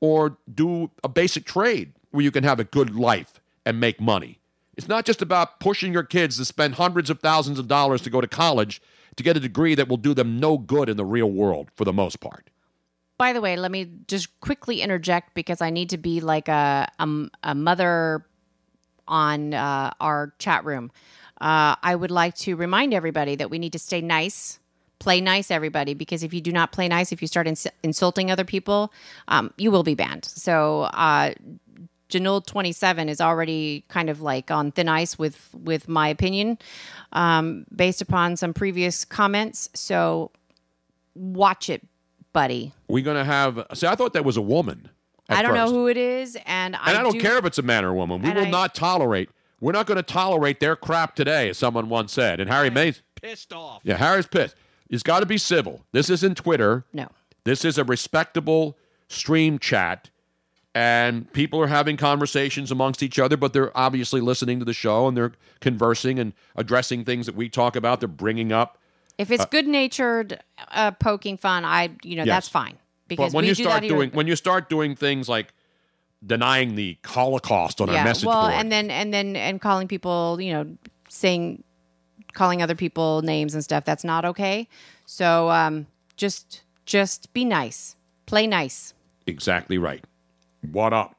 or do a basic trade where you can have a good life and make money. It's not just about pushing your kids to spend hundreds of thousands of dollars to go to college to get a degree that will do them no good in the real world for the most part. By the way, let me just quickly interject because I need to be like a a, a mother on uh, our chat room. Uh, I would like to remind everybody that we need to stay nice, play nice, everybody, because if you do not play nice, if you start ins- insulting other people, um, you will be banned. So, uh, Janul twenty seven is already kind of like on thin ice with with my opinion, um, based upon some previous comments. So, watch it, buddy. We're going to have. See, I thought that was a woman. I don't first. know who it is, and, And I, don't do- care if it's a man or a woman. We will I- not tolerate. We're not going to tolerate their crap today, as someone once said. And Harry Mayes. Pissed off. Yeah, Harry's pissed. It's got to be civil. This isn't Twitter. No. This is a respectable stream chat. And people are having conversations amongst each other, but they're obviously listening to the show and they're conversing and addressing things that we talk about. They're bringing up. If it's Uh, good natured uh, poking fun, I you know Yes. that's fine because but when you do start that here. doing when you start doing things like denying the Holocaust on yeah, our message well, board, and then and then and calling people, you know, saying, calling other people names and stuff. That's not okay. So um, just just be nice, play nice. exactly right. What up?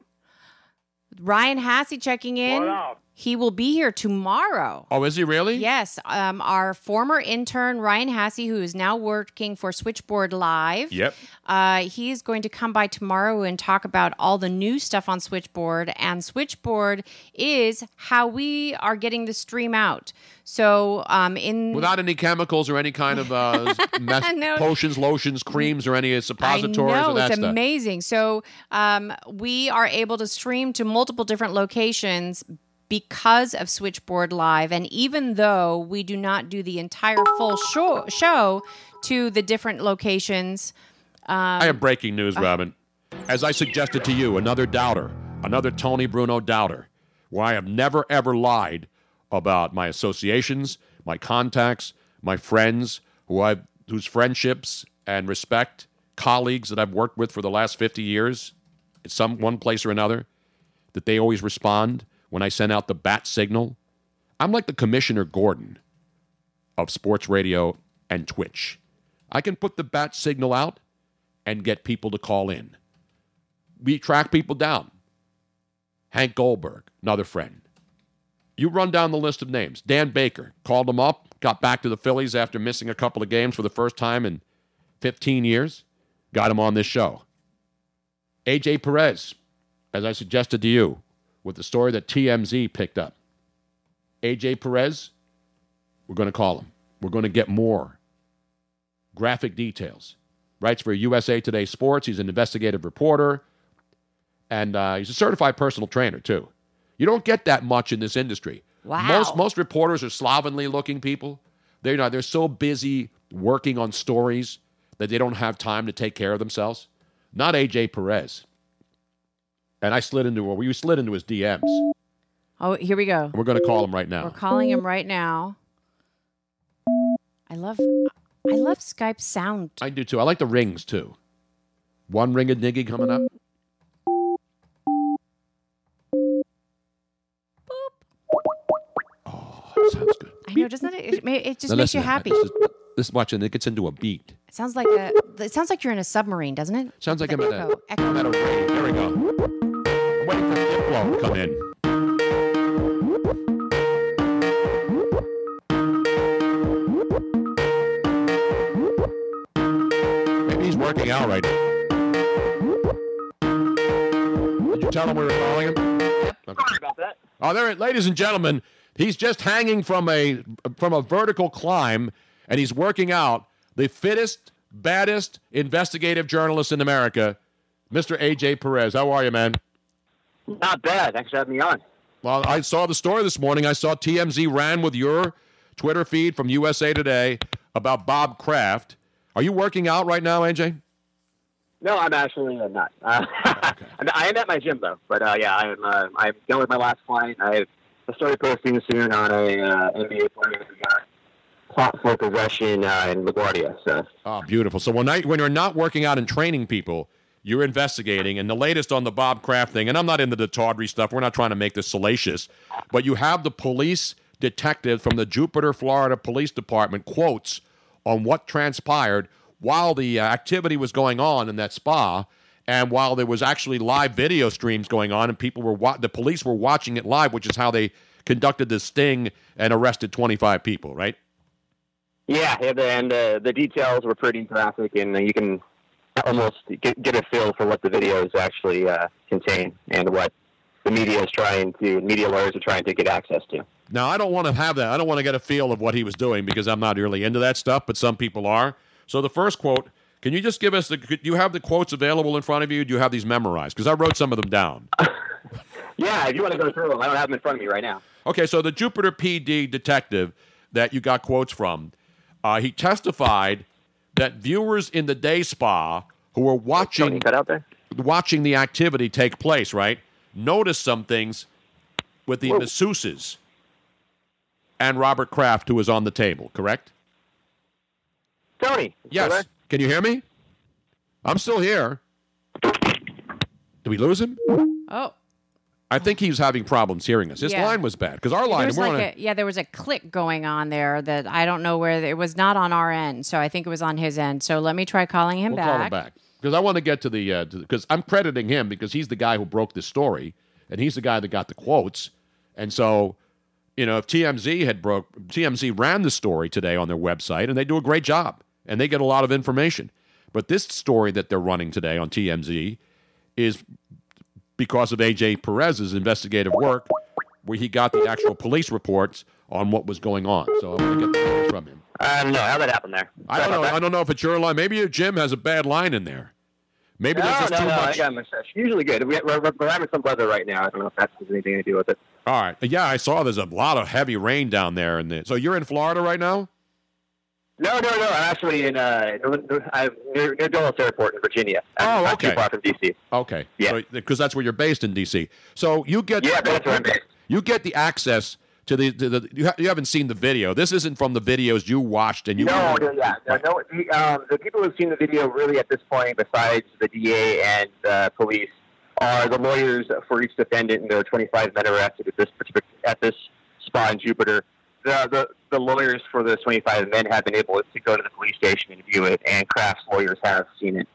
Ryan Hassey checking in. What up? He will be here tomorrow. Oh, is he really? Yes, um, our former intern Ryan Hassey, who is now working for Switchboard Live. Yep. Uh, he is going to come by tomorrow and talk about all the new stuff on Switchboard. And Switchboard is how we are getting the stream out. So, um, in Without any chemicals or any kind of uh, (laughs) mess, No. potions, lotions, creams, or any suppositories I know it's stuff. amazing. So um, we are able to stream to multiple different locations because of Switchboard Live, and even though we do not do the entire full show, show to the different locations, um, I have breaking news, Robin. As I suggested to you, another doubter, another Tony Bruno doubter, where I have never ever lied about my associations, my contacts, my friends, who I've whose friendships and respect, colleagues that I've worked with for the last 50 years, at some one place or another, that they always respond when I send out the bat signal. I'm like the Commissioner Gordon of sports radio and Twitch. I can put the bat signal out and get people to call in. We track people down. Hank Goldberg, another friend. You run down the list of names. Dan Baker called him up, got back to the Phillies after missing a couple of games for the first time in 15 years, got him on this show. AJ Perez, as I suggested to you, with the story that TMZ picked up. AJ Perez, we're going to call him. We're going to get more graphic details. Writes for USA Today Sports. He's an investigative reporter, and uh, he's a certified personal trainer too. You don't get that much in this industry. Wow. Most most reporters are slovenly looking people. They're not. They're so busy working on stories that they don't have time to take care of themselves. Not AJ Perez and I slid into, well, we slid into his DMs. Oh, here we go. We're going to call him right now. We're calling him right now. I love, I love Skype sound. I do too. I like the rings too. One ring of niggy coming up. Oh, that sounds good. I know, doesn't it? It, it just Now makes you happy. This, is, this. It gets into a beat. It sounds like a. It sounds like you're in a submarine, doesn't it? Sounds like I'm at a, echo, echo. I'm at a. There we go. I'm waiting for Diplo to come in. Maybe he's working out right now. Did you tell him we were calling him? Sorry about that. Oh, there, ladies and gentlemen, he's just hanging from a from a vertical climb, and he's working out. The fittest, baddest investigative journalist in America, Mr. AJ Perez. How are you, man? Not bad. Thanks for having me on. Well, I saw the story this morning. I saw TMZ ran with your Twitter feed from USA Today about Bob Kraft. Are you working out right now, AJ? No, I'm actually uh, not. Uh, (laughs) I'm- I am at my gym though, but uh, yeah, I'm uh, I'm done with my last client. I I started posting soon on a uh, NBA player who got caught for possession uh, in LaGuardia. So Oh, beautiful. So when I, when you're not working out and training people, you're investigating. And the latest on the Bob Kraft thing, and I'm not into the tawdry stuff. We're not trying to make this salacious, but you have the police detective from the Jupiter, Florida Police Department quotes on what transpired while the uh, activity was going on in that spa. And while there was actually live video streams going on, and people were wa- the police were watching it live, which is how they conducted this sting and arrested 25 people, right? yeah, and uh, the details were pretty graphic, and uh, you can almost get, get a feel for what the videos actually uh, contain and what the media is trying to media lawyers are trying to get access to. Now, I don't want to have that. I don't want to get a feel of what he was doing because I'm not really into that stuff, but some people are. So the first quote, can you just give us the? Do you have the quotes available in front of you? Do you have these memorized? Because I wrote some of them down. (laughs) Yeah, if you want to go through them, I don't have them in front of me right now. Okay, so the Jupiter PD detective that you got quotes from, uh, he testified that viewers in the day spa who were watching watching the activity take place, right, noticed some things with the masseuses and Robert Kraft, who was on the table. Correct? Tony. Yes. Can you hear me? I'm still here. Did we lose him? Oh, I think he was having problems hearing us. His Yeah. line was bad because our line. like a, yeah, there was a click going on there that I don't know where it was not on our end, so I think it was on his end. So let me try calling him We'll back. call him back because I want to get to the uh, because I'm crediting him because he's the guy who broke this story and he's the guy that got the quotes. And so, you know, if TMZ had broke TMZ ran the story today on their website and they do a great job and they get a lot of information. But this story that they're running today on TMZ is because of AJ Perez's investigative work where he got the actual police reports on what was going on. So I'm going to get the from him. I don't know how that happened there. I don't know. I don't know if it's your line. Maybe your gym has a bad line in there. Maybe no, there's just no, too no, much. I got my. Usually good. We, we're, we're, we're having some weather right now. I don't know if that has anything to do with it. All right. Yeah, I saw there's a lot of heavy rain down there. And the, so you're in Florida right now? No, no, no. I'm actually in uh, I'm near, near Dulles Airport in Virginia. I'm Oh, not okay. too far from DC. Okay. Yeah. Because that's where you're based in D.C. So you get Yeah, that's where I'm based. you get the access to the to the you, ha- you haven't seen the video. This isn't from the videos you watched and you. No, no, yeah, no, no. The, um, the people who've seen the video really at this point, besides the DA and uh, police, are the lawyers for each defendant, and there are 25 men arrested at this particular at this spot in Jupiter. The, the the lawyers for the 25 men have been able to go to the police station and view it, and Kraft's lawyers have seen it.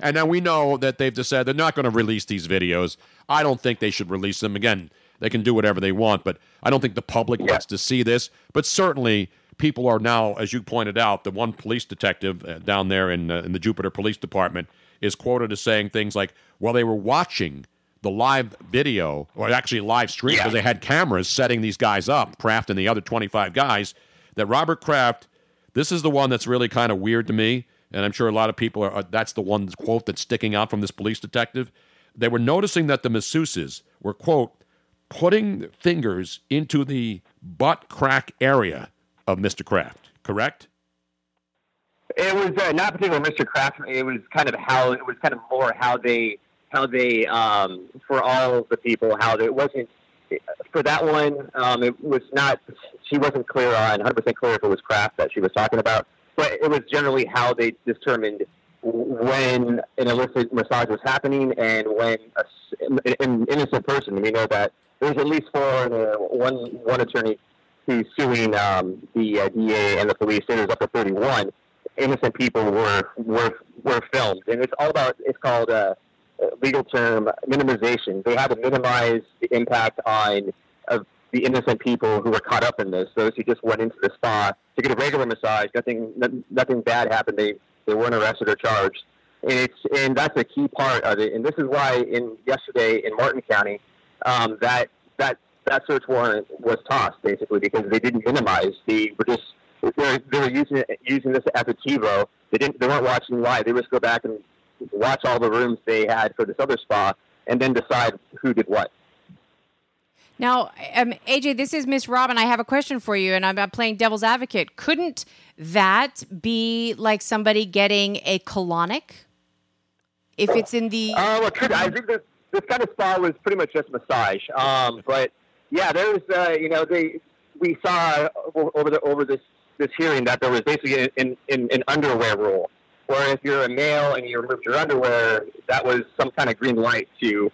And now we know that they've decided they're not going to release these videos. I don't think they should release them. Again, they can do whatever they want, but I don't think the public wants to see this. But certainly, people are now, as you pointed out, the one police detective uh, down there in, uh, in the Jupiter Police Department is quoted as saying things like, well, they were watching the live video, or actually live stream, because they had cameras setting these guys up, Kraft and the other 25 guys, that Robert Kraft, this is the one that's really kind of weird to me, and I'm sure a lot of people are, uh, that's the one quote that's sticking out from this police detective. They were noticing that the masseuses were, quote, putting fingers into the butt crack area of Mr. Kraft, correct? It was uh, not particularly Mr. Kraft. It was kind of how it was kind of more how they how they um, for all of the people how it wasn't for that one. Um, it was not. She wasn't clear on 100 percent clear if it was Kraft that she was talking about, but it was generally how they determined when an illicit massage was happening and when a an innocent person. We know that there's at least four. Uh, one one attorney who's suing um, the uh, DA and the police. It was up to 31 innocent people were were were filmed, and it's all about. It's called uh, legal term minimization. They had to minimize the impact on of the innocent people who were caught up in this. Those who just went into the spa to get a regular massage, nothing nothing- bad happened. They they weren't arrested or charged. And it's and that's a key part of it. And this is why in yesterday in Martin County, um, that that that search warrant was tossed basically because they didn't minimize. They were just they were, they were using using this as a TiVo. They didn't they weren't watching live. They just go back and watch all the rooms they had for this other spa and then decide who did what. Now, um, AJ, this is Miss Robin. I have a question for you, and I'm, I'm playing devil's advocate. Couldn't that be like somebody getting a colonic? If it's in the. Uh, well, could, I think this, this kind of spa was pretty much just massage. Um, but yeah, there was, uh, you know, they we saw over the over this this hearing that there was basically an, an, an underwear rule, where if you're a male and you removed your underwear, that was some kind of green light to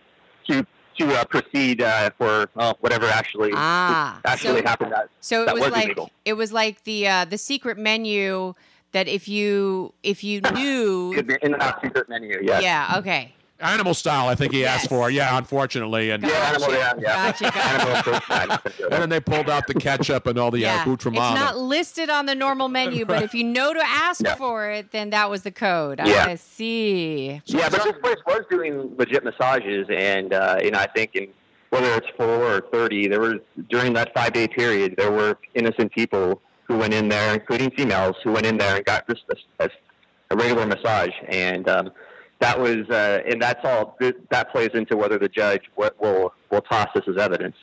to to uh, proceed uh, for uh, whatever actually Ah, actually so- happened. That So it that was like illegal. it was like the uh, the secret menu that if you if you (laughs) knew. in the secret menu. Yes. Yeah. Okay. Animal style, I think he asked for. Yeah, unfortunately, and Yeah, animal, yeah, yeah. Gotcha, Animal and then they pulled out the ketchup and all the Yeah. accoutrement. It's not listed on the normal menu, but if you know to ask Yeah. for it, then that was the code. Yeah. I see. Yeah, but this place was doing legit massages, and uh, you know, I think in whether it's four or thirty, there was during that five day period, there were innocent people who went in there, including females, who went in there and got just a, a, a regular massage, and um, that was, uh, and that's all. That plays into whether the judge will will, toss this as evidence.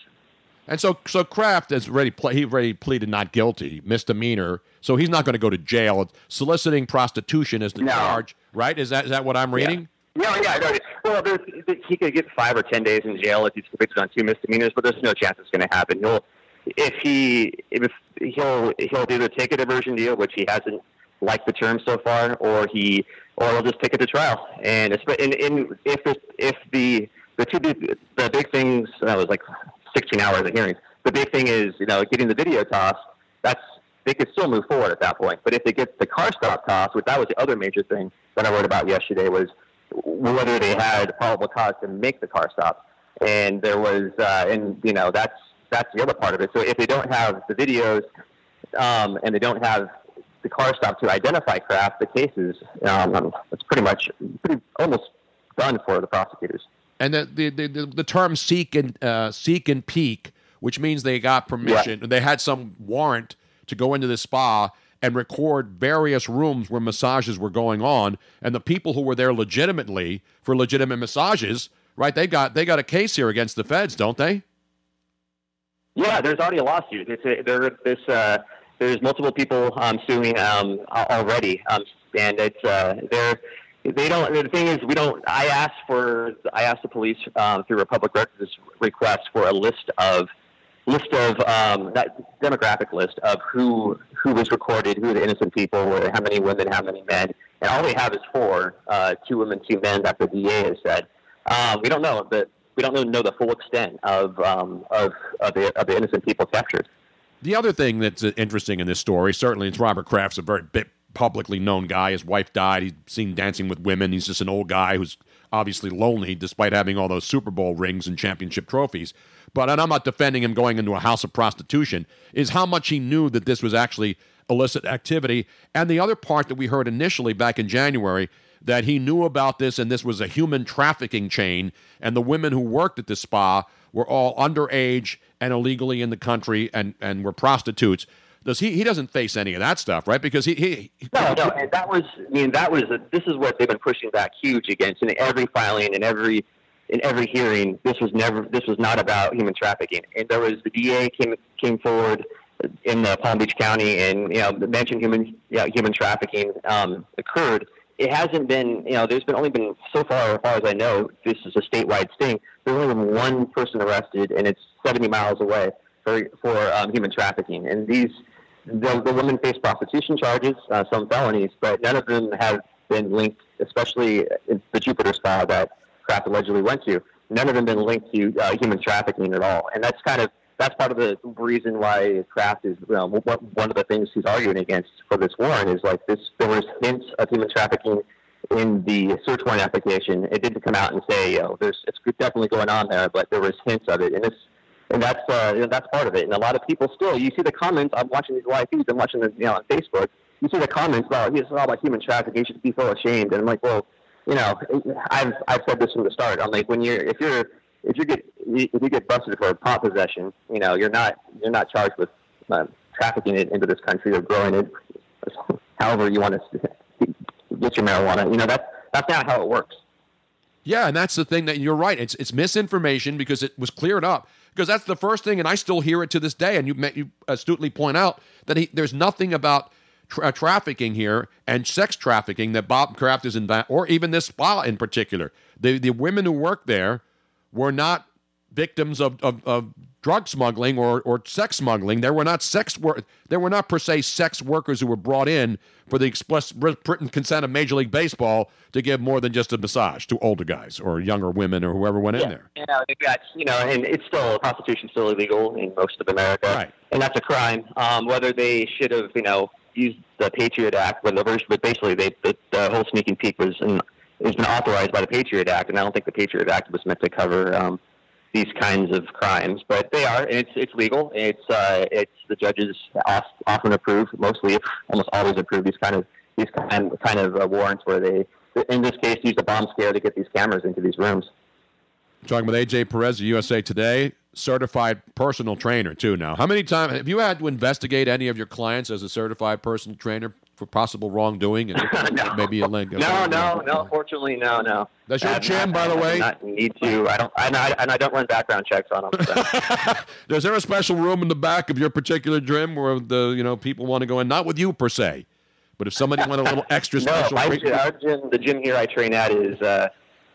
And so, so Kraft has already ple- he already pleaded not guilty, misdemeanor. So he's not going to go to jail. Soliciting prostitution is the charge, right? Is that is that what I'm reading? Yeah, yeah. No, well, there's, he could get five or ten days in jail if he's convicted on two misdemeanors, but there's no chance it's going to happen. He'll, if he, if he'll, he'll either take a diversion deal, which he hasn't liked the term so far, or he, or he'll just take it to trial. And it's, and, and if it, if the the two big, the big things that was like 16 hours of hearings. The big thing is, you know, getting the video tossed. That's they could still move forward at that point. But if they get the car stop tossed, which that was the other major thing that I wrote about yesterday, was whether they had probable cause to make the car stop. And there was, uh, and you know, that's that's the other part of it. So if they don't have the videos um, and they don't have the car stop to identify Kraft, the cases, um, it's pretty much pretty almost done for the prosecutors. And the the, the, the, term seek and uh, sneak and peek, which means they got permission. They had some warrant to go into the spa and record various rooms where massages were going on, and the people who were there legitimately for legitimate massages, right? They got they got a case here against the feds, don't they? Yeah, there's already a lawsuit. It's a, there. This uh, there's multiple people um, suing um, already, um, and it's uh, they're they don't. The thing is, we don't. I asked for I asked the police um, through a public records request for a list of list of um, that demographic list of who who was recorded, who the innocent people were, how many women, how many men, and all we have is four, uh, two women, two men. That the DA has said. Um, we don't know the we don't know the full extent of um, of of the, of the innocent people captured. The other thing that's uh, interesting in this story, certainly, it's Robert Kraft's a very bit publicly known guy. His wife died. He's seen dancing with women. He's just an old guy who's obviously lonely, despite having all those Super Bowl rings and championship trophies. But and I'm not defending him going into a house of prostitution. Is how much he knew that this was actually illicit activity. And the other part that we heard initially back in January that he knew about this and this was a human trafficking chain, and the women who worked at the spa were all underage and illegally in the country and, and were prostitutes. Does he? He doesn't face any of that stuff, right? Because he, he No, no, and that was. I mean, that was. this is what they've been pushing back huge against in every filing and every in every hearing. This was never. This was not about human trafficking. And there was the DA came came forward in uh, Palm Beach County and you know mentioned human yeah, human trafficking um, occurred. It hasn't been. You know, there's been only been so far, as far as I know, this is a statewide sting. There's only been one person arrested, and it's 70 miles away for for um, human trafficking. And these the, the women face prostitution charges, uh, some felonies, but none of them have been linked, especially the Jupiter spa that Kraft allegedly went to. None of them been linked to uh, human trafficking at all, and that's kind of that's part of the reason why Kraft is you know, one of the things he's arguing against for this warrant is like this. There was hints of human trafficking in the search warrant application. It didn't come out and say, you know, there's it's definitely going on there, but there was hints of it, and it's and that's uh, you know, that's part of it. And a lot of people still, you see the comments. I'm watching these live feeds. I'm watching the you know on Facebook. You see the comments about this is all about human trafficking. You should be so ashamed. And I'm like, well, you know, I've I've said this from the start. I'm like, when you're if you're if you get if you get busted for pot possession, you know, you're not you're not charged with uh, trafficking it into this country or growing it, (laughs) however you want to (laughs) get your marijuana. You know, that's that's not how it works. Yeah, and that's the thing that you're right. It's it's misinformation because it was cleared up. Because that's the first thing, and I still hear it to this day. And you you astutely point out that he, there's nothing about tra- trafficking here and sex trafficking that Bob Kraft is in, or even this spa in particular. The the women who work there were not victims of, of, of drug smuggling or, or sex smuggling. There were not sex wor- there were not per se sex workers who were brought in for the express written consent of Major League Baseball to give more than just a massage to older guys or younger women or whoever went in there. Know, they've got, you know, and it's still prostitution's still illegal in most of America, right. and that's a crime. Um, whether they should have, you know, used the Patriot Act, but basically they, the, the whole sneak and peek was in, has been authorized by the Patriot Act, and I don't think the Patriot Act was meant to cover um, these kinds of crimes, but they are, and it's it's legal. It's uh, it's the judges often approve, mostly almost always approve these kind of these kind kind of uh, warrants where they, in this case, use the bomb scare to get these cameras into these rooms. talking with AJ Perez of USA Today, certified personal trainer too. Now, how many times have you had to investigate any of your clients as a certified personal trainer for possible wrongdoing and (laughs) no. maybe a link? No, no, no. Fortunately, no, no. That's your chin, by the I way? Not need to. I don't. And I, and I don't run background checks on them. So. (laughs) Is there a special room in the back of your particular gym where the you know people want to go in? Not with you per se, but if somebody want a little (laughs) extra no, special. treatment- our gym, the gym here I train at is, uh,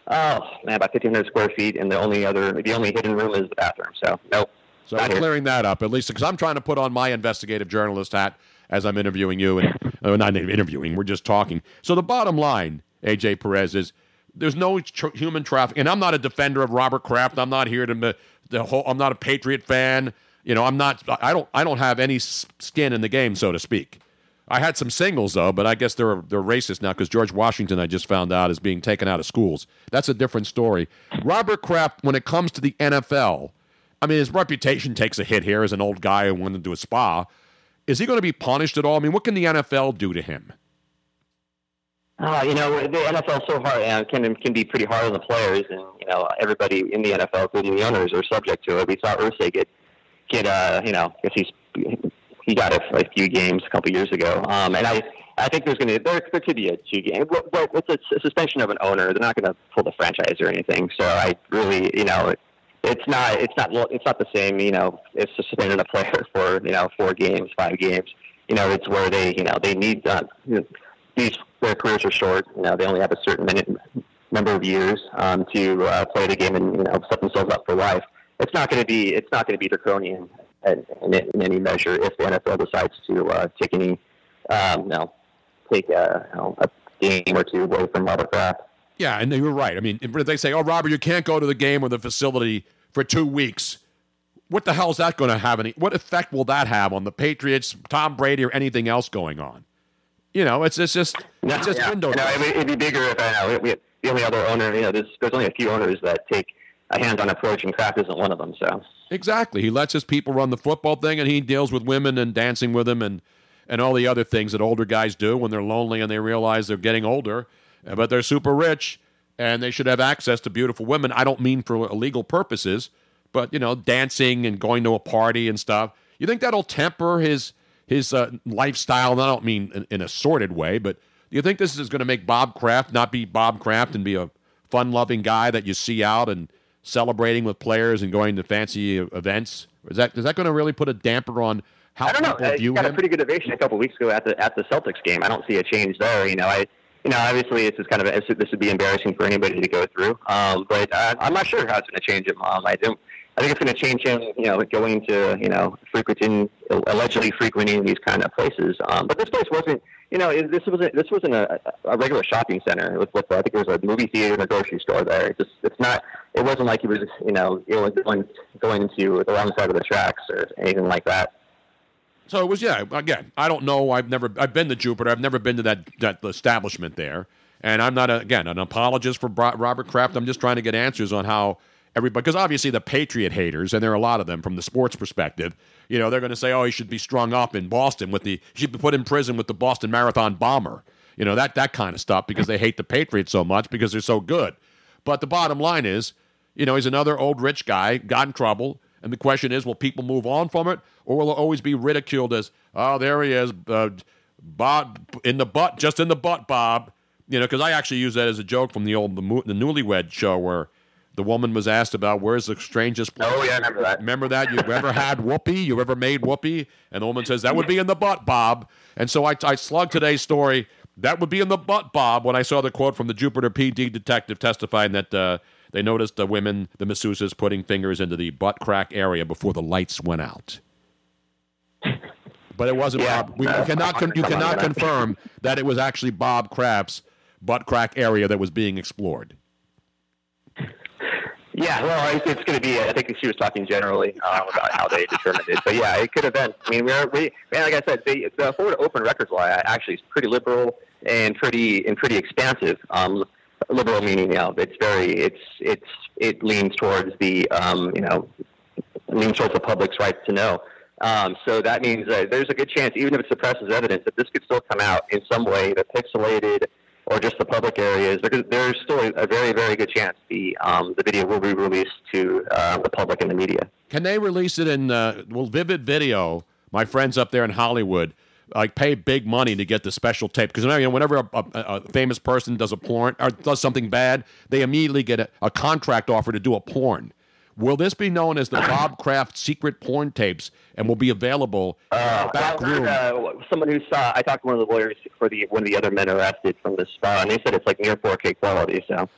oh man, about 1,500 square feet, and the only other, the only hidden room is the bathroom. So nope. So clearing that up at least because I'm trying to put on my investigative journalist hat as I'm interviewing you and uh, not interviewing. We're just talking. So the bottom line, AJ Perez, is there's no tr- human trafficking. And I'm not a defender of Robert Kraft. I'm not here to the whole. I'm not a Patriot fan. You know, I'm not. I don't. I don't have any skin in the game, so to speak. I had some singles though, but I guess they're they're racist now because George Washington, I just found out, is being taken out of schools. That's a different story. Robert Kraft, when it comes to the NFL, I mean, his reputation takes a hit here as an old guy who went into a spa. Is he going to be punished at all? I mean, what can the NFL do to him? Uh, you know, the NFL so hard uh, can can be pretty hard on the players, and you know everybody in the NFL, including the owners, are subject to it. We saw Irsay get get uh, you know, I guess he's he got a, few games a couple years ago, um, and I I think there's going to there, there could be a two game, but it's a, suspension of an owner. They're not going to pull the franchise or anything. So I really, you know, it's not it's not it's not the same. You know, it's suspending a player (laughs) for you know four games, five games. You know, it's where they you know they need uh, you know, these their careers are short. You know, they only have a certain minute number of years um, to uh, play the game and you know set themselves up for life. It's not going to be it's not going to be draconian in, in, in any measure if the NFL decides to uh, take any um, you know take a, you know, a game or two away from Robert Kraft. Yeah, and you're right. I mean, they say, "Oh, Robert, you can't go to the game or the facility for two weeks," what the hell is that going to have any? What effect will that have on the Patriots, Tom Brady, or anything else going on? You know, it's it's just No, it's just yeah. window. Know, it'd, be, it'd be bigger if I know we, the only other owner. You know, there's there's only a few owners that take a hands-on approach, and Kraft isn't one of them. So Exactly. He lets his people run the football thing, and he deals with women and dancing with them and and all the other things that older guys do when they're lonely and they realize they're getting older, uh, but they're super rich and they should have access to beautiful women. I don't mean for illegal purposes, but you know, dancing and going to a party and stuff. You think that'll temper his his uh, lifestyle? And I don't mean in, in a sordid way, but do you think this is going to make Bob Kraft not be Bob Kraft and be a fun-loving guy that you see out and celebrating with players and going to fancy events? Is that is that going to really put a damper on how I don't know. people view He got him? a pretty good ovation a couple weeks ago at the at the Celtics game. I don't see a change there. You know, I you know obviously this is kind of a, this would be embarrassing for anybody to go through. Um, but I, I'm not sure how it's going to change him. Um, I don't. I think it's going to change him, you know, going to, you know, frequenting, allegedly frequenting these kind of places. Um, but this place wasn't, you know, it, this wasn't this wasn't a, a regular shopping center. It was with, I think there was a movie theater and a grocery store there. It just, it's not, it wasn't like he was, you know, it was going going into the wrong side of the tracks or anything like that. So it was yeah. Again, I don't know. I've never I've been to Jupiter. I've never been to that that establishment there. And I'm not a, again an apologist for Robert Kraft. I'm just trying to get answers on how everybody because obviously the Patriot haters and there are a lot of them from the sports perspective. You know they're going to say oh he should be strung up in Boston with the he should be put in prison with the Boston Marathon bomber. You know that that kind of stuff because they hate the Patriots so much because they're so good. But the bottom line is, you know, he's another old rich guy, got in trouble, and the question is, will people move on from it, or will it always be ridiculed as, oh, there he is, uh, Bob in the butt, just in the butt, Bob. You know, because I actually use that as a joke from the old the, the Newlywed show where the woman was asked about where's the strangest place. Oh yeah, I remember that. Remember that? You ever had whoopee? You ever made whoopee? And the woman says that would be in the butt, Bob. And so I, I slugged today's story. That would be in the butt, Bob. When I saw the quote from the Jupiter PD detective testifying that uh, they noticed the women, the masseuses, putting fingers into the butt crack area before the lights went out. But it wasn't Bob. We, you cannot con- you cannot confirm that it was actually Bob Kraft's butt crack area that was being explored. Yeah, well, I- it's going to be. I think she was talking generally um, about how they determined it, but yeah, it could have been. I mean, we're, we, man, like I said, the, the Florida Open Records Law actually is pretty liberal and pretty and pretty expansive. Um, liberal meaning, you know, it's very, it's it's it leans towards the, um, you know, leans towards the public's right to know. Um, so that means that there's a good chance, even if it suppresses evidence, that this could still come out in some way, the pixelated or just the public areas. There, there's still a very, very good chance the um, the video will be released to uh, the public and the media. Can they release it in uh, well Vivid Video? My friends up there in Hollywood like pay big money to get the special tape because you know, whenever a, a, a famous person does a porn or does something bad, they immediately get a, a contract offer to do a porn. Will this be known as the (coughs) Bob Kraft secret porn tapes and will be available in the back room? uh, someone who saw, I talked to one of the lawyers for the one of the other men arrested from this spa, and they said it's like near 4K quality. So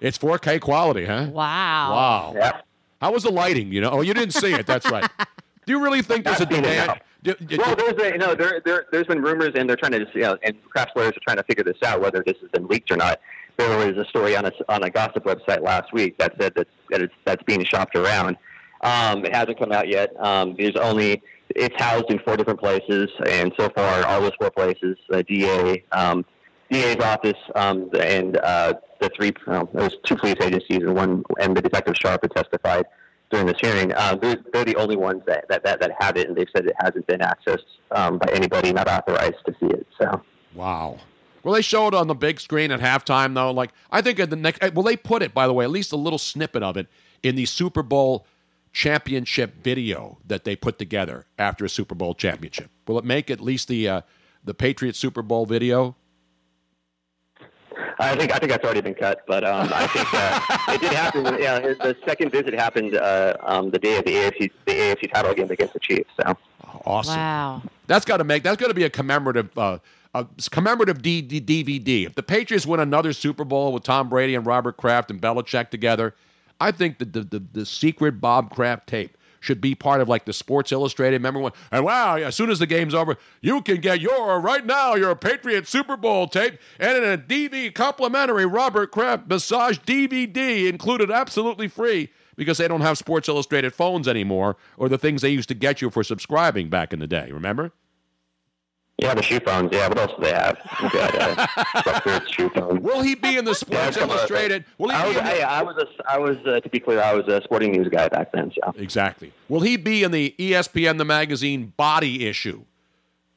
It's 4K quality, huh? Wow. Wow. How was the lighting? You know, oh, you didn't see it. That's right. (laughs) Do you really think there's a demand? Do- do- well, there's a, you know, there, there, there's been rumors, and they're trying to, you know, and Kraft's lawyers are trying to figure this out whether this has been leaked or not. There was a story on a on a gossip website last week that said that that it's that's being shopped around. Um, it hasn't come out yet. Um, there's only it's housed in four different places, and so far, all those four places, the DA, um, DA's office, um, and uh, the three, well, there's two police agencies, and one, and the detective Sharp had testified during this hearing. Uh, they're, they're the only ones that, that, that, that have it, and they've said it hasn't been accessed um, by anybody not authorized to see it. So. Wow. Will they show it on the big screen at halftime though? Like I think at the next. Will they put it? By the way, at least a little snippet of it in the Super Bowl championship video that they put together after a Super Bowl championship. Will it make at least the uh, the Patriots Super Bowl video? I think I think that's already been cut, but um, I think uh, it did happen. Yeah, his- the second visit happened uh, um, the day of the AFC the AFC title game against the Chiefs. So Awesome. Wow. That's got to make that's got to be a commemorative uh, a commemorative D- D- DVD. If the Patriots win another Super Bowl with Tom Brady and Robert Kraft and Belichick together, I think that the, the the secret Bob Kraft tape should be part of like the Sports Illustrated. Remember when? And wow, as soon as the game's over, you can get your right now your Patriot Super Bowl tape and in a DV complimentary Robert Kraft massage DVD included absolutely free because they don't have Sports Illustrated phones anymore or the things they used to get you for subscribing back in the day. Remember? Yeah, the shoe phones. Yeah, what else do they have? Got, uh, shoe phones. Will he be in the Sports the- Illustrated? Will he I was, be the- I, I was, a, I was uh, to be clear, I was a sporting news guy back then. So Exactly. Will he be in the ESPN the magazine body issue?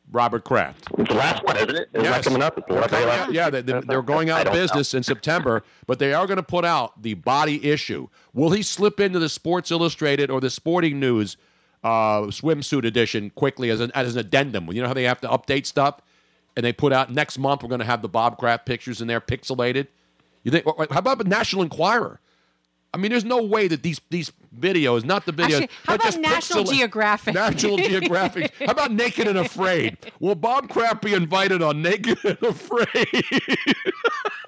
Robert Kraft. it's the last one, isn't it? Isn't that coming up? It's the last- Coming out- yeah, they, they're going out of know. business in September, but they are going to put out the body issue. Will he slip into the Sports Illustrated or the Sporting News uh, swimsuit edition quickly as an, as an addendum? You know how they have to update stuff, and they put out next month. We're going to have the Bob Kraft pictures in there, pixelated. You think? How about the National Enquirer? I mean, there's no way that these these videos, not the videos, Actually, how but about just National pixel- Geographic? National (laughs) Geographic. How about Naked and Afraid? Will Bob Kraft be invited on Naked and Afraid?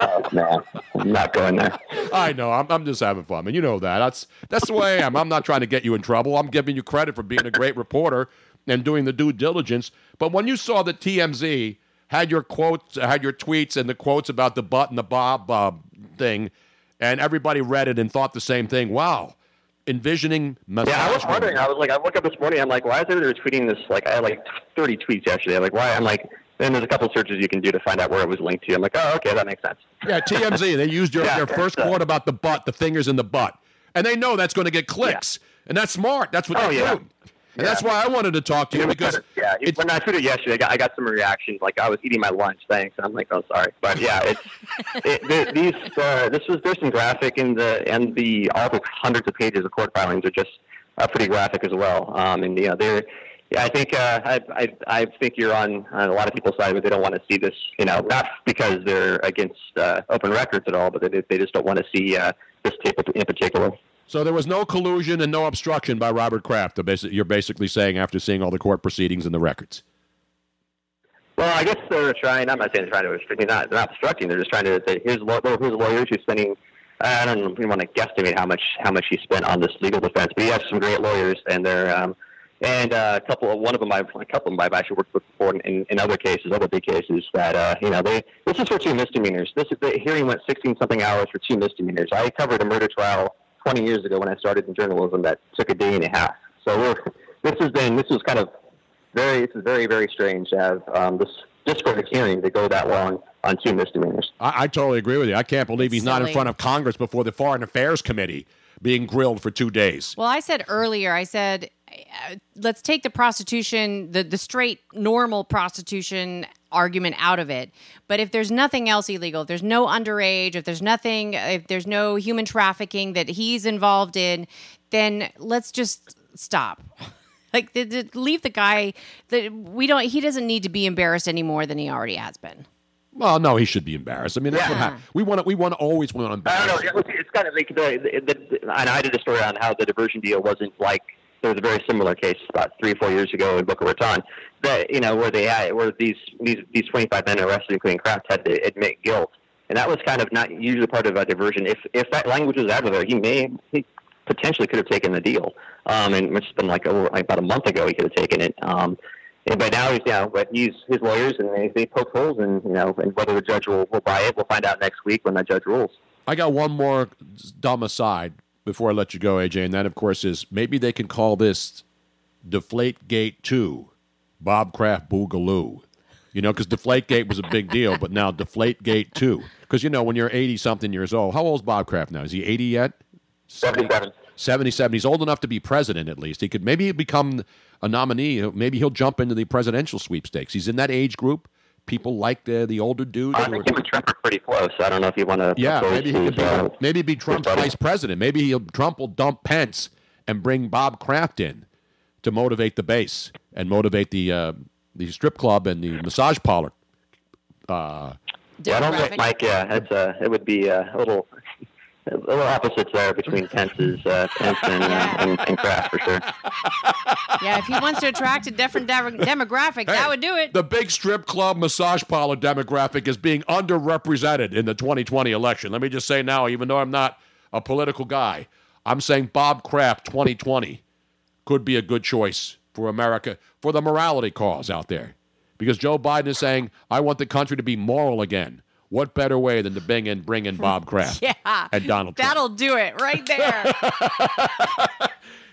Oh no, I'm not going there. I know. I'm, I'm just having fun, and you know that. That's that's the way I am. I'm not trying to get you in trouble. I'm giving you credit for being a great reporter and doing the due diligence. But when you saw that TMZ had your quotes, had your tweets, and the quotes about the butt and the Bob uh, thing, and everybody read it and thought the same thing. Wow, envisioning massage. Yeah, I was wondering. I was like, I woke up this morning. I'm like, why is everybody tweeting this? Like, I had like 30 tweets yesterday. I'm like, why? I'm like, then there's a couple searches you can do to find out where it was linked to. I'm like, oh, okay, that makes sense. Yeah, TMZ. They used your, (laughs) Yeah, their first uh, quote about the butt, the fingers in the butt, and they know that's going to get clicks, and that's smart. That's what Oh, they yeah. do, and that's why I wanted to talk to you because yeah, he- when I tweeted yesterday, I got, I got some reactions. Like I was eating my lunch, thanks. And I'm like, oh, sorry, but yeah, it's (laughs) it, th- these. Uh, this was there's some graphic in the and the all the hundreds of pages of court filings are just uh, pretty graphic as well. Um, and you know they're. Yeah, I think uh, I, I I think you're on, on a lot of people's side, but they don't want to see this. You know, not because they're against uh, open records at all, but they they just don't want to see uh, this tape in particular. So there was no collusion and no obstruction by Robert Kraft. You're basically saying after seeing all the court proceedings and the records. Well, I guess they're trying. I'm not saying they're trying to obstruct. They're not, not obstructing. They're just trying to. Say, here's law- here's lawyers who's spending. I don't even want to guesstimate how much how much he spent on this legal defense, but he has some great lawyers, and they're um, and uh, a couple of one of them I've a couple of them I've actually worked with before in, in other cases, other big cases that uh, you know they this is for two misdemeanors. This is the hearing went 16 something hours for two misdemeanors. I covered a murder trial 20 years ago when I started in journalism that took a day and a half. So we're this has been this was kind of very this is very very strange to have um, this just for hearing to go that long on two misdemeanors. I, I totally agree with you. I can't believe he's not in front of Congress before the Foreign Affairs Committee being grilled for two days. Well, I said earlier, I said, uh, let's take the prostitution, the, the straight, normal prostitution argument out of it. But if there's nothing else illegal, if there's no underage, if there's nothing, if there's no human trafficking that he's involved in, then let's just stop. (laughs) Like, the, the, leave the guy. That we don't. He doesn't need to be embarrassed any more than he already has been. Well, no, he should be embarrassed. I mean, that's what Yeah. happened. We want to. We want to always want to I embarrass. don't know. It's kind of like the, the, the, and I did a story on how the diversion deal wasn't like there was a very similar case about three or four years ago in Boca Raton that you know where they had where these these these 25 men arrested including Kraft had to admit guilt. And that was kind of not usually part of a diversion. If if that language was out of there he may he potentially could have taken the deal. Um and it's been like, over, like about a month ago he could have taken it. Um and but now he's you know but he's his lawyers and they, they poke holes and you know and whether the judge will, will buy it we'll find out next week when that judge rules. I got one more dumb aside before I let you go, AJ, and that, of course, is maybe they can call this Deflate Gate 2, Bob Kraft Boogaloo. You know, because Deflate Gate was a big deal, but now Deflate Gate 2. Because, you know, when you're 80 something years old, how old is Bob Kraft now? Is he 80 yet? 77 77. He's old enough to be president, at least. He could maybe become a nominee. Maybe he'll jump into the presidential sweepstakes. He's in that age group. People like the, the older dudes. I think him and Trump are pretty close. I don't know if you want to. yeah, maybe he could be, uh, maybe be Trump's vice president. Maybe he'll, Trump will dump Pence and bring Bob Kraft in to motivate the base and motivate the uh, the strip club and the massage parlor. Uh, Yeah, I don't think Mike. Yeah, it's uh, it would be uh, a little, a little opposites there between Pence's uh, Pence and, uh, and, and Kraft for sure. Yeah, if he wants to attract a different de- demographic, that would do it. the big strip club massage parlor demographic is being underrepresented in the 2020 election. Let me just say now, even though I'm not a political guy, I'm saying Bob Kraft 2020 could be a good choice for America for the morality cause out there. Because Joe Biden is saying, I want the country to be moral again. What better way than to bring in, bring in Bob Kraft (laughs) Yeah, and Donald Trump? that'll do it right there. (laughs)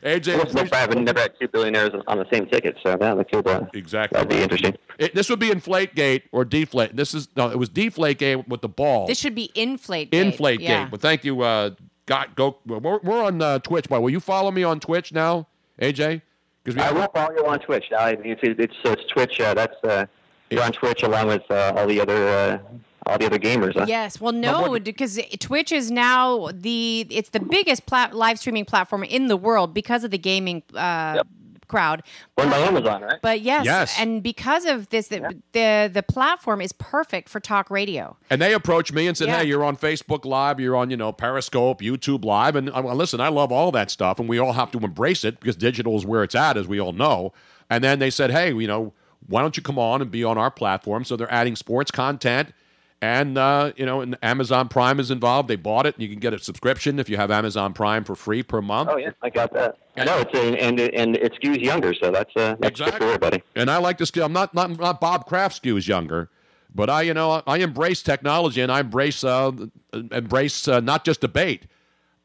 AJ, Well, so far, I've never had two billionaires on the same ticket, so yeah, that could uh, exactly that'd be interesting. It, this would be Inflategate or Deflate. This is no, it was deflate gate with the ball. this should be inflate. Inflate yeah. Gate. But thank you. Uh, got go. We're, we're on uh, Twitch. By will you follow me on Twitch now, AJ? Because I will follow you on Twitch. Now, it's, it's, it's Twitch. Uh, that's uh, you're on Twitch along with uh, all the other uh, all the other gamers. Huh? Yes. Well, no, because Twitch is now the it's the biggest plat- live streaming platform in the world because of the gaming uh, crowd. Run by Amazon, right? But yes, Yes. and because of this, the, the the platform is perfect for talk radio. And they approached me and said, Yeah. "Hey, you're on Facebook Live, you're on, you know, Periscope, YouTube Live, and uh, well, listen, I love all that stuff, and we all have to embrace it because digital is where it's at, as we all know." And then they said, "Hey, you know, why don't you come on and be on our platform?" So they're adding sports content, and uh, you know, and Amazon Prime is involved. They bought it. You can get a subscription if you have Amazon Prime for free per month. Oh yeah, I got that. I know it's a, and it- and it skews younger, so that's uh, that's good for everybody. And I like to skill. I'm not not not Bob Kraft skews younger, but I you know I embrace technology and I embrace uh, embrace uh, not just debate.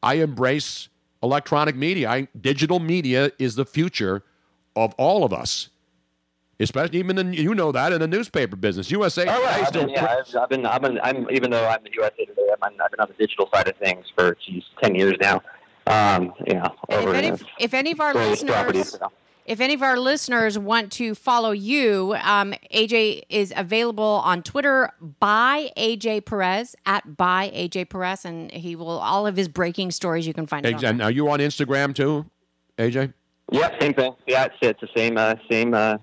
I embrace electronic media. I, digital media is the future of all of us, especially even in, you know that in the newspaper business. USA Oh, yeah, Today I've still been, yeah, I've, I've been, I've been, I'm even though I'm the USA Today, I'm, I've been on the digital side of things for geez, ten years now. Um, you know, over if any, the if any of our various properties. listeners, if any of our listeners want to follow you, um, AJ is available on Twitter by AJ Perez at by AJ Perez, and he will all of his breaking stories you can find. It on And are you on Instagram too, AJ? Yeah, same thing. Yeah, it's, it's the same, uh, same. Uh,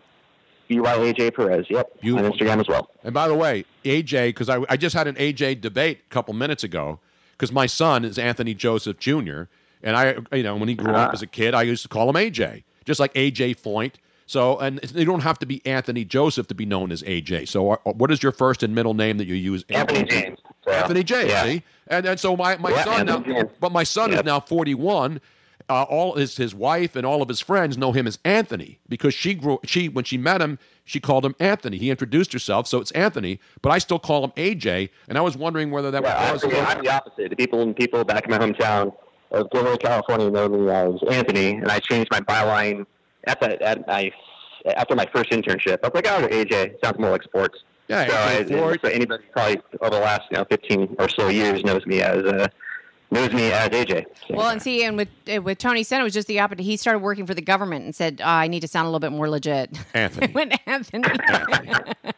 BYAJ Perez. Yep, on Instagram as well. And by the way, AJ, because I, I just had an AJ debate a couple minutes ago, because my son is Anthony Joseph Jr. And I, you know, when he grew up as a kid, I used to call him AJ, just like AJ Foyt. So, and they don't have to be Anthony Joseph to be known as AJ. So, uh, what is your first and middle name that you use? Anthony James. So, Anthony James. yeah. See, and and so my my Yeah, son now, James. but my son is now forty one. Uh, all his his wife and all of his friends know him as Anthony because she grew she when she met him she called him Anthony. He introduced herself, so it's Anthony, but I still call him AJ. And I was wondering whether that Yeah, was I'm, I'm the opposite. The people people back in my hometown of Gilroy, California, know me as Anthony, and I changed my byline at that at my after my first internship. I was like, oh, AJ sounds more like sports. Yeah, so, I, so anybody probably over the last you know 15 or so years knows me as uh, knows me as AJ. Well, and see, and with uh, with Tony Senna, it was just the opposite. He started working for the government and said, oh, "I need to sound a little bit more legit." Anthony. (laughs) when Anthony.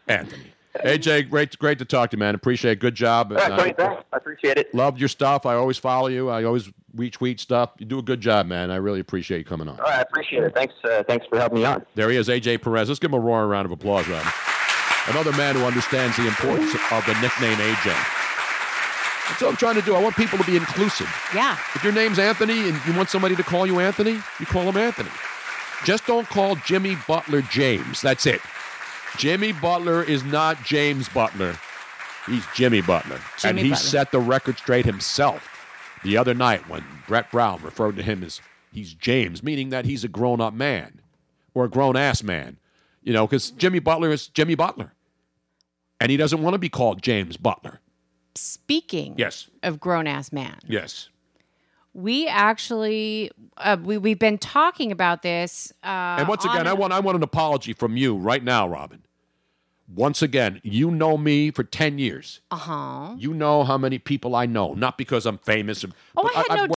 Anthony. AJ, great great to talk to you, man. Appreciate it. Good job. All right, And, Tony, uh, thanks. I appreciate it. Loved your stuff. I always follow you. I always retweet stuff. You do a good job, man. I really appreciate you coming on. All right, I appreciate it. Thanks. Uh, thanks for helping me on. There he is, AJ Perez. Let's give him a roaring round of applause, Robin. Another man who understands the importance of the nickname AJ. That's what I'm trying to do. I want people to be inclusive. Yeah. If your name's Anthony and you want somebody to call you Anthony, you call him Anthony. Just don't call Jimmy Butler James. That's it. Jimmy Butler is not James Butler. He's Jimmy Butler. and he Butler. set the record straight himself the other night when Brett Brown referred to him as he's James, meaning that he's a grown up man or a grown ass man. You know, because Jimmy Butler is Jimmy Butler. And he doesn't want to be called James Butler. Speaking Yes. of grown ass man, Yes. we actually uh, we we've been talking about this. Uh, And once on again, I want I want an apology from you right now, Robin. Once again, you know me for ten years. Uh huh. You know how many people I know, not because I'm famous. Oh, I had no